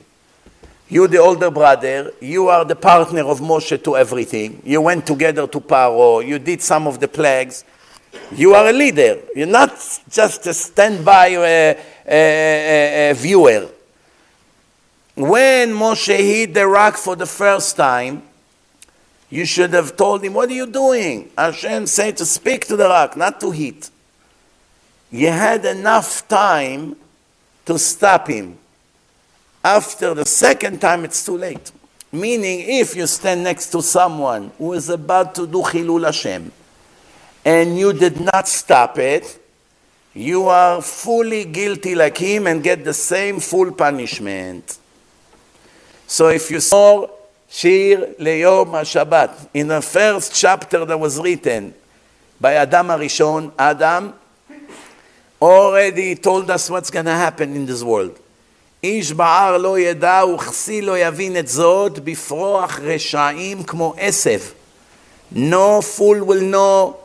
You, the older brother, you are the partner of Moshe to everything. You went together to Paro, you did some of the plagues. You are a leader. You're not just a standby uh, uh, uh, viewer. When Moshe hit the rock for the first time, you should have told him, What are you doing? Hashem said to speak to the rock, not to hit. You had enough time to stop him. After the second time, it's too late. Meaning, if you stand next to someone who is about to do Chilul Hashem, and you did not stop it, you are fully guilty like him and get the same full punishment. So if you saw Shir Leyom HaShabbat, in the first chapter that was written by Adam Arishon, Adam already told us what's going to happen in this world. איש בער לא ידע וכסי לא יבין את זאת בפרוח רשעים כמו עשב. No fool will know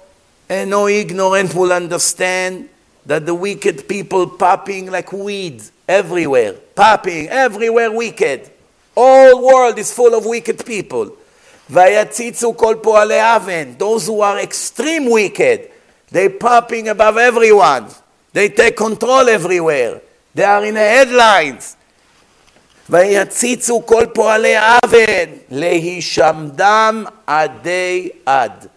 and no ignorant will understand that the wicked people popping like weeds everywhere, popping everywhere wicked. All world is full of wicked people. ויציצו כל פועלי אבן, those who are extreme wicked, they popping above everyone. They take control everywhere. They are in the headlines. ויציצו כל פועלי אבן, להישמדם עדי עד.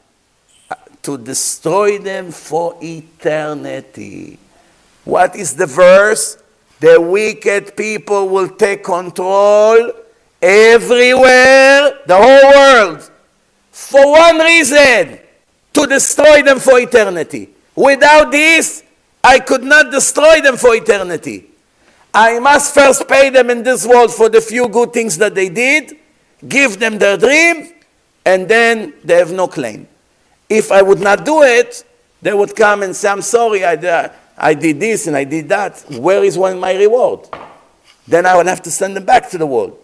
To destroy them for eternity. What is the verse? The wicked people will take control everywhere, the whole world, for one reason to destroy them for eternity. Without this, I could not destroy them for eternity. I must first pay them in this world for the few good things that they did, give them their dream, and then they have no claim. If I would not do it, they would come and say, I'm sorry, I, I did this and I did that. Where is one my reward? Then I would have to send them back to the world.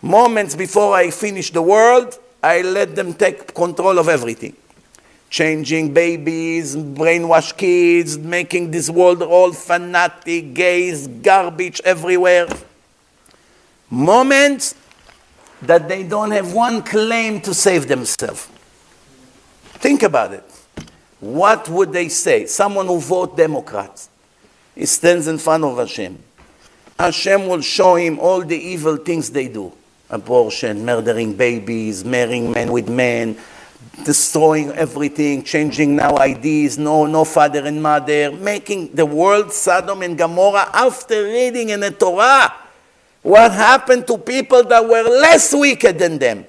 Moments before I finish the world, I let them take control of everything. Changing babies, brainwash kids, making this world all fanatic, gays, garbage everywhere. Moments that they don't have one claim to save themselves. Think about it. What would they say? Someone who vote Democrats. He stands in front of Hashem. Hashem will show him all the evil things they do. Abortion, murdering babies, marrying men with men, destroying everything, changing now IDs, no, no father and mother, making the world Sodom and Gomorrah after reading in the Torah what happened to people that were less wicked than them.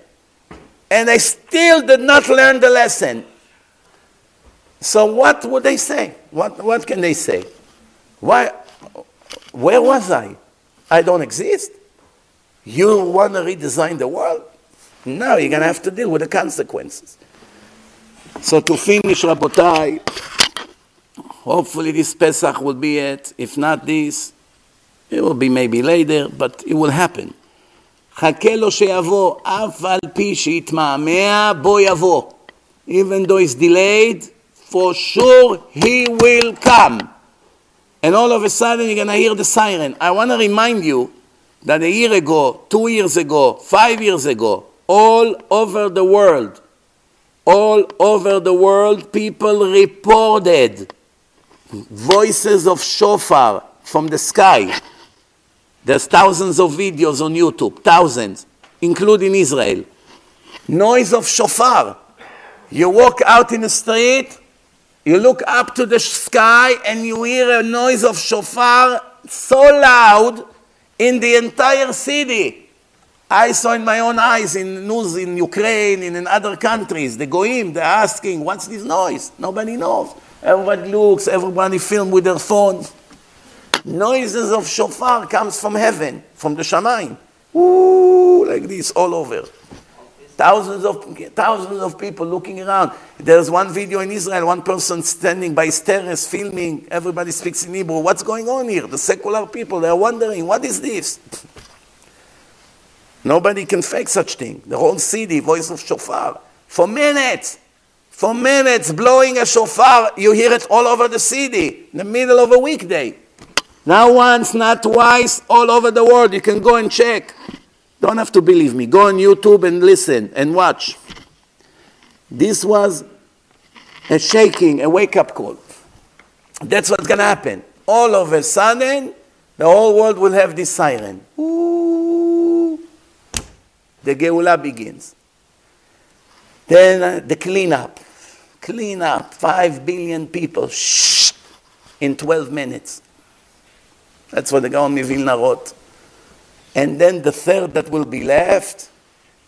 And they still did not learn the lesson. So what would they say? What, what can they say? Why, where was I? I don't exist. You want to redesign the world? No, you're going to have to deal with the consequences. So to finish, Rabotai, hopefully this Pesach will be it. If not this, it will be maybe later, but it will happen. חכה לו שיבוא, אף על פי שיתמהמה, בוא יבוא. Even though it's delayed, for sure he will come. And all of a sudden you're going to hear the siren. I want to remind you that a year ago, two years ago, five years ago, all over the world, all over the world, people reported voices of shofar from the sky. There's thousands of videos on YouTube, thousands, including Israel. Noise of shofar. You walk out in the street, you look up to the sky, and you hear a noise of shofar so loud in the entire city. I saw in my own eyes in news in Ukraine and in other countries. The goyim, they're asking, what's this noise? Nobody knows. Everybody looks, everybody film with their phones. Noises of shofar comes from heaven, from the shamayim. Ooh, like this, all over. Thousands of, thousands of people looking around. There's one video in Israel, one person standing by terrace filming. Everybody speaks in Hebrew. What's going on here? The secular people, they're wondering, what is this? Nobody can fake such thing. The whole city, voice of shofar. For minutes, for minutes, blowing a shofar, you hear it all over the city, in the middle of a weekday. Not once, not twice, all over the world. You can go and check. Don't have to believe me. Go on YouTube and listen and watch. This was a shaking, a wake up call. That's what's going to happen. All of a sudden, the whole world will have this siren. Ooh. The Geulah begins. Then uh, the cleanup. Clean up. Five billion people. Shh. In 12 minutes. That's what the Gaon Mivilna wrote. And then the third that will be left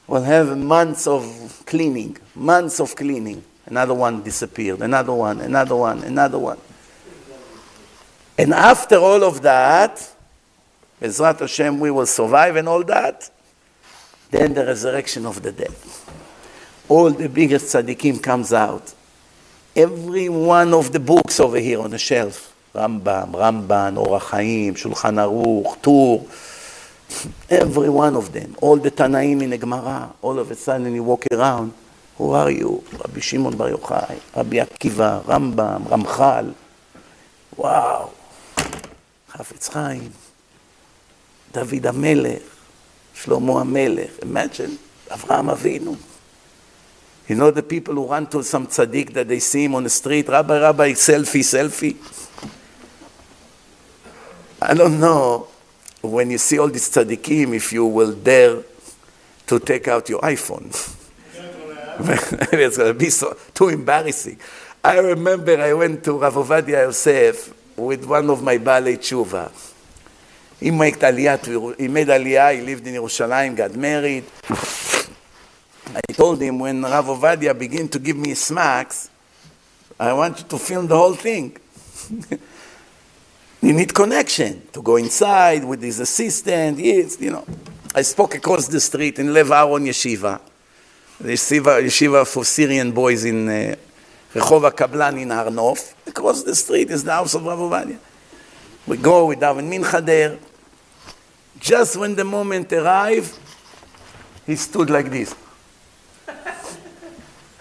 will have months of cleaning, months of cleaning. Another one disappeared, another one, another one, another one. And after all of that, Bezrat Hashem, we will survive and all that. Then the resurrection of the dead. All the biggest tzaddikim comes out. Every one of the books over here on the shelf. Rambam, Ramban, Orach Chaim, Shulchan Aruch, Tur, Every one of them, all the Tanaim in the Gemara, all of a sudden you walk around, who are you? Rabbi Shimon Bar Yochai, Rabbi Akiva, Rambam, Ramchal. Wow. Chafetz Chaim, David HaMelech, Shlomo HaMelech. Imagine, Avraham Avinu. You know the people who run to some tzaddik that they see him on the street, Rabbi, Rabbi, selfie, selfie. I don't know when you see all these tzaddikim, if you will dare to take out your iPhone. it's going to be so, too embarrassing. I remember I went to Rav Ovadia Yosef with one of my Baalei Tshuva. He made aliyah, to, he made aliyah, he lived in Yerushalayim, got married. I told him when Rav Ovadia began to give me smacks, I want you to film the whole thing. you need connection to go inside with his assistant. Yes, you know. I spoke across the street in Lev Aaron Yeshiva, the yeshiva, yeshiva for Syrian boys in uh, Rehov Kablan in Har Nof. Across the street is the house of Rav Ovadia. We go, we daven mincha. Just when the moment arrived, he stood like this.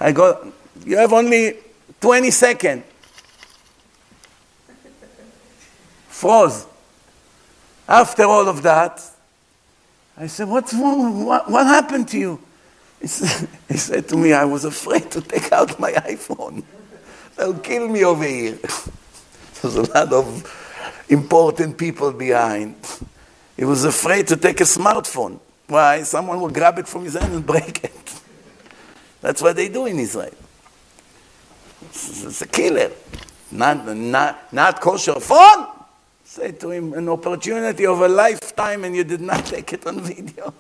I go, you have only 20 seconds. Froze. After all of that, I said, What's wrong? What, what happened to you? He said, he said to me, I was afraid to take out my iPhone. They'll kill me over here. There's a lot of important people behind. He was afraid to take a smartphone. Why? Someone will grab it from his hand and break it. That's what they do in Israel. It's, a killer. Not, not, not kosher phone. Say to him, an opportunity of a lifetime and you did not take it on video.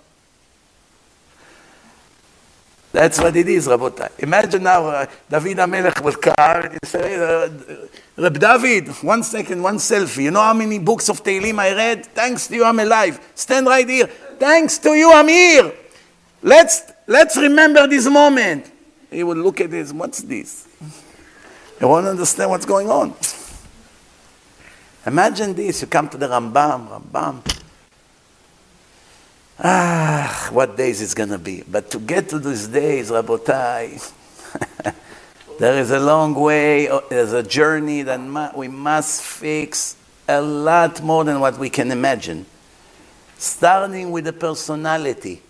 That's what it is, Rabotai. Imagine now uh, David Amelech will come and say, uh, Reb David, one second, one selfie. You know how many books of Tehillim I read? Thanks to you, I'm alive. Stand right here. Thanks to you, I'm here. Let's, let's remember this moment. He would look at this. What's this? You won't understand what's going on. Imagine this. You come to the Rambam, Rambam Ah, what days it's going to be. But to get to these days, Rabotai, there is a long way, there's a journey that we must fix a lot more than what we can imagine. Starting with the personality.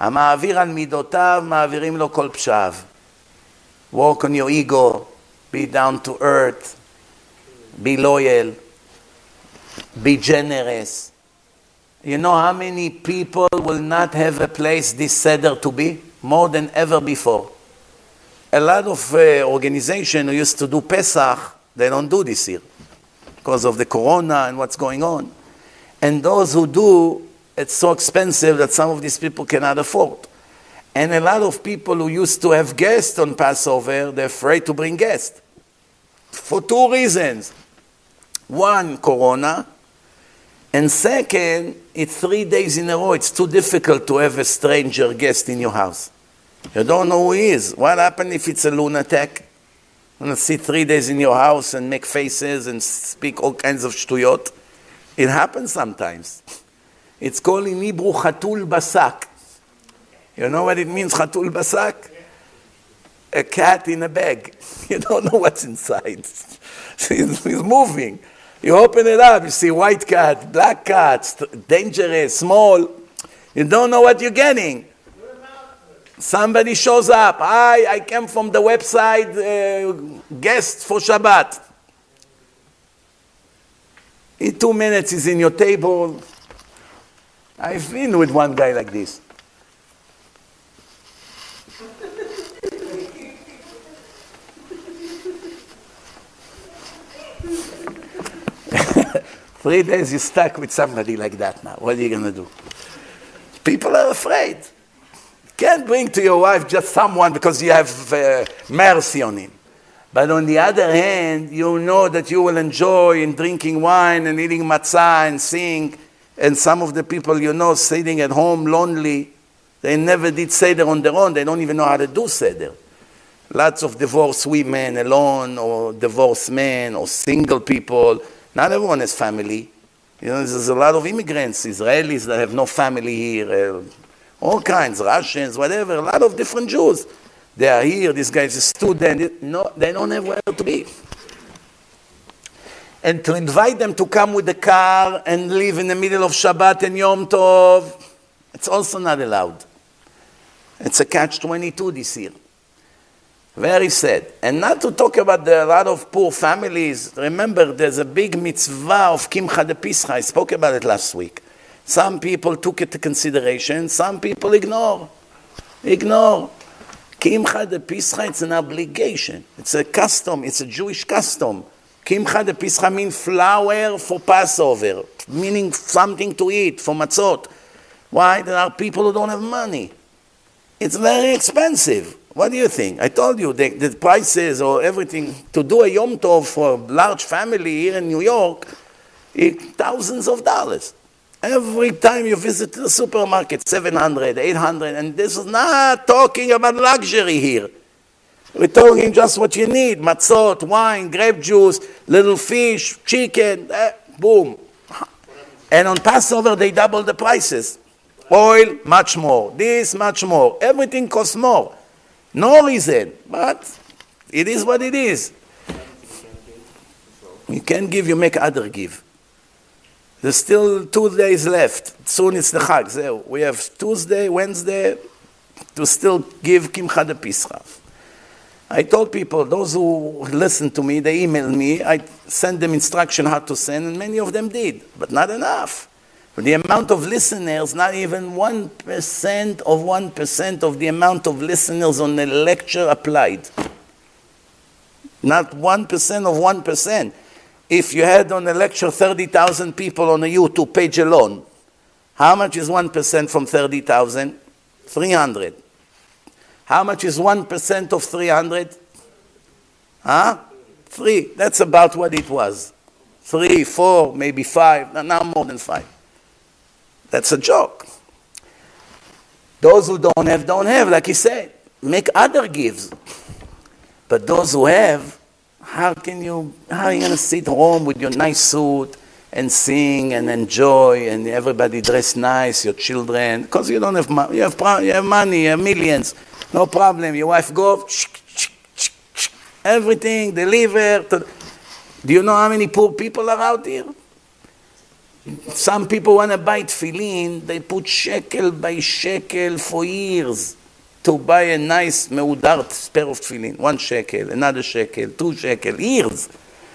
המעביר על מידותיו, מעבירים לו כל פשעיו. Work on your ego, be down to earth, be loyal, be generous, you know how many people will not have a place this Seder to be? More than ever before. A lot of uh, organizations who used to do Pesach, they don't do this year because of the corona and what's going on. And those who do, it's so expensive that some of these people cannot afford. And a lot of people who used to have guests on Passover, they're afraid to bring guests. For two reasons. One, corona, and second, it's three days in a row. It's too difficult to have a stranger guest in your house. You don't know who he is. What happens if it's a lunatic? Gonna sit three days in your house and make faces and speak all kinds of shtuyot. It happens sometimes. It's called in Hebrew chatul basak. You know what it means, chatul basak? A cat in a bag. You don't know what's inside. he's moving. You open it up, you see white cat, black cat, dangerous, small. You don't know what you're getting. Somebody shows up. Hi, I came from the website, uh, guest for Shabbat. In two minutes, he's in your table. I've been with one guy like this. Three days you're stuck with somebody like that now. What are you going to do? People are afraid. Can't bring to your wife just someone because you have uh, mercy on him. But on the other hand, you know that you will enjoy in drinking wine and eating matzah and sing. And some of the people you know sitting at home lonely, they never did Seder on their own. They don't even know how to do Seder. Lots of divorced women alone, or divorced men, or single people not everyone has family. You know, there's a lot of immigrants, Israelis that have no family here, uh, all kinds, Russians, whatever, a lot of different Jews. They are here, this guy is a student, no, they don't have where to be. And to invite them to come with the car and live in the middle of Shabbat and Yom Tov, it's also not allowed. It's a catch 22 this year. Very sad. And not to talk about the, lot of poor families. Remember, there's a big mitzvah of Kimcha de Pischa. I spoke about it last week. Some people took it to consideration, some people ignore. Ignore. Kimcha de Pischa, it's an obligation. It's a custom, it's a Jewish custom. Kimcha de Pischa means flour for Passover, meaning something to eat for matzot. Why? There are people who don't have money. It's very expensive. What do you think? I told you the, the prices or everything to do a Yom Tov for a large family here in New York, it, thousands of dollars. Every time you visit the supermarket, 700, 800, and this is not talking about luxury here. We're talking just what you need matzot, wine, grape juice, little fish, chicken, eh, boom. And on Passover, they double the prices. Oil, much more. This, much more. Everything costs more. No reason, but it is what it is. You can give, you make other give. There's still two days left. Soon it's the Chag. We have Tuesday, Wednesday to still give Kimcha de Pischa. I told people, those who listen to me, they emailed me, I send them instruction how to send, and many of them did, but not enough. The amount of listeners, not even 1% of 1% of the amount of listeners on the lecture applied. Not 1% of 1%. If you had on the lecture 30,000 people on a YouTube page alone, how much is 1% from 30,000? 300. How much is 1% of 300? Huh? Three. That's about what it was. Three, four, maybe five, now more than five. That's a joke. Those who don't have, don't have, like he said. Make other gifts. But those who have, how can you, how are you going to sit home with your nice suit and sing and enjoy and everybody dress nice, your children? Because you don't have money. You have, you have money, you have millions. No problem. Your wife go, everything, deliver. To, do you know how many poor people are out here? Some people want to buy tefillin, they put shekel by shekel for years to buy a nice meudart pair of tefillin. One shekel, another shekel, two shekel, years.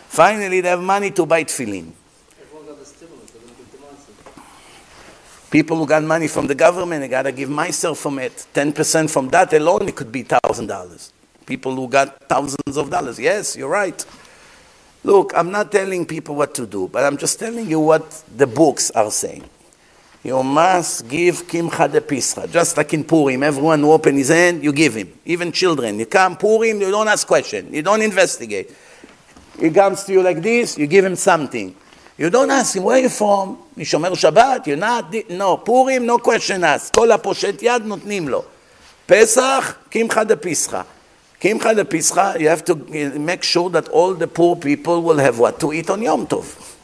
Finally, they have money to buy tefillin. People who got money from the government, they got to give myself from it. 10% from that alone, it could be $1,000. People who got thousands of dollars. Yes, you're right. Look, I'm not telling people what to do, but I'm just telling you what the books are saying. You must give kimcha de pischa, just like in Purim. Everyone who opens his hand, you give him. Even children, you come Purim, you don't ask question, you don't investigate. He comes to you like this, you give him something. You don't ask him, where are you from? Mishomer Shabbat, you're not, no, Purim, no question asked. Kol הפושט not Nimlo. Pesach, פסח, קמחא דפסחא. Kimcha de you have to make sure that all the poor people will have what to eat on Yom Tov.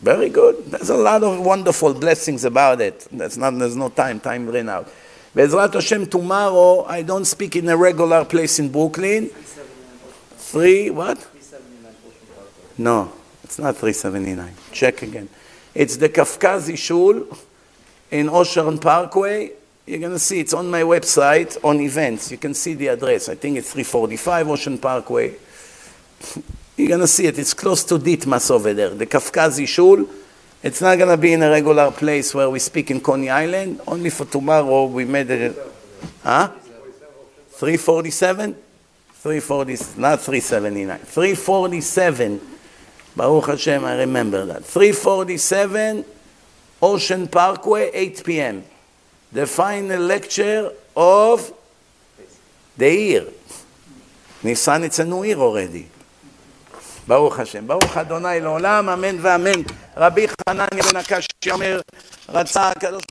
Very good. There's a lot of wonderful blessings about it. That's not, there's no time. Time ran out. Bezrat Hashem, tomorrow I don't speak in a regular place in Brooklyn. Three, what? 379 No, it's not 379. Check again. It's the Kafkazi Shul in Ocean Parkway. You're going to see it's on my website on events. You can see the address. I think it's 345 Ocean Parkway. You're going to see it. It's close to Ditmas over there, the Kafkazi Shul. It's not going to be in a regular place where we speak in Coney Island. Only for tomorrow we made it. Huh? 347? 340, not 379. 347. Baruch Hashem, I remember that. 347 Ocean Parkway, 8 p.m. The final lecture of the year. A new year already. ברוך השם. ברוך אדוני לעולם, אמן ואמן. רבי חנניה בן הקשי אומר, רצה הקדוש